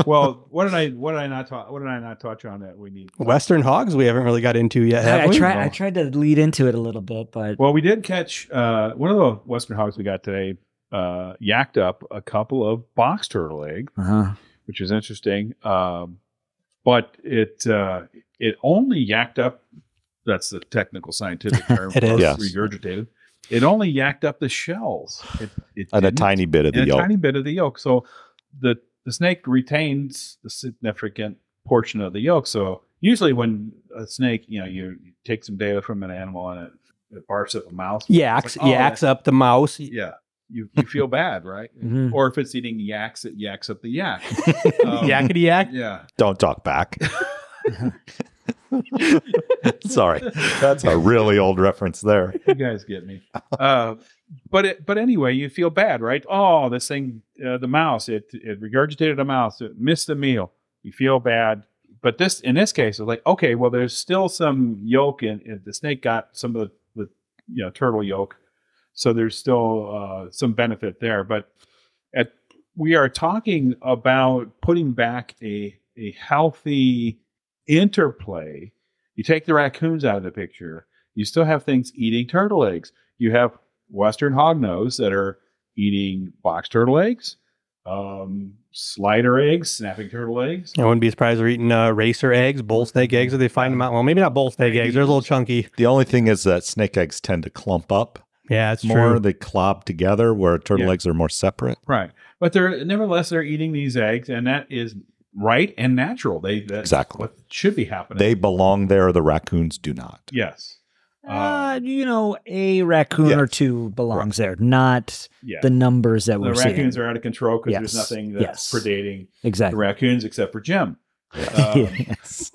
well, what did I what did I not talk what did I not touch on that we need? Western hogs we haven't really got into yet, have I, I we? tried. I tried to lead into it a little bit, but Well, we did catch uh, one of the western hogs we got today. Uh, yacked up a couple of box turtle eggs, uh-huh. Which is interesting. Um, but it uh, it only yacked up. That's the technical scientific term. It is. Yes. regurgitated. It only yacked up the shells. It, it And a tiny bit of the and a yolk. tiny bit of the yolk. So the the snake retains a significant portion of the yolk. So usually when a snake, you know, you, you take some data from an animal and it, it barfs up a mouse. Yeah, It's like, oh, yaks up the mouse. Yeah. You, you feel bad, right? Mhm. Or if it's eating yaks, it yaks up the yak. Um, Yakety yak. Yeah. Don't talk back. Sorry. That's a really old reference there. You guys get me. Uh, but it, but anyway, you feel bad, right? Oh, this thing, uh, the mouse, it it regurgitated a mouse, it missed the meal. You feel bad. But this, in this case, it's like okay, well, there's still some yolk in. in the snake got some of the, the you know turtle yolk, so there's still uh, some benefit there. But at we are talking about putting back a a healthy interplay. You take the raccoons out of the picture, you still have things eating turtle eggs. You have western hognose that are eating box turtle eggs, um, slider eggs, snapping turtle eggs. I wouldn't be surprised they're eating uh, racer eggs, bull snake eggs if they find them out. Well, maybe not bull snake eggs. They're a little chunky. The only thing is that snake eggs tend to clump up Yeah, it's more. true. They clob together where turtle Yeah. eggs are more separate. Right, but they're nevertheless they're eating these eggs, and that is right and natural. They that's Exactly. what should be happening. They belong there. The raccoons do not. yes, uh, you know, a raccoon Yeah. or two belongs there, not yeah. the numbers that the we're raccoons seeing. Raccoons are out of control because there's nothing that's Yes. predating the exactly. raccoons except for Jim. Um, yes.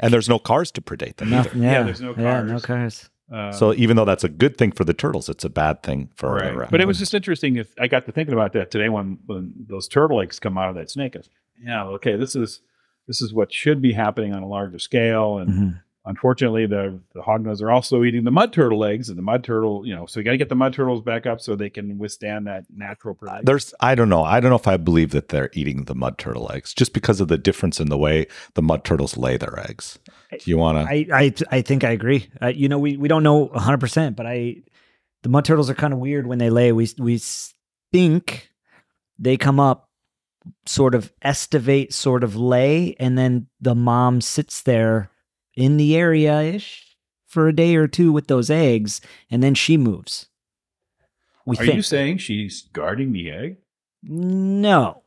And there's no cars to predate them either. Nothing- yeah. there's no Yeah, no cars. Uh, So even though that's a good thing for the turtles, it's a bad thing for the Right. raccoons. But it was just interesting. If I got to thinking about that today when, when those turtle eggs come out of that snake. I was, yeah, okay, this is this is what should be happening on a larger scale. And Mhm. Unfortunately, the the hognose are also eating the mud turtle eggs, and the mud turtle, you know, so you got to get the mud turtles back up so they can withstand that natural predator. There's, I don't know. I don't know if I believe that they're eating the mud turtle eggs just because of the difference in the way the mud turtles lay their eggs. Do you want to? I, I I think I agree. Uh, you know, we, we don't know 100, percent but I the mud turtles are kind of weird when they lay. We we think they come up, sort of estivate, sort of lay, and then the mom sits there in the area ish for a day or two with those eggs, and then she moves. We Are think you saying she's guarding the egg? no.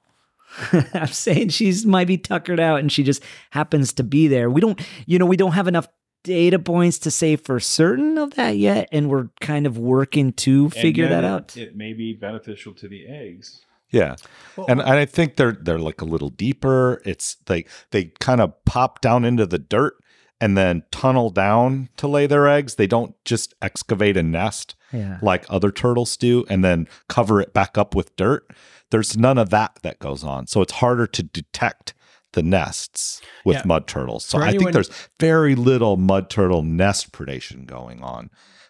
I'm saying she's might be tuckered out and she just happens to be there. We don't, you know, we don't have enough data points to say for certain of that yet, and we're kind of working to figure And yet that out. It may be beneficial to the eggs. Yeah. and, and I think they're they're like a little deeper. It's like they kind of pop down into the dirt and then tunnel down to lay their eggs. They don't just excavate a nest yeah. like other turtles do and then cover it back up with dirt. There's none of that that goes on. So it's harder to detect the nests with Yeah. mud turtles. So For I anyone- think there's very little mud turtle nest predation going on.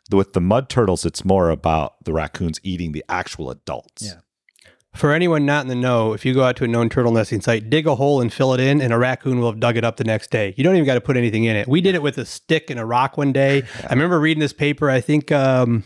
With the mud turtles, it's more about the raccoons eating the actual adults. Yeah. For anyone not in the know, if you go out to a known turtle nesting site, dig a hole and fill it in, and a raccoon will have dug it up the next day. You don't even got to put anything in it. We did it with a stick and a rock one day. I remember reading this paper. I think um,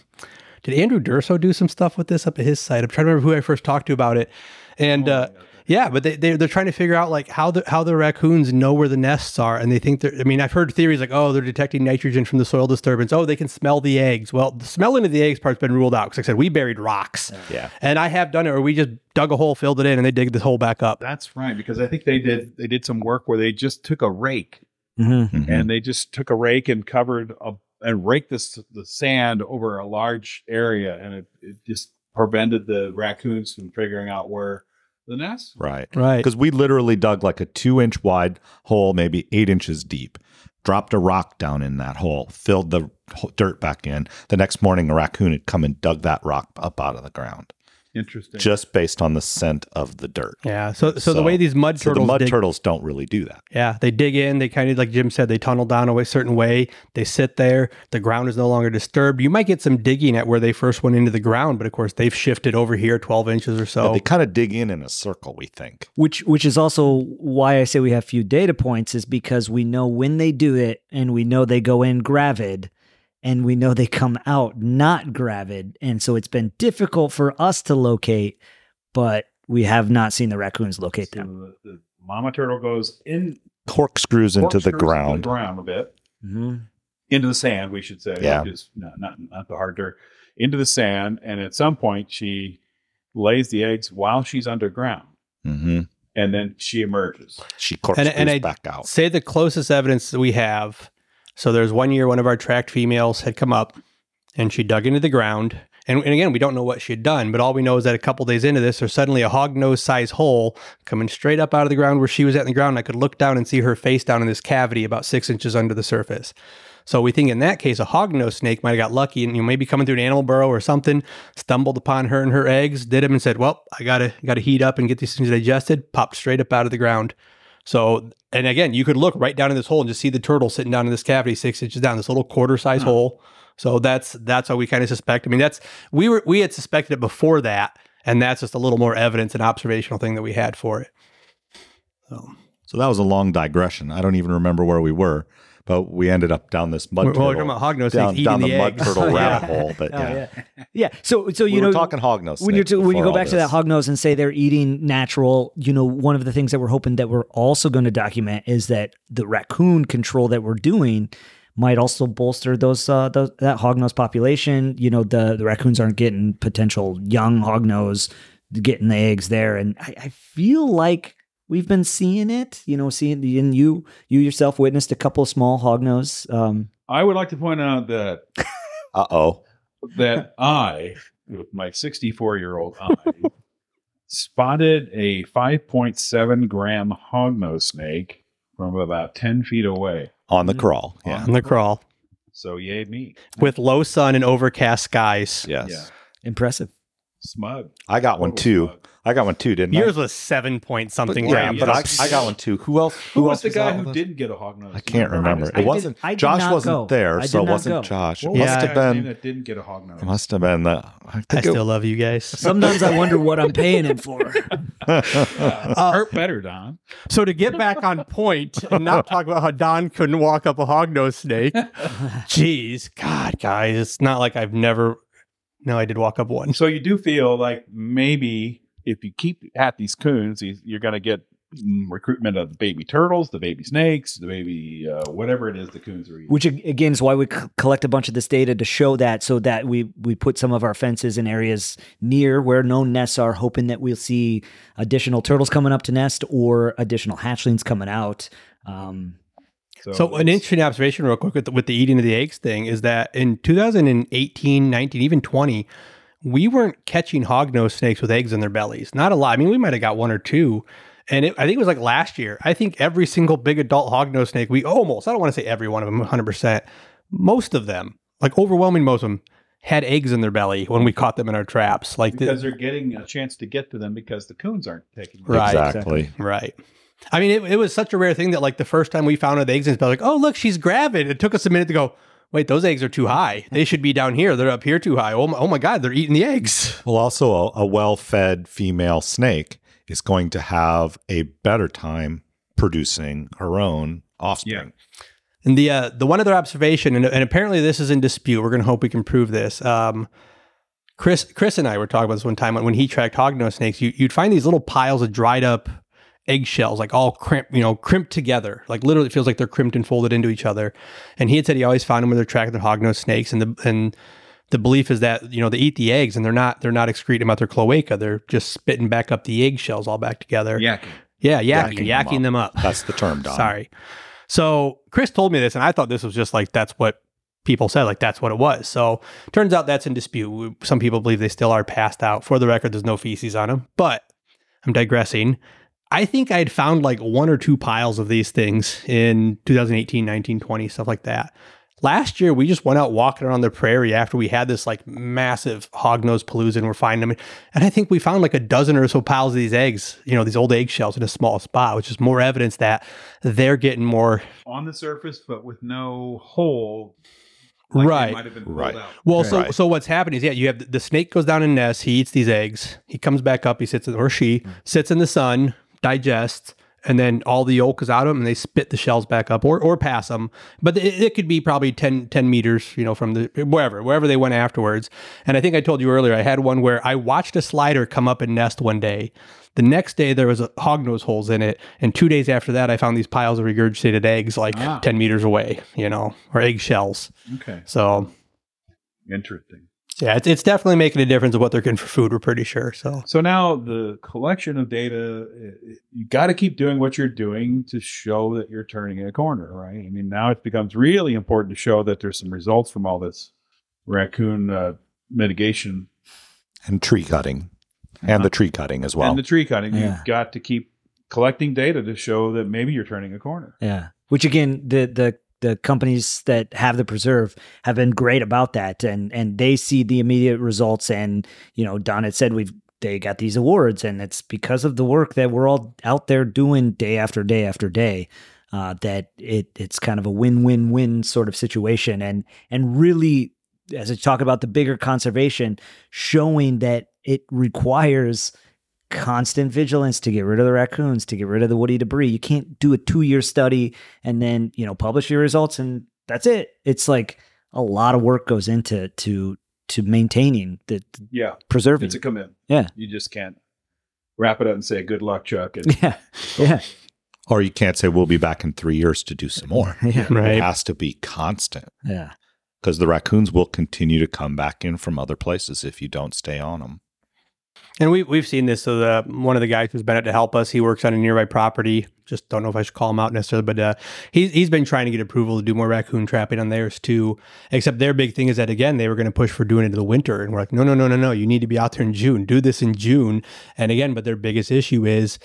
did Andrew Durso do some stuff with this up at his site? I'm trying to remember who I first talked to about it. And uh, Yeah, but they they're, they're trying to figure out like how the how the raccoons know where the nests are, and they think they're. I mean, I've heard theories like, oh, they're detecting nitrogen from the soil disturbance. Oh, they can smell the eggs. Well, the smelling of the eggs part's been ruled out because, like I said, we buried rocks. Yeah. and I have done it, or we just dug a hole, filled it in, and they dig this hole back up. That's right, because I think they did they did some work where they just took a rake Mm-hmm. Mhm. and they just took a rake and covered a and raked this the sand over a large area, and it, it just prevented the raccoons from figuring out where the nest. right. Right. Because we literally dug like a two inch wide hole, maybe eight inches deep, dropped a rock down in that hole, filled the dirt back in. The next morning, a raccoon had come and dug that rock up out of the ground Interesting. just based on the scent of the dirt. Yeah. So, so, the way these mud So the turtles mud dig, turtles don't really do that. yeah, they dig in. They kind of like Jim said, they tunnel down a certain way. They sit there. The ground is no longer disturbed. You might get some digging at where they first went into the ground, but of course they've shifted over here twelve inches or so. But they kind of dig in in a circle, we think. Which which is also why I say we have few data points is because we know when they do it and we know they go in gravid and we know they come out not gravid and so it's been difficult for us to locate but we have not seen the raccoons locate So them. the, the mama turtle goes in Corkscrews into the corkscrews ground. ground a bit Mhm. into the sand, we should say. Yeah. Just not, not not the hard dirt into the sand, and at some point she lays the eggs while she's underground, hmm and then she emerges. She corkscrews and I- back out. say the closest evidence that we have. So there's one year one of our tracked females had come up and she dug into the ground. And, and again, we don't know what she had done, but all we know is that a couple days into this, there's suddenly a hog nose size hole coming straight up out of the ground where she was at in the ground. I could look down and see her face down in this cavity about six inches under the surface. So we think in that case, a hognose snake might have got lucky and you know, maybe coming through an animal burrow or something, stumbled upon her and her eggs, did them and said, "Well, I gotta gotta heat up and get these things digested." Popped straight up out of the ground. So, and again, you could look right down in this hole and just see the turtle sitting down in this cavity, six inches down, this little quarter size hmm. hole. So that's that's how we kind of suspect. I mean, that's we were we had suspected it before that, and that's just a little more evidence and observational thing that we had for it. So, So that was a long digression. I don't even remember where we were, but we ended up down this mud well, turtle. we're talking about hognose down, down the, the, mud turtle Oh, yeah. rabbit hole. But Oh, yeah, yeah. Yeah. So so you we know talking hognose. when you when you go back to that this. hog nose and say they're eating natural, you know, one of the things that we're hoping that we're also going to document is that the raccoon control that we're doing might also bolster those, uh, those that hognose population. You know, the the raccoons aren't getting potential young hognose getting the eggs there, and I, I feel like we've been seeing it. You know, seeing and you you yourself witnessed a couple of small hognose. Um, I would like to point out that Uh oh. that I, with my 64 year old eye, spotted a 5.7 gram hognose snake from about 10 feet away. On the crawl. Yeah. on the crawl So yay me. with low sun and overcast skies. Yes. Yeah. impressive. Smug. I got one too. smug. I got one too, didn't Yours I? was seven point But, something yeah, but I, I got one too. Who else? Who Who, was else the guy who with didn't get a hognose? I can't remember. I It did- wasn't. I did Josh wasn't go. there, I so it wasn't go. Josh. It What was must have guy's name been. that didn't get a hognose? It must have been the. I I think it- still love you guys. Sometimes I wonder what I'm paying it for. Uh, Hurt better, Don. So to get back on point and not talk about how Don couldn't walk up a hognose snake. Jeez, God, guys, it's not like I've never. No, I did walk up one. So you do feel like maybe if you keep at these coons, you- you're going to get mm, recruitment of the baby turtles, the baby snakes, the baby uh, whatever it is the coons are eating. Which again is why we c- collect a bunch of this data to show that, so that we we put some of our fences in areas near where known nests are, hoping that we'll see additional turtles coming up to nest or additional hatchlings coming out. Um, So an interesting observation, real quick, with the, with the eating of the eggs thing, is that in 2018, 19, even 20, we weren't catching hognose snakes with eggs in their bellies. Not a lot. I mean, we might have got one or two. And it, I think it was like last year. I think every single big adult hognose snake, we almost, I don't want to say every one of them 100%, most of them, like overwhelming most of them, had eggs in their belly when we caught them in our traps. Like, the- because they're getting a chance to get to them because the coons aren't taking them. Right. exactly. Right. I mean, it, it was such a rare thing that like the first time we found of the eggs in his like, oh look, she's gravid. It took us a minute to go. Wait, those eggs are too high. They should be down here. They're up here too high. Oh my, oh my God, they're eating the eggs. Well, also a, a well-fed female snake is going to have a better time producing her own offspring. And the uh, the one other observation, and, and apparently this is in dispute. We're going to hope we can prove this. Um, Chris, Chris and I were talking about this one time when he tracked hognose snakes. You, you'd find these little piles of dried up eggshells, like all crimped, you know, crimped together. Like literally, it feels like they're crimped and folded into each other. And he had said he always found them when they're tracking their hognose snakes, and the and the belief is that you know they eat the eggs and they're not they're not excreting them out their cloaca. They're just spitting back up the eggshells all back together. Yakking. Yeah, yakking, Yakking yakking, them them up. That's the term, Don. Sorry. So Chris told me this, and I thought this was just like that's what people said, like that's what it was. So turns out that's in dispute. Some people believe they still are passed out. For the record, there's no feces on them, but I'm digressing. I think I'd found like one or two piles of these things in 2018, 19, 20, stuff like that. Last year, we just went out walking around the prairie after we had this like massive hognose palooza and we're finding them. And I think we found like a dozen or so piles of these eggs, you know, these old eggshells in a small spot, which is more evidence that they're getting more. On the surface, but with no hole. Right. Might have been Right. out. Well, so Right. so what's happening is yeah, you have the, the snake goes down in nest, he eats these eggs, he comes back up, he sits in, or she mm. sits in the sun, digests, and then all the yolk is out of them, and they spit the shells back up or or pass them. But it, it could be probably 10, 10 meters, you know, from the wherever wherever they went afterwards. And I think I told you earlier, I had one where I watched a slider come up and nest one day. The next day there was a hognose holes in it, and two days after that, I found these piles of regurgitated eggs like Ah. ten meters away, you know, or egg shells. Okay. So Interesting. Yeah, it's, it's definitely making a difference of what they're getting for food. We're pretty sure. So So now the collection of data, uh, you got to keep doing what you're doing to show that you're turning a corner, right? I mean, now it becomes really important to show that there's some results from all this raccoon uh, mitigation And tree cutting. And the tree cutting as well. and the tree cutting. Yeah. You've got to keep collecting data to show that maybe you're turning a corner. Yeah. Which again, the the the companies that have the preserve have been great about that. And and they see the immediate results. And you know Don had said we've they got these awards and it's because of the work that we're all out there doing day after day after day uh, that it it's kind of a win-win-win sort of situation. And and really as I talk about the bigger conservation showing that it requires constant vigilance to get rid of the raccoons, to get rid of the woody debris. You can't do a two year study and then, you know, publish your results and that's it. It's like a lot of work goes into to to maintaining the Yeah, preserving. it's a commitment. Yeah. You just can't wrap it up and say good luck, Chuck. And yeah. Yeah. or you can't say we'll be back in three years to do some more. Yeah. right. It has to be constant Yeah. because the raccoons will continue to come back in from other places if you don't stay on them. And we we've seen this. So the one of the guys who's been out to help us, he works on a nearby property. Just don't know if I should call him out necessarily, but uh, he's he's been trying to get approval to do more raccoon trapping on theirs too. Except their big thing is that again they were going to push for doing it in the winter, and we're like, no, no, no, no, no. You need to be out there in June. Do this in June. And again, but their biggest issue is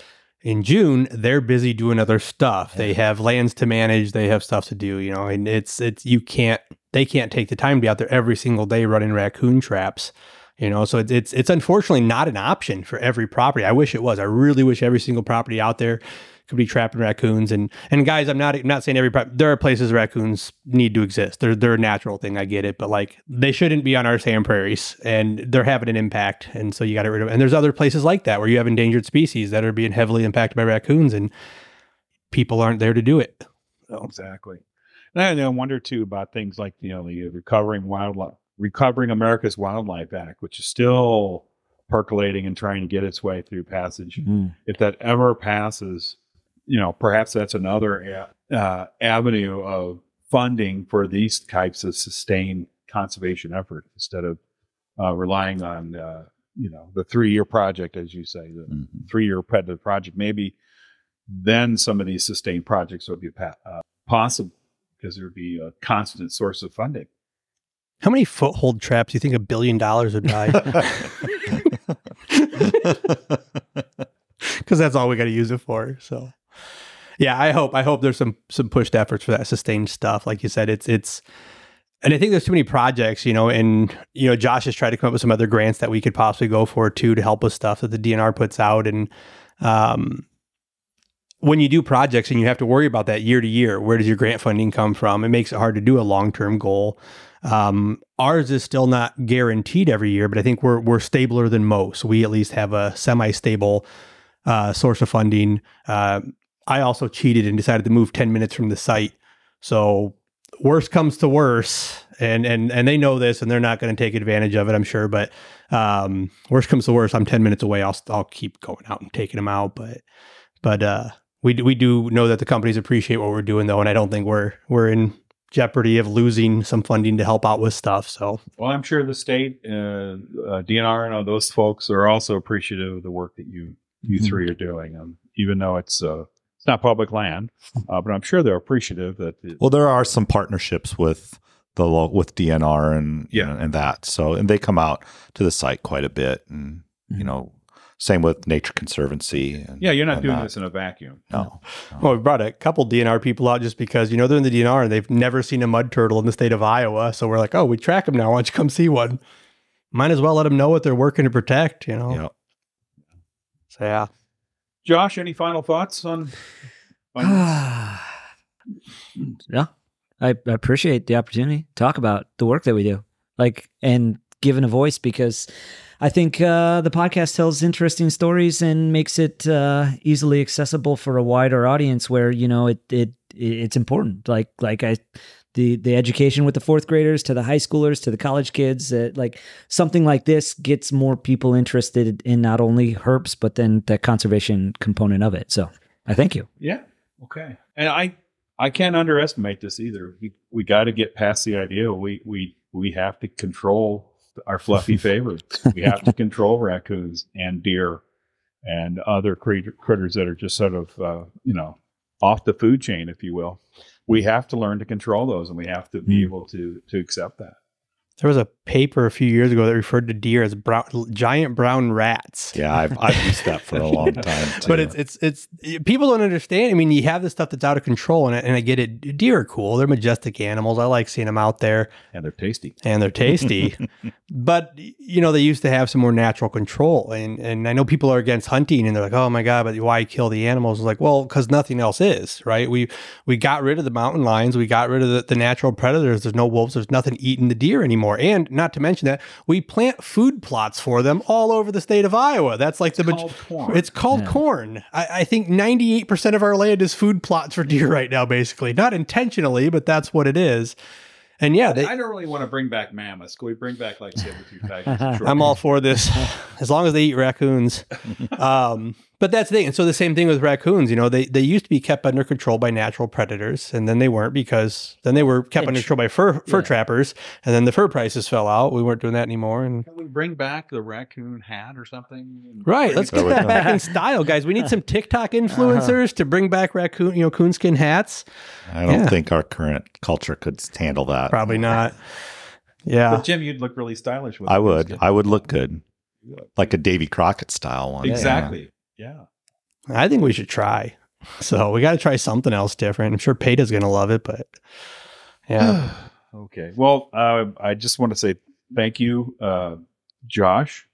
in June they're busy doing other stuff. They have lands to manage. They have stuff to do. You know, and it's it's you can't they can't take the time to be out there every single day running raccoon traps. You know, so it's, it's unfortunately not an option for every property. I wish it was. I really wish every single property out there could be trapping raccoons. And and guys, I'm not I'm not saying every pro- there are places raccoons need to exist. They're they're a natural thing. I get it, but like they shouldn't be on our sand prairies, and they're having an impact. And so you got to rid of. And there's other places like that where you have endangered species that are being heavily impacted by raccoons, and people aren't there to do it. So, Exactly. And I wonder too about things like you know the recovering wildlife, recovering America's Wildlife Act, which is still percolating and trying to get its way through passage. Mm. If that ever passes, you know, perhaps that's another uh, avenue of funding for these types of sustained conservation effort instead of uh, relying on uh, you know the three-year project, as you say, the Mhm. three-year project. Maybe then some of these sustained projects would be pa- uh, possible because there would be a constant source of funding. How many foothold traps do you think a billion dollars would buy? because that's all we got to use it for. So, yeah, I hope I hope there's some some pushed efforts for that sustained stuff. Like you said, it's it's, and I think there's too many projects, you know, and you know, Josh has tried to come up with some other grants that we could possibly go for too to help with stuff that the DNR puts out, and um. When you do projects and you have to worry about that year to year, where does your grant funding come from? It makes it hard to do a long term goal. Um, ours is still not guaranteed every year, but I think we're we're stabler than most. We at least have a semi stable uh, source of funding. Uh, I also cheated and decided to move ten minutes from the site, so worst comes to worse, and and and they know this, and they're not going to take advantage of it, I'm sure. But um, worst comes to worst, I'm ten minutes away. I'll I'll keep going out and taking them out, but but uh, we do- we do know that the companies appreciate what we're doing though, and I don't think we're we're in jeopardy of losing some funding to help out with stuff. So Well, I'm sure the state, uh, uh, DNR, and all those folks are also appreciative of the work that you you Mhm. three are doing, um, even though it's uh, it's not public land. Uh, but I'm sure they're appreciative that the, Well, there are some partnerships with the lo- with DNR and you Yeah. know, and that. So and they come out to the site quite a bit, and you Mhm. know, same with Nature Conservancy. And, yeah, you're not and doing that. this in a vacuum. No, Well, we brought a couple DNR people out just because you know they're in the DNR and they've never seen a mud turtle in the state of Iowa. So we're like, oh, we track them now. Why don't you come see one? Might as well let them know what they're working to protect. You know. Yeah. So yeah. Josh, any final thoughts on? on yeah, I, I appreciate the opportunity to talk about the work that we do, like and given a voice because I think uh, the podcast tells interesting stories and makes it uh, easily accessible for a wider audience. Where you know it it it's important. Like like I. The, the education with the fourth graders to the high schoolers to the college kids uh, like something like this gets more people interested in not only herps but then the conservation component of it so i thank you Yeah. Okay. And I I can't underestimate this either. We we got to get past the idea we we we have to control our fluffy favorites. We have to control raccoons and deer and other critter, critters that are just sort of uh, you know off the food chain, if you will. We have to learn to control those, and we have to be able to to accept that. There was a paper a few years ago that referred to deer as brown, giant brown rats. yeah, I've I've used that for a long time. Too. But it's it's it's people don't understand. I mean, you have this stuff that's out of control, and I, and I get it. Deer are cool; they're majestic animals. I like seeing them out there, And they're tasty. and they're tasty. but you know, they used to have some more natural control, and and I know people are against hunting, and they're like, "Oh my god, but why kill the animals?" It's like, well, because nothing else is right. We we got rid of the mountain lions, we got rid of the, the natural predators. There's no wolves. There's nothing eating the deer anymore, and not to mention that we plant food plots for them all over the state of Iowa. That's like the maj- called corn. it's called Yeah. corn. I, I think 98% of our land is food plots for deer right now, basically. Not intentionally, but that's what it is. And yeah, they, I don't really want to bring back mammoths. Can we bring back like saber-tooth tigers? I'm all for this as long as they eat raccoons. Um, but that's the thing. And so the same thing with raccoons, you know, they, they used to be kept under control by natural predators and then they weren't because then they were kept Yeah, under control by fur, fur yeah. trappers and then the fur prices fell out. We weren't doing that anymore. And Can we bring back the raccoon hat or something? Right. Let's get that back in style, guys. We need some TikTok uh-huh. influencers to bring back raccoon, you know, coonskin hats. I don't yeah. think our current culture could handle that. Probably not. Yeah. But Jim, you'd look really stylish with I a would. coonskin. I would look good, like a Davy Crockett style one. Exactly. Yeah. I think we should try. So we got to try something else different. I'm sure Peta's going to love it, but yeah. okay. Well, uh, I just want to say thank you, uh, Josh.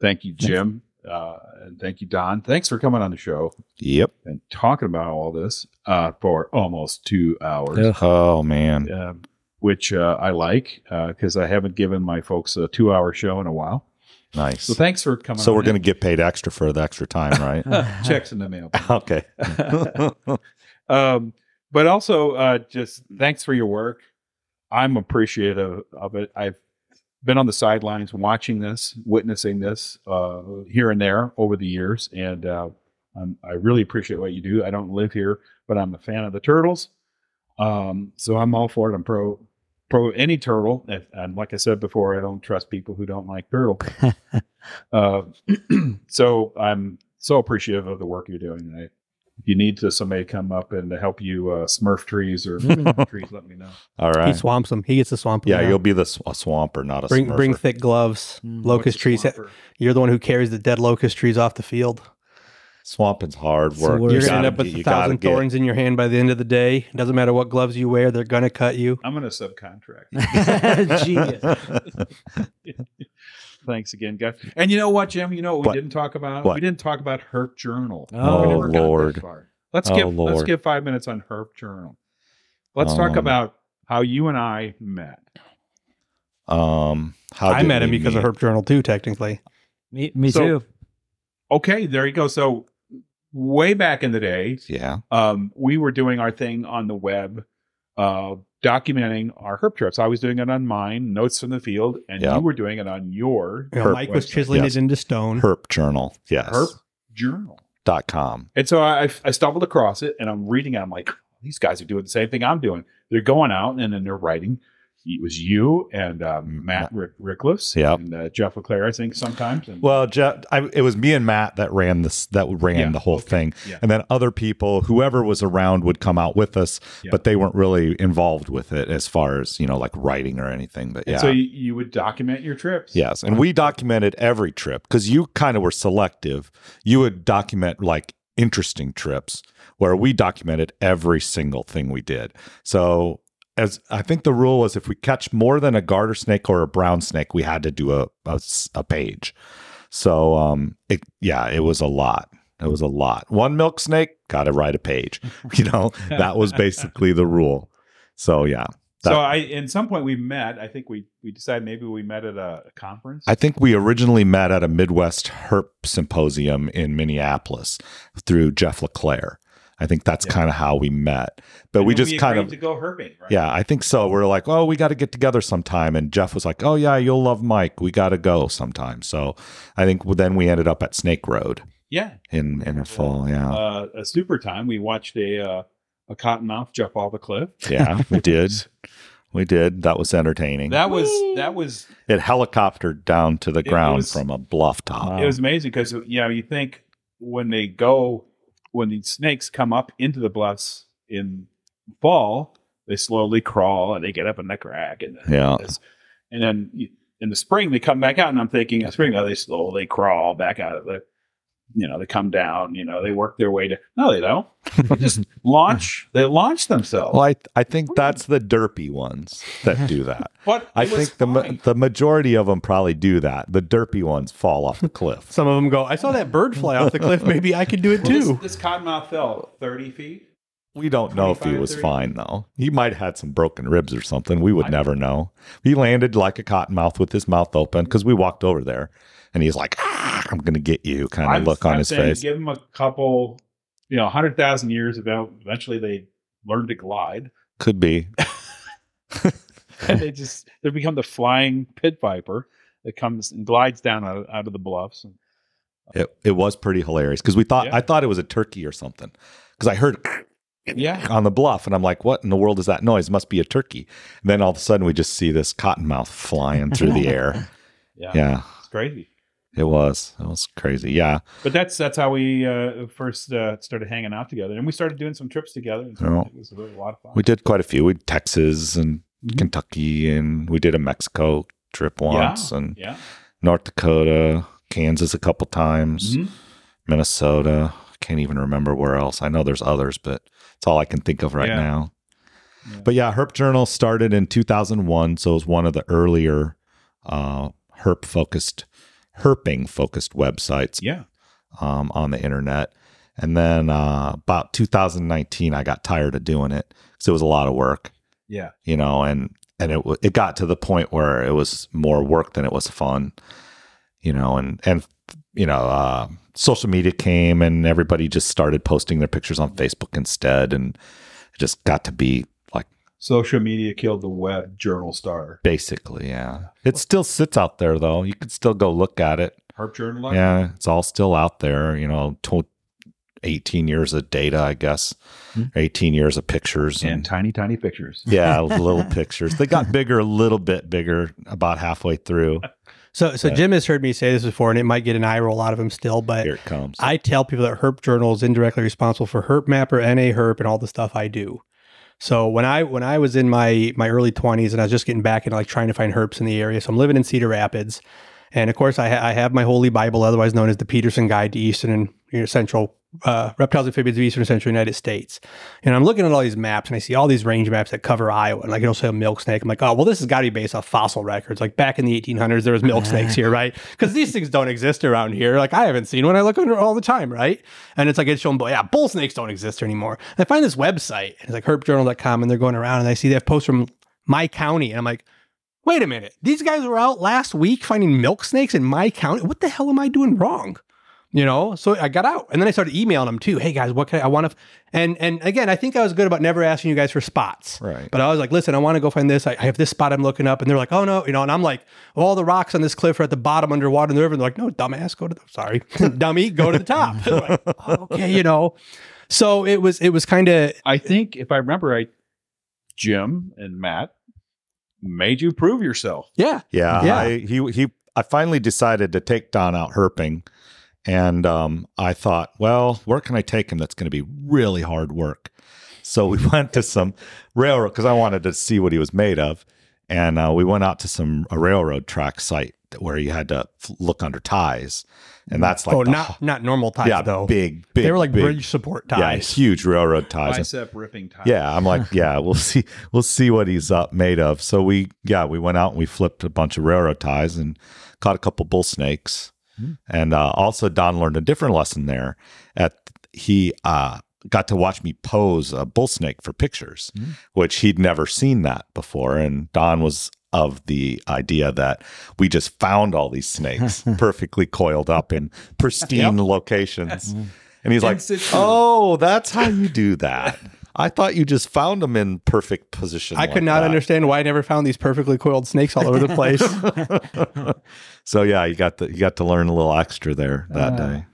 Thank you, Jim. Uh, and thank you, Don. Thanks for coming on the show Yep. and talking about all this uh, for almost two hours, Ugh. Oh man. uh, which uh, I like because I haven't given my folks a two-hour show in a while. Nice. So thanks for coming. So we're going to get paid extra for the extra time, right? checks in the mail. okay. um, but also, uh, just thanks for your work. I'm appreciative of it. I've been on the sidelines watching this, witnessing this uh, here and there over the years, and uh, I'm, I really appreciate what you do. I don't live here, but I'm a fan of the turtles, um, so I'm all for it. I'm pro pro any turtle, and, and like I said before, I don't trust people who don't like turtle. uh, so I'm so appreciative of the work you're doing. I, if you need to somebody come up and to help you uh, smurf trees or trees, let me know. All right. He swamps them. He gets to swamp them. Yeah, now. you'll be the sw- a swamper, not a bring smurfer. bring thick gloves. Mm. Locust trees. swamper? You're the one who carries the dead locust trees off the field. Swamping's hard work. worst. You're You gonna end up with a you gotta thousand get- thorns in your hand by the end of the day. It doesn't matter what gloves you wear; they're gonna cut you. I'm going to subcontract. Genius. Thanks again, guys. And you know what, Jim? You know what we didn't talk about? What? We didn't talk about Herp Journal. Oh, We never got that Lord. Let's Oh, give let's give five minutes on Herp Journal. Let's talk Um, about how you and I met. Um, how I met him we because of meet? Herp Journal too. Technically, me, me So- too. Okay, there you go. So way back in the day, Yeah. um, we were doing our thing on the web uh, documenting our herp trips. I was doing it on mine, notes from the field, and Yeah. you were doing it on your You know, Herp Mike was chiseling Yes. it into stone. Herp Journal. Yes. herp journal. Dot com. And so I, I stumbled across it and I'm reading it. I'm like, these guys are doing the same thing I'm doing. They're going out and then they're writing. It was you and um, Matt Rick, Rickless Yep. and uh, Jeff LeClaire, I think, sometimes. And, Well, Jeff, I, it was me and Matt that ran this, that ran Yeah, the whole okay. thing, Yeah. and then other people, whoever was around, would come out with us, Yeah. but they weren't really involved with it as far as you know, like writing or anything. But and yeah, so you, you would document your trips. yes, and we documented every trip because you kind of were selective. You would document like interesting trips, where we documented every single thing we did. So. As I think the rule was, if we catch more than a garter snake or a brown snake, we had to do a a page. So um it yeah, it was a lot. It was a lot. One milk snake, gotta write a page. You know, that was basically the rule. So yeah. So I, in some point we met. I think we we decided maybe we met at a, a conference. I think we originally met at a Midwest Herp symposium in Minneapolis through Jeff LeClaire. I think that's Yeah. kind of how we met. But And we then just kind of to go herping. Right? Yeah, I think so. We're like, oh, we got to get together sometime. And Jeff was like, oh, yeah, you'll love Mike. We got to go sometime. So I think then we ended up at Snake Road yeah. in, in the fall. Yeah. Uh, a super time. We watched a uh, a cottonmouth jump off a cliff. Yeah, we did. We did. That was entertaining. That was that was it helicoptered down to the ground was- from a bluff top. It was amazing because you know you think when they go when these snakes come up into the bluffs in fall, they slowly crawl and they get up in the crack and then Yeah. and then in the spring they come back out and I'm thinking in spring oh they slowly crawl back out of the you know they come down you know they work their way to no they don't they just launch they launch themselves. Well, I, I think that's the derpy ones that do that. but I think the ma- the majority of them probably do that. The derpy ones fall off the cliff. Some of them go, I saw that bird fly off the cliff. Maybe I could do it Well, this, too. this cottonmouth fell thirty feet. We don't know if he was 30. fine though. He might have had some broken ribs or something. We would I never know. He landed like a cottonmouth with his mouth open because we walked over there, and he's like, ah, "I'm going to get you," kind of look on I'm his face. Give him a couple, you know, hundred thousand years about. Eventually, they learn to glide, Could be. and they just they become the flying pit viper that comes and glides down out, out of the bluffs. And, It it was pretty hilarious because we thought Yeah. I thought it was a turkey or something because I heard yeah, on the bluff and I'm like, "What in the world is that noise? Must be a turkey." And then all of a sudden we just see this cottonmouth flying through the air. yeah, Yeah, it's crazy. it was. It was crazy. Yeah. But that's that's how we uh, first uh, started hanging out together, and we started doing some trips together. And Yeah. It was really a lot of fun. We did quite a few. We did Texas and Mhm. Kentucky, and we did a Mexico trip once, and yeah, North Dakota, Kansas a couple times, Mhm. Minnesota. Can't even remember where else. I know there's others, but it's all I can think of right Yeah. now. Yeah. But yeah, Herp Journal started in 2001, so it was one of the earlier uh, herp focused, herping focused websites yeah, um, on the internet. And then uh, about 2019, I got tired of doing it because it was a lot of work, yeah. you know, and and it w- it got to the point where it was more work than it was fun, you know, and and you know, uh, social media came and everybody just started posting their pictures on Facebook instead, and it just got to be like Social media killed the web journal star. basically, yeah. It still sits out there though. You could still go look at it. Herp journal. Yeah, it's all still out there. You know, tw 18 years of data, I guess, Hmm. 18 years of pictures. and And, tiny, tiny pictures. yeah, little pictures. They got bigger, a little bit bigger about halfway through. So, so Yeah. Jim has heard me say this before, and it might get an eye roll out of him still, but Here it comes. I tell people that Herp Journal is indirectly responsible for HerpMapper, NA Herp, and all the stuff I do. So when I when I was in my my early twenties and I was just getting back into like trying to find herps in the area, so I'm living in Cedar Rapids, and of course I, ha- I have my Holy Bible, otherwise known as the Peterson Guide to Eastern and you know, Central uh, Reptiles and Amphibians of Eastern and Central United States. And I'm looking at all these maps and I see all these range maps that cover Iowa, and like it'll say a milk snake. I'm like, oh well, this has got to be based off fossil records. Like back in the 1800s, there was milk snakes here, right? Because these things don't exist around here. Like I haven't seen one. I look under all the time, right? And it's like it's showing, yeah, bull snakes don't exist anymore. And I find this website, and it's like herpjournal.com, and they're going around, and I see they have posts from my county, and I'm like, wait a minute, these guys were out last week finding milk snakes in my county. What the hell am I doing wrong? You know. So I got out, and then I started emailing them too. Hey guys, what can I, I want to? And and again, I think I was good about never asking you guys for spots. Right. But I was like, listen, I want to go find this. I, I have this spot I'm looking up, and they're like, oh no, you know. And I'm like, all the rocks on this cliff are at the bottom underwater in the river. And they're like, no, dumbass, go to the sorry, dummy, go to the top. I'm like, oh, okay, you know. So it was it was kind of I think if I remember right, Jim and Matt made you prove yourself. yeah. Yeah, Yeah. I, he he. I finally decided to take Don out herping, and um, I thought, well, where can I take him? That's going to be really hard work. So we went to some railroad because I wanted to see what he was made of, and uh, we went out to some a railroad track site where you had to look under ties, and that's like oh, the- not not normal ties yeah, though. big big. they were like big, bridge support ties. yeah, ties. huge railroad ties. And- Bicep ripping time. yeah, I'm like, yeah, we'll see, we'll see what he's up made of. So we, yeah, we went out and we flipped a bunch of railroad ties and caught a couple bull snakes, and uh, also Don learned a different lesson there. At he uh, got to watch me pose a bull snake for pictures, which he'd never seen that before, and Don was of the idea that we just found all these snakes perfectly coiled up in pristine locations. And he's like. "Oh, that's how you do that." I thought you just found them in perfect position. I like could not that. understand why I never found these perfectly coiled snakes all over the place. So yeah, you got the you got to learn a little extra there that day.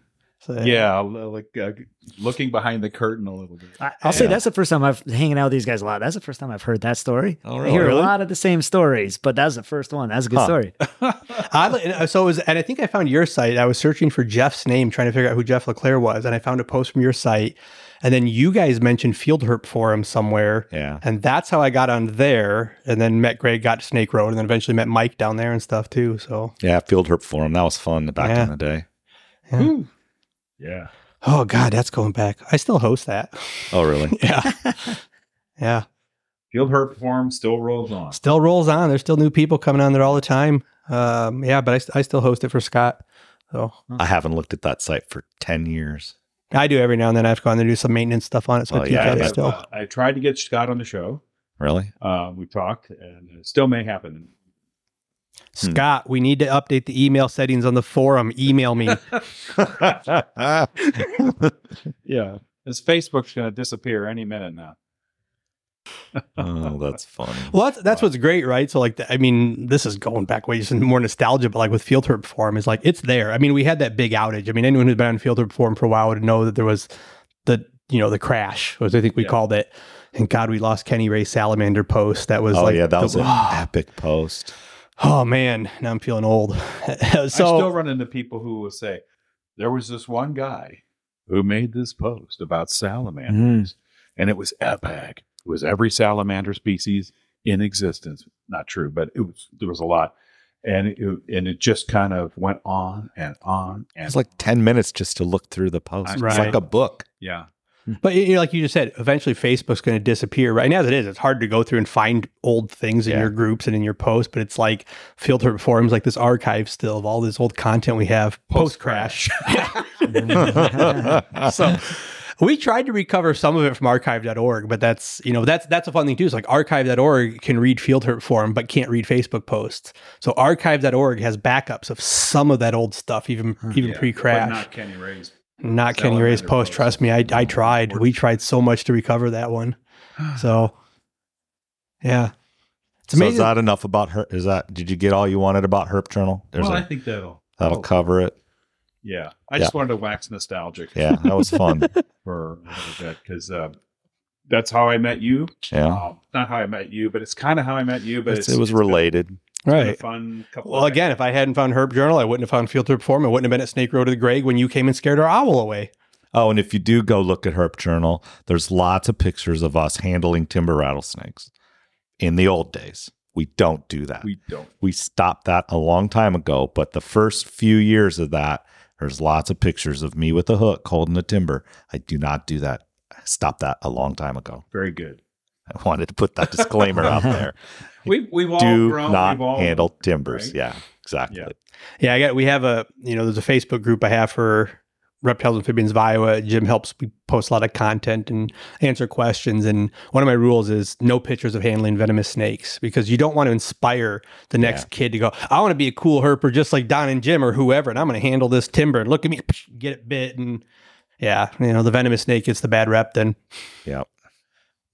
So, Yeah, like uh, looking behind the curtain a little bit. I, I'll say Yeah. that's the first time I've hanging out with these guys a lot. That's the first time I've heard that story. Oh, I hear Really? a lot of the same stories, but that's the first one. That's a good Huh. story. Oddly, and so it was, and I think I found your site. I was searching for Jeff's name, trying to figure out who Jeff LeClere was, and I found a post from your site. And then you guys mentioned Field Herp Forum somewhere, Yeah. and that's how I got on there. And then met Greg, got to Snake Road, and then eventually met Mike down there and stuff too. So, Yeah, field herp forum. That was fun back Yeah. in the day. Yeah. oh god, that's going back. I still host that. Oh, really? Yeah, yeah. Field Herp Forum still rolls on. Still rolls on. There's still new people coming on there all the time. Um, yeah, but I, I still host it for Scott. So I haven't looked at that site for ten years. I do every now and then. I have to go on there and do some maintenance stuff on it. So Oh, I yeah, at yeah. still. Uh, I tried to get Scott on the show. Really? Uh, we talked, and it still may happen. Scott, we need to update the email settings on the forum. Email me. Yeah, his Facebook's going to disappear any minute now. Oh, that's funny. well, that's, that's what's great, right? So, like, the, I mean, this is going back way, just more nostalgia, but like with Field Herp Forum, is like it's there. I mean, we had that big outage. I mean, anyone who's been on Field Herp Forum for a while would know that there was the, you know, the crash, was I think we Yeah. called it. And God, we lost Kenny Ray Salamander post. That was Oh like, yeah, that the- was an epic post. oh man, now I'm feeling old. I still so, run into people who will say, "There was this one guy who made this post about salamanders, hmm. and it was epic. It was every salamander species in existence. Not true, but it was. There was a lot, and it, and it just kind of went on and on and It's like ten minutes just to look through the post. It's Right. like a book. yeah, But you know, like you just said, eventually Facebook's going to disappear. Right now, as it is, it's hard to go through and find old things in Yeah. your groups and in your posts. But it's like Field Herp forums, like this archive still of all this old content we have post crash. so we tried to recover some of it from archive.org, but that's you know that's that's a fun thing too. It's like archive.org can read Field Herp forum, but can't read Facebook posts. So archive.org has backups of some of that old stuff, even hmm. even Yeah, pre-crash. but not Kenny Ray's. Not Kenny Ray's post. post. Trust me, I I tried. We tried so much to recover that one. So, yeah, it's So is that enough about her? Is that did you get all you wanted about Herp Journal? There's well, a, I think that'll that'll cover it. Yeah, I just wanted to wax nostalgic. Yeah, that was fun. for a little bit because uh, that's how I met you. Yeah, Um, not how I met you, but it's kind of how I met you. But It's- it's, it was it's been- related. it's been a right. fun couple. Well, of again, if I hadn't found Herp Journal, I wouldn't have found Field Trip Forum. I wouldn't have been at Snake Road to the Greg when you came and scared our owl away. Oh, and if you do go look at Herp Journal, there's lots of pictures of us handling timber rattlesnakes. In the old days, we don't do that. we don't. we stopped that a long time ago. But the first few years of that, there's lots of pictures of me with a hook holding a timber. I do not do that. I stopped that a long time ago. Very good. I wanted to put that disclaimer out there. We've we've all Do grown. not we've all, handle timbers. right? Yeah, exactly. Yeah. Yeah, I got. We have a you know, there's a Facebook group I have for Reptiles Amphibians of Iowa, Jim helps we post a lot of content and answer questions. And one of my rules is no pictures of handling venomous snakes because you don't want to inspire the next kid to go, I want to be a cool herper just like Don and Jim or whoever, and I'm going to handle this timber and look at me, get it bit. And yeah, you know, the venomous snake gets the bad rep then. Yeah.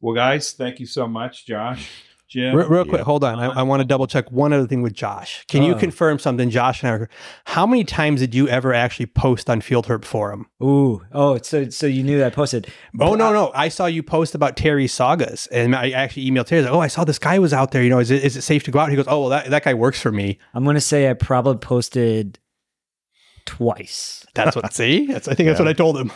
Well, guys, thank you so much, Josh, Jim. Real, real quick, Yeah. hold on. I, I want to uh-huh. double check one other thing with Josh. Can you Oh. confirm something, Josh and I? were- How many times did you ever actually post on Field Herp Forum? Ooh, oh, so so you knew that I posted. Oh no, no! I saw you post about Terry Sagas, and I actually emailed Terry. Like, oh, I saw this guy was out there. You know, is it is it safe to go out? He goes, oh, well, that, that guy works for me. I'm gonna say I probably posted twice. That's what. see, that's, I think that's what I told him.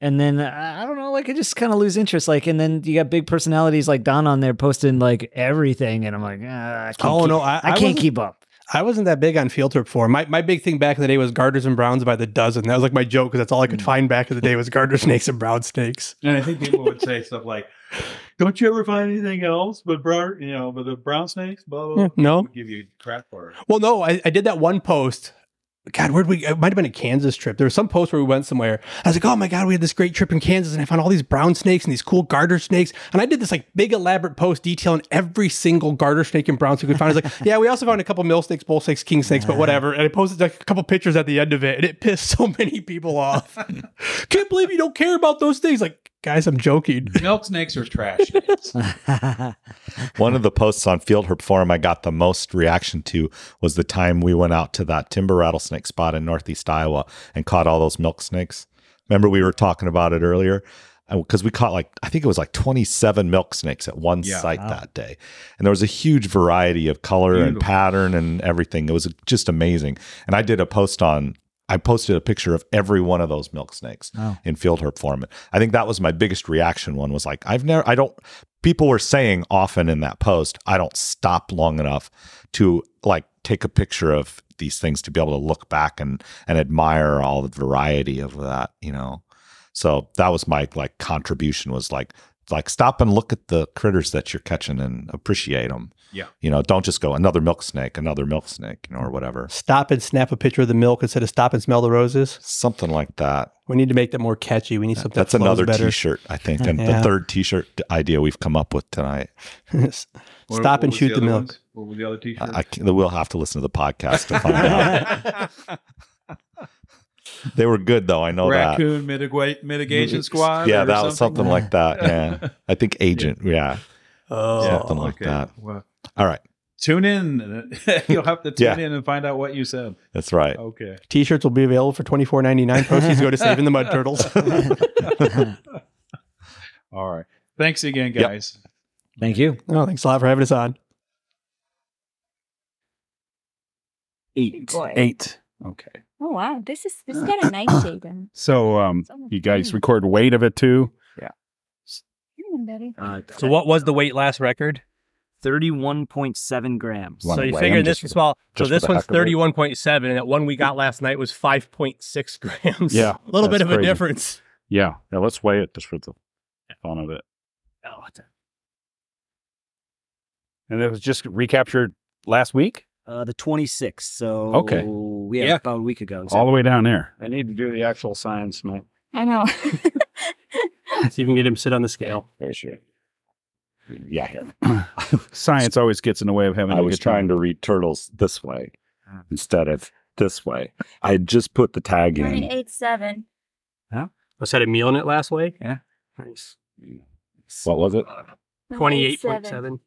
And then uh, I don't know, like I just kind of lose interest. Like, and then you got big personalities like Don on there posting like everything, and I'm like, ah, I can't Oh keep, no, I, I, can't keep up. I wasn't that big on Field Herp Forum. My my big thing back in the day was garters and browns by the dozen. That was like my joke because that's all I could find back in the day was garter snakes and brown snakes. And I think people would say stuff like, "Don't you ever find anything else but brown, you know, but the brown snakes?" Blah blah. blah. Yeah, no. Give you crap for it. Well, no, I, I did that one post. God, where'd we? It might have been a Kansas trip. There was some post where we went somewhere. I was like, oh my God, we had this great trip in Kansas and I found all these brown snakes and these cool garter snakes. And I did this like big elaborate post detailing every single garter snake and brown snake we found. I was like, yeah, we also found a couple milk snakes, bull snakes, king snakes, but whatever. And I posted like a couple pictures at the end of it and it pissed so many people off. Can't believe you don't care about those things. Like, guys, I'm joking. Milk snakes are trash. One of the posts on Field Herp Forum I got the most reaction to was the time we went out to that timber rattlesnake spot in northeast Iowa and caught all those milk snakes. Remember we were talking about it earlier? Uh, because we caught like, I think it was like 27 milk snakes at one Yeah. site that day. And there was a huge variety of color and pattern and everything. It was just amazing. And I did a post on, I posted a picture of every one of those milk snakes Oh. in Field Herp Forum. I think that was my biggest reaction one was like, I've never, I don't, people were saying often in that post, I don't stop long enough to like take a picture of these things to be able to look back and and admire all the variety of that, you know. So that was my like contribution was like like stop and look at the critters that you're catching and appreciate them. Yeah. You know, don't just go another milk snake, another milk snake, you know, or whatever. Stop and snap a picture of the milk instead of stop and smell the roses. Something like that. We need to make that more catchy. We need something That's that another better. t-shirt, I think. And Yeah. the third t-shirt idea we've come up with tonight. Stop what and was shoot the, other milk. ones? What were the other t-shirts? I, I, we'll have to listen to the podcast to find out. They were good though. I know that. Raccoon mitigate, mitigation squad. Yeah, or that was something like that. Yeah, I think agent. Yeah, Oh, something like okay. that. Well, All right, tune in. You'll have to tune Yeah. in and find out what you said. that's right. Okay. T-shirts will be available for twenty four ninety nine. Proceeds go to saving the mud turtles. All right. Thanks again, Yep. guys. Thank you. oh, thanks a lot for having us on. Eight. Boy. Eight. Okay. Oh wow, this is this got a nice shape and So um you guys record weight of it too? Yeah. Uh, So what was the weight last record? Thirty-one point seven grams. So you weigh figure this just small. So this one's heck of it? thirty-one point seven, and that one we got last night was five point six grams. Yeah, a little bit that's of a difference. Yeah. Yeah, let's weigh it just for the fun of it. Oh, it's a- And it was just recaptured last week? uh, the twenty-sixth. So Okay. yeah, Yeah. about a week ago. All the way down there. I need to do the actual science, man. I know. See if we can get him to sit on the scale. For sure. Yeah. Science always gets in the way of having I a was good time. trying to read turtles this way instead of this way. I had just put the tag Nine in. eight seven. Was that a meal in it last week? Yeah. Nice. What was it? Twenty-eight point seven.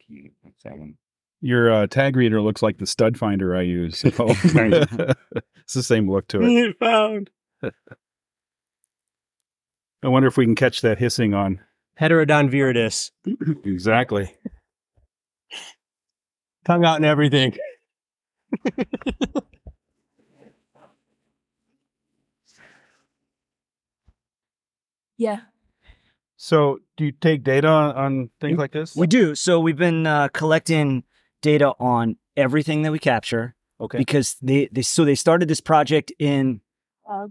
Seven. Your uh, tag reader looks like the stud finder I use. So it's the same look to it. found. I wonder if we can catch that hissing on. Heterodon viridis. Exactly. Tongue out and everything. Yeah. So, do you take data on, on things like this? We do. So we've been uh, collecting data on everything that we capture Okay. because they, they so they started this project in Uh,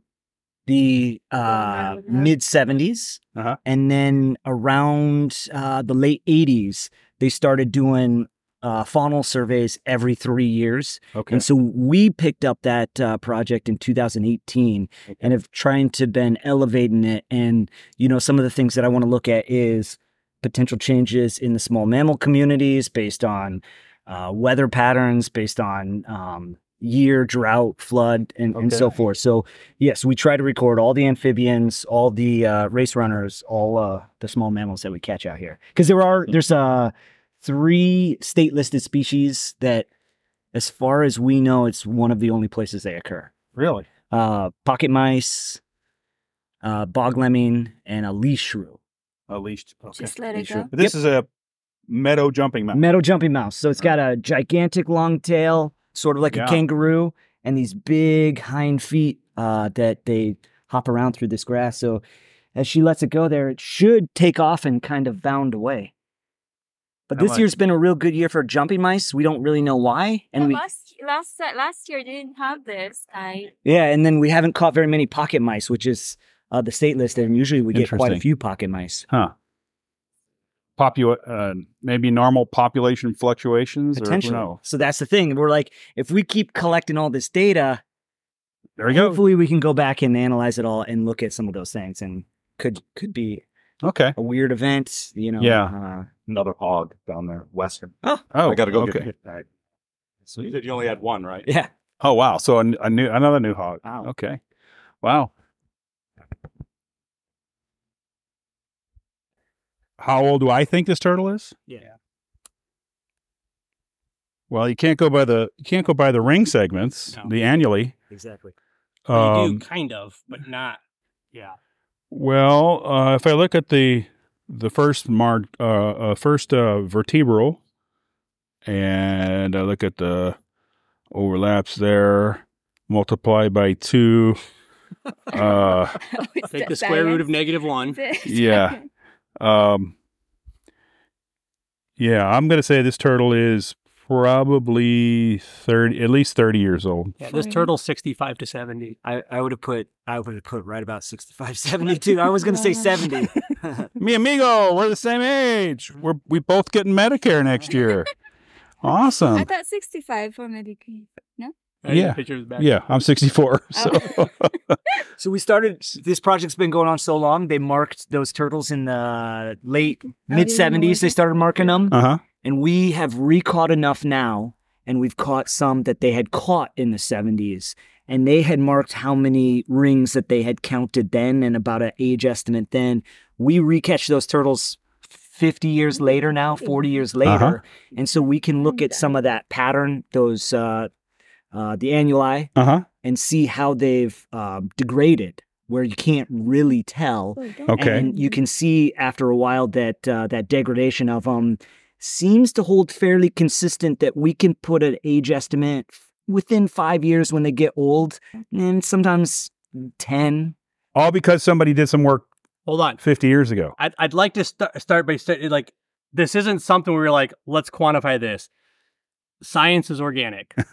the uh, around with that. mid 70s Uh-huh. and then around uh, the late 80s they started doing uh, faunal surveys every three years. Okay. And so we picked up that uh, project in 2018 and have trying to been elevating it. And, you know, some of the things that I want to look at is potential changes in the small mammal communities based on uh, weather patterns, based on um, year, drought, flood, and, and so forth. So, yes, we try to record all the amphibians, all the uh, race runners, all uh, the small mammals that we catch out here. Because there are, there's uh, three state listed species that, as far as we know, it's one of the only places they occur. Really? Uh, pocket mice, uh, bog lemming, and a least shrew. A leash. Okay. Just let it Leash go. But this is a meadow jumping mouse. Meadow jumping mouse. So it's got a gigantic long tail, sort of like Yeah. a kangaroo, and these big hind feet uh, that they hop around through this grass. So as she lets it go there, it should take off and kind of bound away. But How this much? year's been a real good year for jumping mice. We don't really know why, and Yeah, we last last uh, last year didn't have this. I yeah, and then we haven't caught very many pocket mice, which is uh, the state listed, and usually we get quite a few pocket mice. Huh. Popu- uh, maybe normal population fluctuations. Or who Potentially. knows? So that's the thing. We're like, if we keep collecting all this data, There we go. hopefully we can go back and analyze it all and look at some of those things, and could could be Okay. a weird event. You know, Yeah. Uh, Another hog down there, western. Oh, oh, I got to go okay. get it. All right. So you said you only had one, right? yeah. Oh wow! So a new another new hog. Wow. Okay. Wow. How old do I think this turtle is? Yeah. Well, you can't go by the you can't go by the ring segments, No. the annually. Exactly. you Um, do kind of, but not. Yeah. well, uh, if I look at the the first mar uh, uh, first uh, vertebral, and I look at the overlaps there, multiply by two. Uh, Take the square root of negative one. Yeah. Um, yeah, I'm going to say this turtle is probably 30, at least 30 years old. Yeah, this turtle's 65 to 70. I, I would have put I would have put right about 65, 72. I was gonna say 70. Mi amigo, we're the same age. We're we both getting Medicare next year. Awesome i thought sixty five for medicare No. Yeah. Yeah, I'm 64. So So we started. This project's been going on so long. They marked those turtles in the late mid seventies. They started marking them, uh-huh. and we have recaught enough now, and we've caught some that they had caught in the seventies, and they had marked how many rings that they had counted then, and about an age estimate then. We recatch those turtles. 50 years later now 40 years later Uh-huh. and so we can look at some of that pattern those uh uh the annuli Uh-huh. And see how they've um, degraded where you can't really tell Okay. and you can see after a while that uh, that degradation of them seems to hold fairly consistent that we can put an age estimate within five years when they get old and sometimes 10 All because somebody did some work Hold on. 50 years ago. I'd, I'd like to st- start by saying, like, this isn't something where we're like, let's quantify this. Science is organic.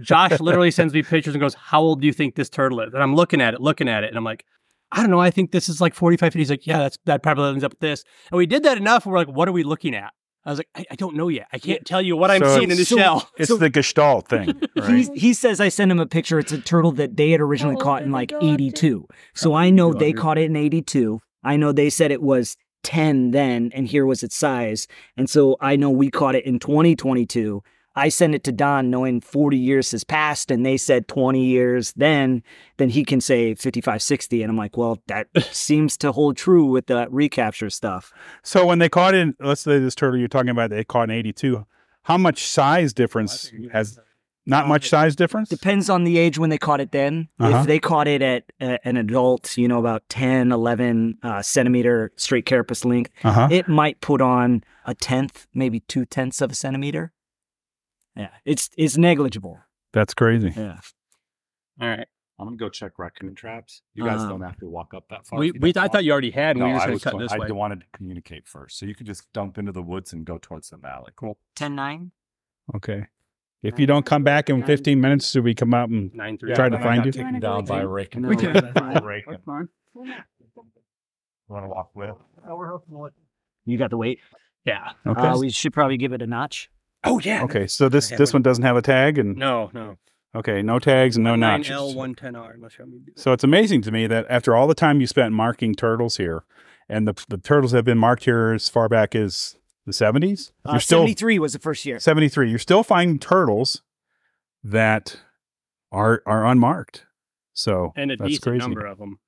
Josh literally sends me pictures and goes, How old do you think this turtle is? And I'm looking at it, looking at it, and I'm like, I don't know. I think this is like 45, 50. He's like, Yeah, that's that probably ends up with this. And we did that enough. We're like, What are we looking at? I was like, I, I don't know yet. I can't tell you what I'm So seeing in the so- shell. It's the Gestalt thing, right? He's, he says I sent him a picture. It's a turtle that they had originally caught in like go up to? 82. So I know they caught it in 82. I know they said it was 10 then, and here was its size. And so I know we caught it in 2022. I sent it to Don knowing 40 years has passed, and they said 20 years then, then he can say 55, 60. And I'm like, well, that seems to hold true with the recapture stuff. So when they caught in, let's say this turtle you're talking about, they caught in 82. How much size difference has? Not much size difference. Depends on the age when they caught it then. Uh-huh. If they caught it at uh, an adult, you know, about 10, 11 uh, centimeter straight carapace length, Uh huh. it might put on a tenth, maybe two tenths of a centimeter. Yeah, it's it's negligible. That's crazy. Yeah. All right. I'm gonna go check raccoon traps. You guys Um, don't have to walk up that far. We, we, I want. thought you already had, No, we just I was cut going- this I way. wanted to communicate first, so you could just dump into the woods and go towards the valley. Cool. 10 9? Okay. If you don't come back in 15 minutes, do we come out and 9 3. Try to find you? Taken down by a rake. No. We can- Rake. That's fine. Want to walk with? You got the weight? Yeah. Okay. Uh, we should probably give it a notch. Oh yeah. Okay, so this this one. one doesn't have a tag, and No, no. okay, no tags and no Nine notches. L one ten R. Unless you want me to do that. So it's amazing to me that after all the time you spent marking turtles here, and the the turtles have been marked here as far back as the seventies, Uh, you're still 73 was the first year. 73 you're still finding turtles that are are unmarked so And a that's decent crazy number of them.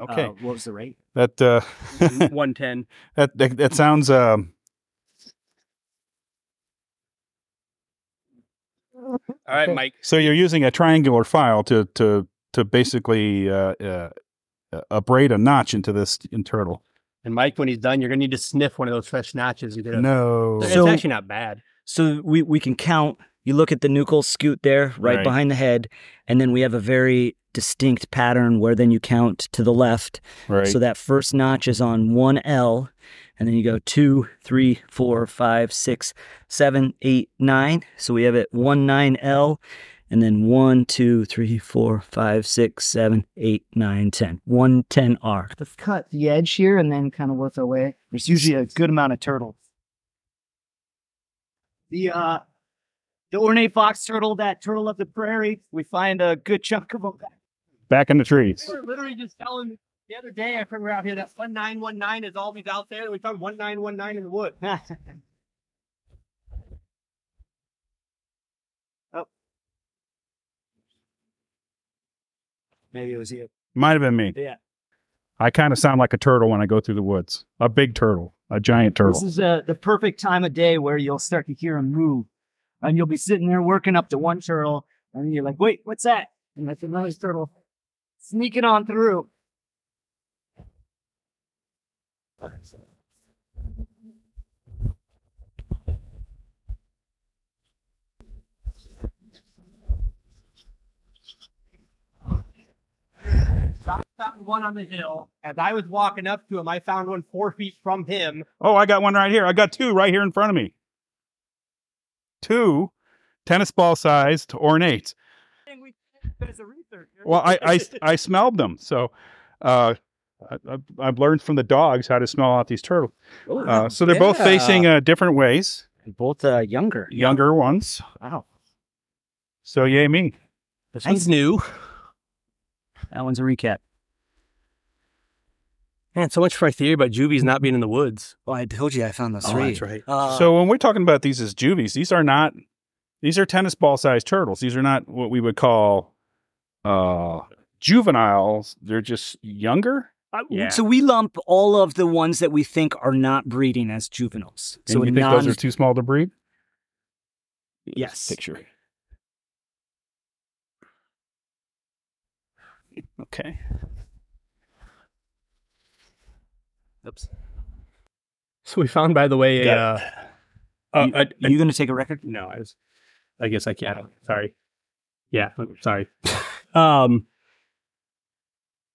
Okay Uh, what was the rate? that uh one ten. that, that that sounds um All right, Mike. so you're using a triangular file to to to basically uh, uh uh, abrade a notch into this in turtle And Mike, when he's done, you're gonna need to sniff one of those fresh notches. You did a- no It's So- actually not bad. So we, we can count. You look at the nuchal scute there, right, Right. behind the head, and then we have a very distinct pattern where then you count to the left. right So that first notch is on one L, and then you go two, three, four, five, six, seven, eight, nine. So we have it one nine L, and then one, two, three, four, five, six, seven, eight, nine, ten. One ten R. Let's cut the edge here and then kind of work our way. There's usually a good amount of turtle. The uh the ornate box turtle, that turtle of the prairie, we find a good chunk of them. back in the trees We were literally just telling the other day I were out here that one nine one nine is always out there, we found one nine one nine in the wood. oh. Maybe it was you. might have been me Yeah. i kind of sound like a turtle when i go through the woods a big turtle a giant turtle This is uh, the perfect time of day where you'll start to hear them move. And you'll be sitting there working up to one turtle, and you're like, wait, what's that? And that's another turtle sneaking on through. found one on the hill. As I was walking up to him, I found one four feet from him. Oh, I got one right here. I got two right here in front of me. Two tennis ball sized ornates. Well, I, I, I smelled them. So uh, I, I've- I've learned from the dogs how to smell out these turtles. Uh, so they're both facing uh, different ways, And both uh, younger. younger ones. Wow. So, yay me. This one's new. That one's a recap. Man, so much for my theory about juvies not being in the woods. Well, I told you I found those Oh, three. that's right. Uh, so, when we're talking about these as juvies, these are not, these are tennis ball sized turtles. These are not what we would call uh, juveniles. They're just younger. Yeah. so we lump all of the ones that we think are not breeding as juveniles. And So you a think those are too small to breed? yes. Picture. Okay. Oops. So we found, by the way, a. Uh, uh, you, a- a- you gonna take a record? no, I was. I guess I can't. Sorry. Yeah, sorry. um,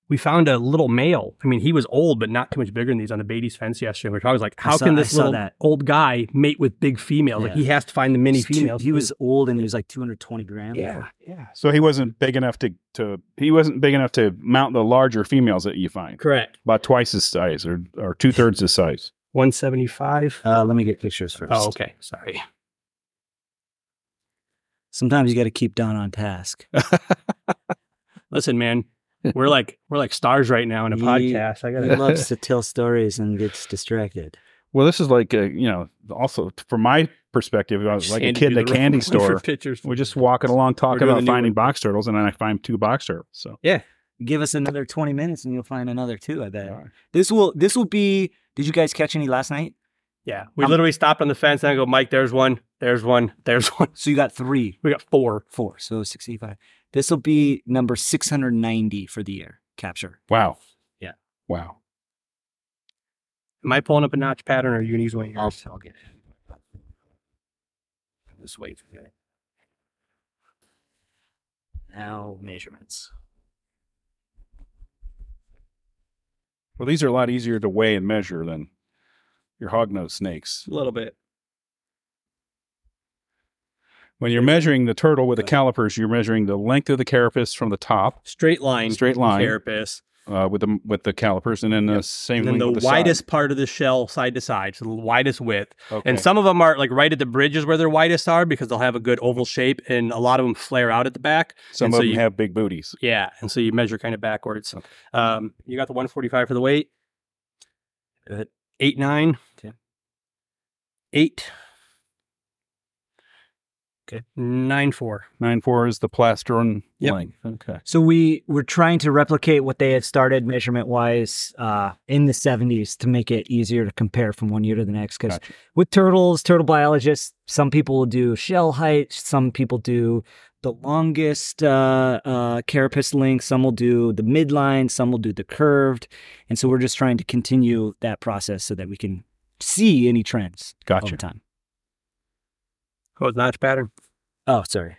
we found a little male. I mean, he was old, but not too much bigger than these on the Beatty's fence yesterday. Which I was like, how saw- can this little that. old guy mate with big females? Like he has to find the mini He's too- females. he was old and he was like 220 grams. Yeah. Yeah. So he wasn't big enough to, to he wasn't big enough to mount the larger females that you find. Correct. About twice his size or or two thirds his size. One seventy five. Uh, let me get pictures first. Oh, okay. Sorry. Sometimes you got to keep Don on task. Listen, man, we're like we're like stars right now in a He- podcast. I He gotta. loves to tell stories and gets distracted. Well, this is like a, you know, also from my perspective, I was like a kid you in a candy wrong one for store. Pictures. We're just walking along talking about finding one. box turtles, and then I find two box turtles. So yeah, Give us another 20 minutes and you'll find another two, I bet. All right. This will this will be Did you guys catch any last night? Yeah, we Um, literally stopped on the fence and I go, Mike, there's one, there's one, there's one. So you got 3, We got four. 4, so 65. This will be number 690 for the year capture. wow, Yeah. wow. Am I pulling up a notch pattern or are you gonna use one of yours? I'll get it. Just wait. Now measurements. Well, these are a lot easier to weigh and measure than your hognose snakes. A little bit. When you're measuring the turtle with the calipers, you're measuring the length of the carapace from the top, Straight line. straight line, Carapace. uh, with the with the calipers, and then the same and then the, with the widest side. part of the shell side to side, so the widest width. Okay. And some of them are like right at the bridges where their widest are because they'll have a good oval shape, and a lot of them flare out at the back. Some and of so them you- have big booties. Yeah, and so you measure kind of backwards. Um, you got the 145 for the weight. Good. Eight nine. Okay. Eight. Okay. Nine four. Nine four is the plastron Yep. length. Okay. So we were trying to replicate what they had started measurement wise uh, in the 70s to make it easier to compare from one year to the next. Because Gotcha. with turtles, turtle biologists, some people will do shell height, some people do the longest uh, uh, carapace length, some will do the midline, some will do the curved. And so we're just trying to continue that process so that we can see any trends Gotcha. over time. Oh, it's notch pattern. Oh, sorry.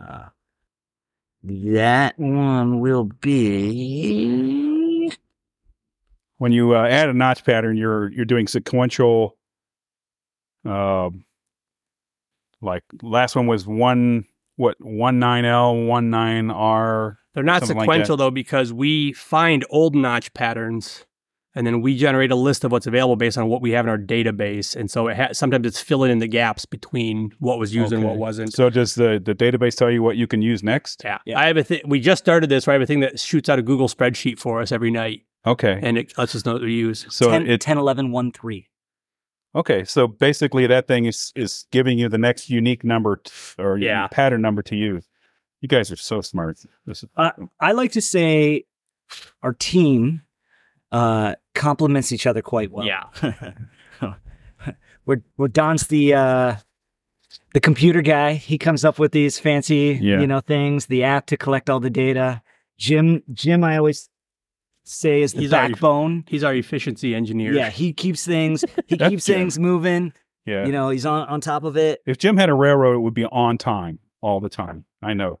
Uh, that one will be. When you uh, add a notch pattern, you're you're doing sequential. Um, like last one was one what one nine L one nine R. They're not Something like sequential though because we find old notch patterns, and then we generate a list of what's available based on what we have in our database. And so it ha- sometimes it's filling in the gaps between what was used and what wasn't. So does the the database tell you what you can use next? Yeah. I have a thing. We just started this. Where I have a thing that shoots out a Google spreadsheet for us every night, Okay. and it lets us know what we use. so 10, it 10 11 1 3. okay. So basically, that thing is is giving you the next unique number t- or Yeah. pattern number to use. You guys are so smart. This is, uh, I like to say our team uh, complements each other quite well. Yeah. we're, we're Don's the uh, the computer guy. He comes up with these fancy, Yeah. you know, things. The app to collect all the data. Jim, Jim, I always say is the He's our- backbone. He's our efficiency engineer. Yeah, he keeps things. He keeps Jim. things moving. yeah. You know, he's on on top of it. if Jim had a railroad, it would be on time all the time. I know.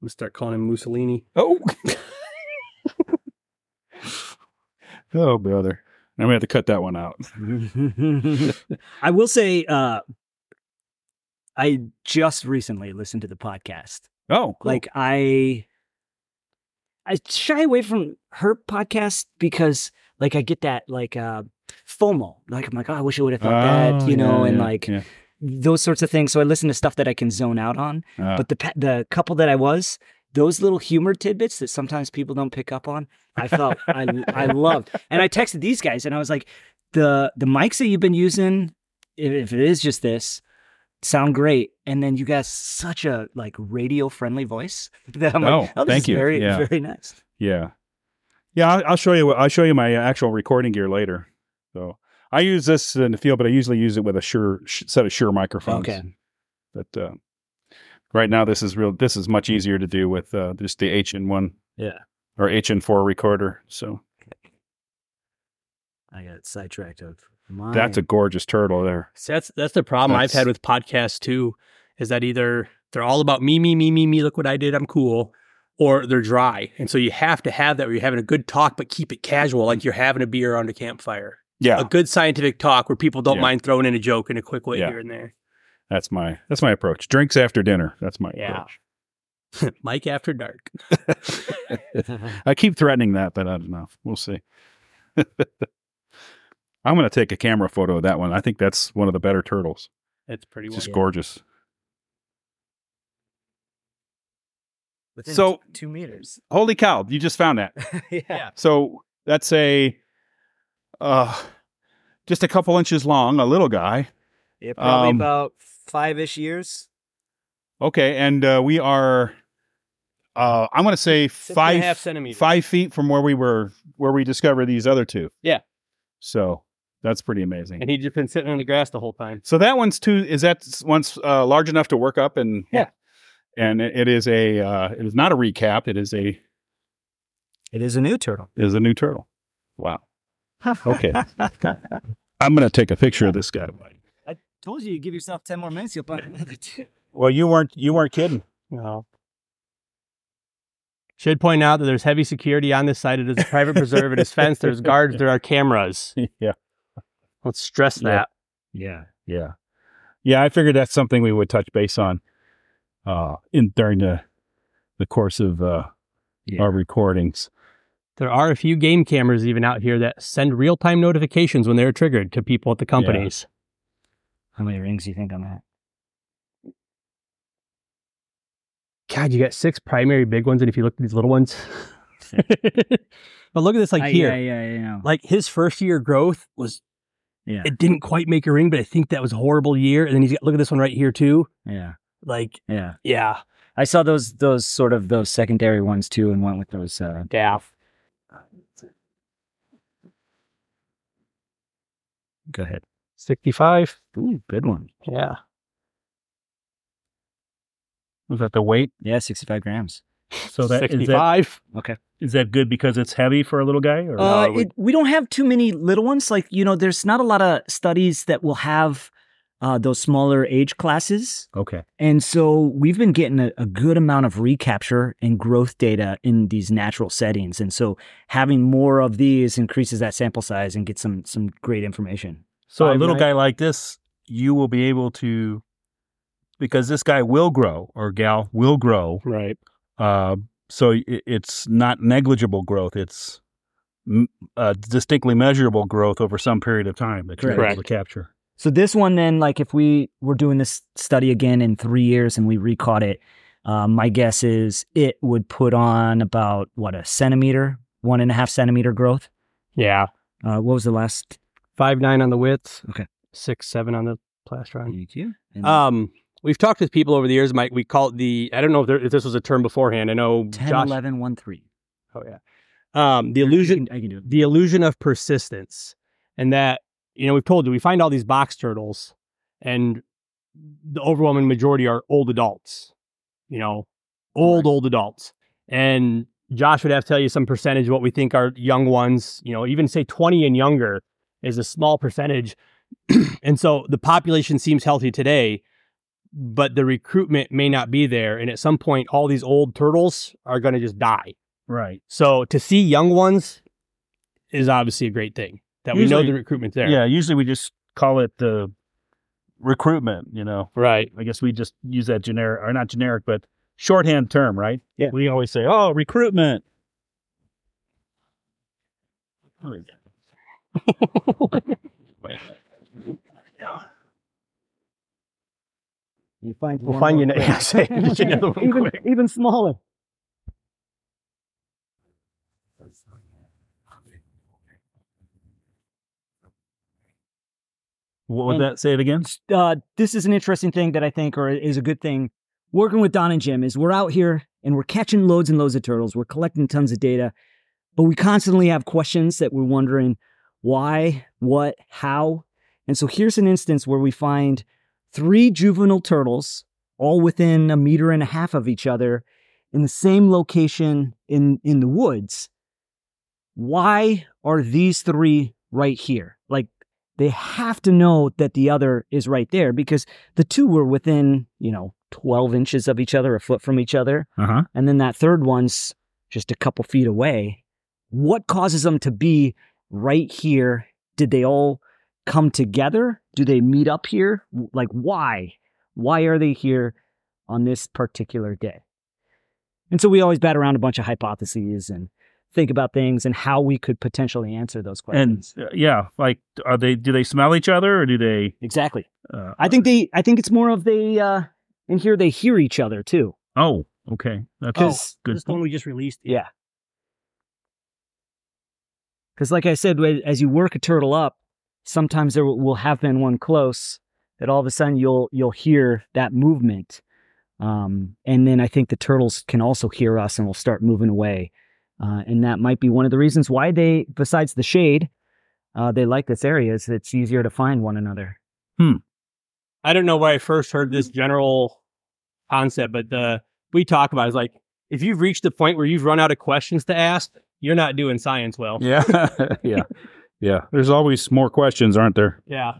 We start calling him Mussolini. Oh. oh, brother. I'm gonna have to cut that one out. I will say, uh, I just recently listened to the podcast. Oh, cool. Like I, I shy away from her podcast because, like, I get that like uh, FOMO. Like I'm like, oh, I wish I would have thought that, Oh, you know, yeah, and yeah, like yeah. those sorts of things. So I listen to stuff that I can zone out on. Ah. But the the couple that I was, those little humor tidbits that sometimes people don't pick up on, I felt I I loved. And I texted these guys and I was like, the the mics that you've been using, if, it is just this, sound great. And then you got such a like radio friendly voice that I'm Oh, like, oh, this thank is you. very Yeah. very nice. Yeah, yeah. I'll, I'll show you. I'll show you my actual recording gear later. So I use this in the field, but I usually use it with a Shure sh- set of Shure microphones. Okay. But uh, right now, this is real. This is much easier to do with uh, just the H1n. Yeah. Or H4n recorder. So I got sidetracked of mine. that's a gorgeous turtle there. See, that's that's the problem I've had with podcasts too, is that either they're all about me, me, me, me, me. Look what I did, I'm cool, or they're dry, and so you have to have that where you're having a good talk, but keep it casual, like you're having a beer around a campfire. Yeah, A good scientific talk where people don't Yeah. mind throwing in a joke in a quick way Yeah. here and there. That's my that's my approach. Drinks after dinner. That's my Yeah. approach. Mike after dark. I keep threatening that, but I don't know. We'll see. I'm going to take a camera photo of that one. I think that's one of the better turtles. It's pretty It's well. just gorgeous. Within So- t- two meters. Holy cow! You just found that. yeah. So that's a, uh, just a couple inches long, a little guy. Yeah, probably Um, about five ish years. Okay, and uh, we are, uh, I'm going to say Six and five half centimeters. five feet from where we were, where we discovered these other two. Yeah. So that's pretty amazing. And he'd just been sitting on the grass the whole time. So that one's too. Is that one's uh, large enough to work up and Yeah. and it, it is a uh, it is not a recap. It is a It is a new turtle. it is a new turtle. Wow. Okay. I'm gonna take a picture of this guy. I told you, you give yourself ten more minutes, you'll find another two. Well, you weren't you weren't kidding. No. Should point out that there's heavy security on this site. It is a private preserve. It is fenced. There's guards. There are cameras. yeah. Let's stress Yeah. that. Yeah. Yeah. Yeah. I figured that's something we would touch base on uh, in during the the course of uh, Yeah. our recordings. There are a few game cameras even out here that send real time notifications when they're triggered to people at the companies. How many rings do you think I'm at? God, you got six primary big ones, and if you look at these little ones, but look at this, like I- here, Yeah, yeah, yeah. like his first year growth was Yeah. it didn't quite make a ring, but I think that was a horrible year. And then he's got look at this one right here too. Yeah. Like, Yeah. yeah, I saw those those sort of those secondary ones too and went with those uh daff. go ahead. 65. Ooh, good one. Yeah. Was that the weight? Yeah, 65 grams. So that is that 65. Okay. is that good because it's heavy for a little guy? Or Uh, it, we don't have too many little ones. Like, you know, there's not a lot of studies that will have uh, those smaller age classes. okay. And so we've been getting a, a good amount of recapture and growth data in these natural settings. And so having more of these increases that sample size and gets some some great information. So a little nine- guy like this, you will be able to, because this guy will grow or gal will grow. Right. Uh, so it, it's not negligible growth. It's m- uh, distinctly measurable growth over some period of time that you're Correct. able to capture. So this one, then, like if we were doing this study again in three years and we recaught it, um, my guess is it would put on about what a centimeter, one and a half centimeter growth. Yeah. Uh, what was the last? Five nine on the width. Okay. Six seven on the plastron. Thank you. And Um, we've talked with people over the years, Mike. We call it the. I don't know if, there, if this was a term beforehand. I know 10, Josh. 11, 1, 3. Oh yeah. Um, the illusion. I can do it. the illusion of persistence and that you know we've told you we find all these box turtles and the overwhelming majority are old adults you know old old adults and josh would have to tell you some percentage of what we think are young ones you know even say 20 and younger is a small percentage and so the population seems healthy today but the recruitment may not be there and at some point all these old turtles are going to just die Right. so to see young ones is obviously a great thing that we know the recruitment's there. Yeah. Usually we just call it the recruitment. You know. Right. I guess we just use that generic or not generic, but shorthand term, right? Yeah. We always say, "Oh, recruitment." You find We'll one find you. more ne- quick. Yeah, say, get another one even, quick. even smaller. What would And- that say it again? uh, this is an interesting thing that I think, or is a good thing, working with Don and Jim, is we're out here and we're catching loads and loads of turtles. We're collecting tons of data, but we constantly have questions that we're wondering why, what, how. And so here's an instance where we find three juvenile turtles, all within a meter and a half of each other, in the same location in in the woods. Why are these three right here? Like they have to know that the other is right there because the two were within, you know, 12 inches of each other, a foot from each other. Uh huh. And then that third one's just a couple feet away. What causes them to be right here? Did they all come together? Do they meet up here? Like, why? Why are they here on this particular day? And so we always bat around a bunch of hypotheses and think about things and how we could potentially answer those And questions. uh, yeah, like, are they? Do they smell each other, or do they? exactly. Uh, I think they. I think it's more of they. uh In here, they hear each other too. Oh, okay. That's Because good. This one we just released. Yeah. Because, like I said, as you work a turtle up, sometimes there will have been one close that all of a sudden you'll you'll hear that movement, um, and then I think the turtles can also hear us and will start moving away, uh, and that might be one of the reasons why they, besides the shade, uh, they like this area. Is it's easier to find one another. Hmm. I don't know where I first heard this general concept, but we talk about is like if you've reached the point where you've run out of questions to ask, you're not doing science well. Yeah, yeah, yeah. There's always more questions, aren't there? Yeah.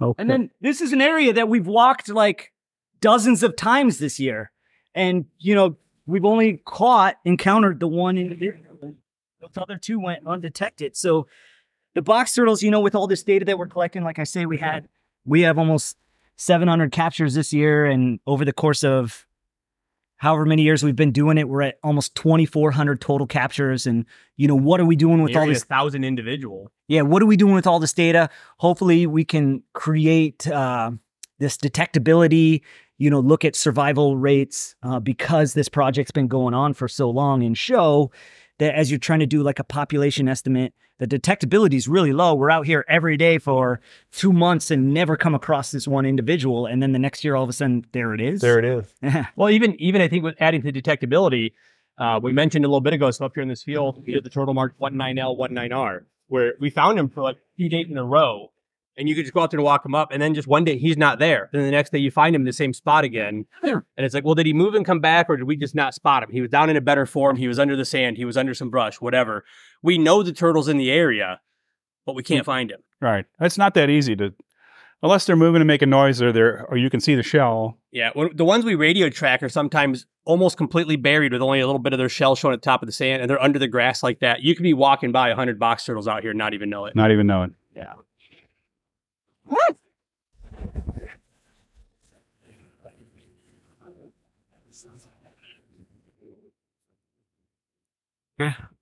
Okay. And then this is an area that we've walked like dozens of times this year. And, you know, we've only caught, encountered the one individual. Those other two went undetected. So the box turtles, you know, with all this data that we're collecting, like I say, we had, we have almost 700 captures this year. And over the course of however many years we've been doing it, we're at almost 2,400 total captures. And, you know, what are we doing with all this? thousand individual. Yeah, what are we doing with all this data? Hopefully, we can create uh, this detectability. You know, look at survival rates uh, because this project's been going on for so long, and show that as you're trying to do like a population estimate, the detectability is really low. We're out here every day for two months and never come across this one individual, and then the next year, all of a sudden, there it is. There it is. Well, even even I think with adding to detectability, uh, we mentioned a little bit ago. So up here in this field, we did the turtle marked 19L, 19R, where we found him for like two days in a row, and you could just go out there and walk him up, and then just one day he's not there. Then the next day you find him in the same spot again, and it's like, well, did he move and come back, or did we just not spot him? He was down in a better form. He was under the sand. He was under some brush, whatever. We know the turtle's in the area, but we can't mm. find him. Right. It's not that easy to, unless they're moving and making noise, or they're or you can see the shell. Yeah, when- the ones we radio track are sometimes almost completely buried with only a little bit of their shell showing at the top of the sand, and they're under the grass like that. You could be walking by hundred box turtles out here and not even know it. Not even knowing. Yeah.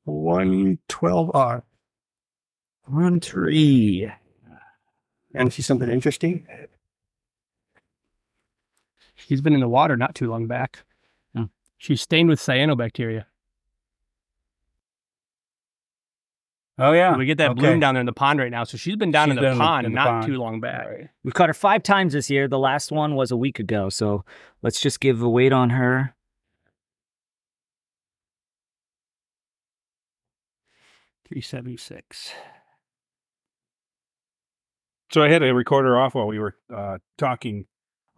One twelve R. One tree. And see something interesting? She's been in the water not too long back. Oh. She's stained with cyanobacteria. Oh yeah. We get that Okay. bloom down there in the pond right now, so she's been down She's in the been pond in the not pond. too long back. We've caught her five times this year. The last one was a week ago. So let's just give a weight on her. Three seventy six. So I had to record her off while we were uh, talking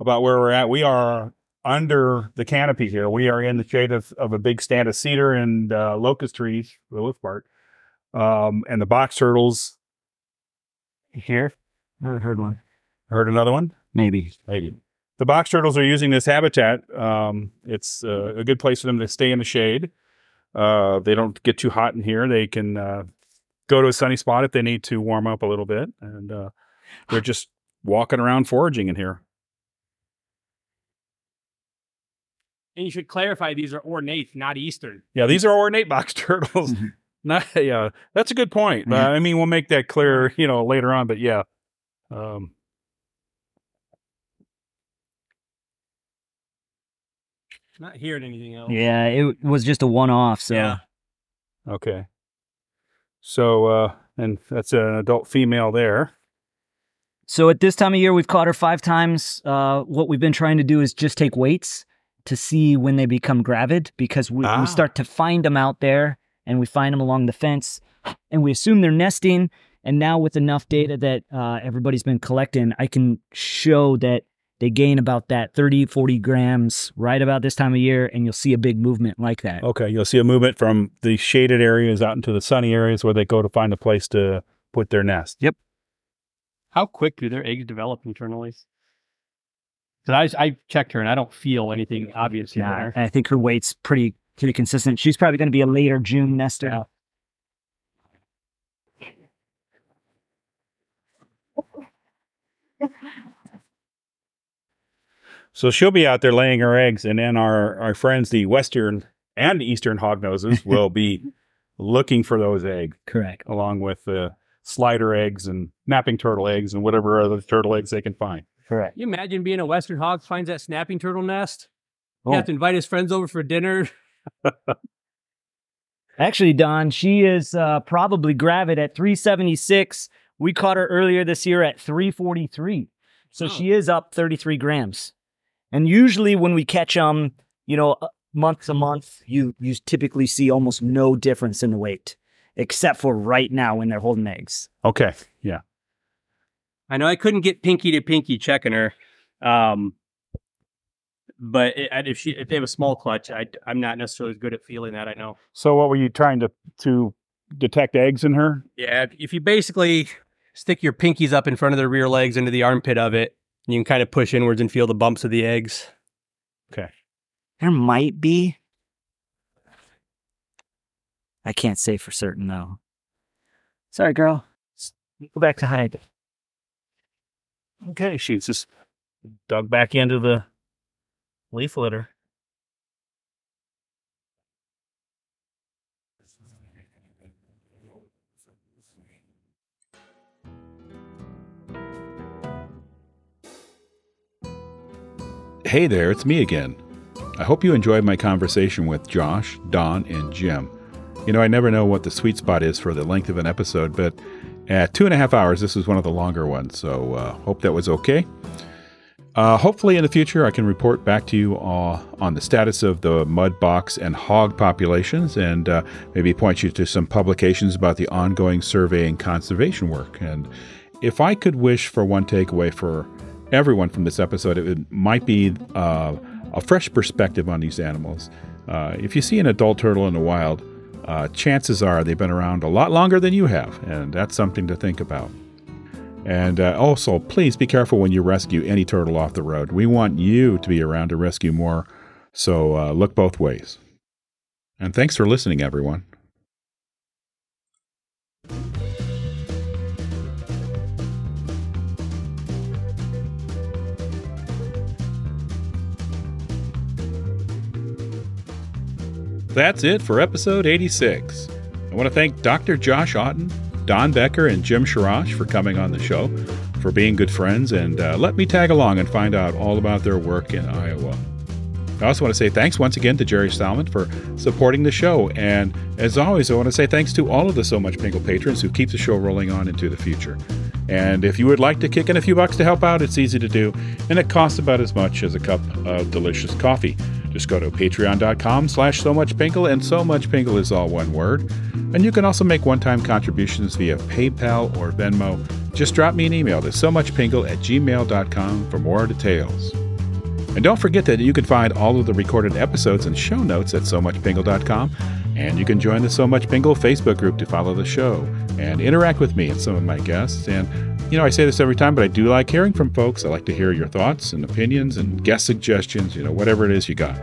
about where we're at. We are under the canopy here. We are in the shade of, of a big stand of cedar and uh, locust trees, for the most part. Um, and the box turtles here. I heard one. Heard another one? Maybe. Maybe. The box turtles are using this habitat. Um, it's uh, a good place for them to stay in the shade. Uh, they don't get too hot in here. They can uh, go to a sunny spot if they need to warm up a little bit. And uh, they're just walking around foraging in here. And you should clarify these are ornate, not eastern. Yeah, these are ornate box turtles. Not, yeah, that's a good point. Uh, I mean, we'll make that clear, you know, later on. But yeah, um, Not hearing anything else. Yeah, it was just a one off. So Yeah. okay. So, uh, and that's an adult female there. So at this time of year, we've caught her five times. Uh, what we've been trying to do is just take weights to see when they become gravid because we, Ah. we start to find them out there and we find them along the fence and we assume they're nesting. And now with enough data that uh, everybody's been collecting, I can show that they gain about that 30, 40 grams right about this time of year. And you'll see a big movement like that. Okay, you'll see a movement from the shaded areas out into the sunny areas where they go to find a place to put their nest. Yep. How quick do their eggs develop internally? Because I, I checked her and I don't feel anything obvious in Yeah, there. I think her weight's pretty pretty consistent. She's probably going to be a later June nester. So she'll be out there laying her eggs, and then our, our friends, the western and eastern hognoses, will be looking for those eggs. Correct. Along with uh, slider eggs and snapping turtle eggs and whatever other turtle eggs they can find. Correct. you imagine being a Western hog finds that snapping turtle nest? Oh. You have to invite his friends over for dinner. Actually, Don, she is uh, probably gravid at 376. We caught her earlier this year at 343. So she is up 33 grams. And usually when we catch them, you know, uh, month to month, you you typically see almost no difference in the weight, except for right now when they're holding eggs. Okay. Yeah. I know I couldn't get Pinky to Pinky checking her, um, but it, if she if they have a small clutch, I I'm not necessarily as good at feeling that. I know. So what were you trying to to detect eggs in her? Yeah, if- if you basically stick your pinkies up in front of the rear legs into the armpit of it, you can kind of push inwards and feel the bumps of the eggs. Okay. There might be. I can't say for certain though. Sorry, girl. Go back to hide. Okay, she's just dug back into the leaf litter. Hey there, it's me again. I hope you enjoyed my conversation with Josh, Don, and Jim. You know, I never know what the sweet spot is for the length of an episode, but at two and a half hours, this is one of the longer ones, so uh, hope that was okay. Uh, hopefully, in the future, I can report back to you uh, on the status of the mud box and hog populations and uh, maybe point you to some publications about the ongoing survey and conservation work. And if I could wish for one takeaway for everyone from this episode, it might be uh, a fresh perspective on these animals. Uh, if you see an adult turtle in the wild, uh, chances are they've been around a lot longer than you have, and that's something to think about. And uh, also, please be careful when you rescue any turtle off the road. We want you to be around to rescue more, so uh, look both ways. And thanks for listening, everyone. That's it for episode 86. I want to thank Dr. Josh Otten, Don Becker, and Jim Scharosch for coming on the show, for being good friends, and uh, let me tag along and find out all about their work in Iowa. I also want to say thanks once again to Gerry Salmon for supporting the show. And as always, I want to say thanks to all of the So Much Pingle patrons who keep the show rolling on into the future. And if you would like to kick in a few bucks to help out, it's easy to do, and it costs about as much as a cup of delicious coffee. Just go to patreon.com slash so much pingle, and so much pingle is all one word. And you can also make one-time contributions via PayPal or Venmo. Just drop me an email to so much pingle at gmail.com for more details. And don't forget that you can find all of the recorded episodes and show notes at so SoMuchPingle.com. And you can join the So Much Pingle Facebook group to follow the show and interact with me and some of my guests. And, you know, I say this every time, but I do like hearing from folks. I like to hear your thoughts and opinions and guest suggestions, you know, whatever it is you got.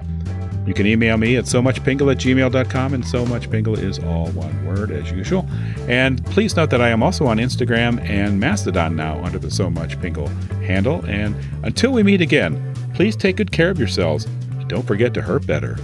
You can email me at so muchpingle at gmail.com, and so much pingle is all one word as usual. And please note that I am also on Instagram and Mastodon now under the So Much Pingle handle. And until we meet again, please take good care of yourselves. Don't forget to herp better.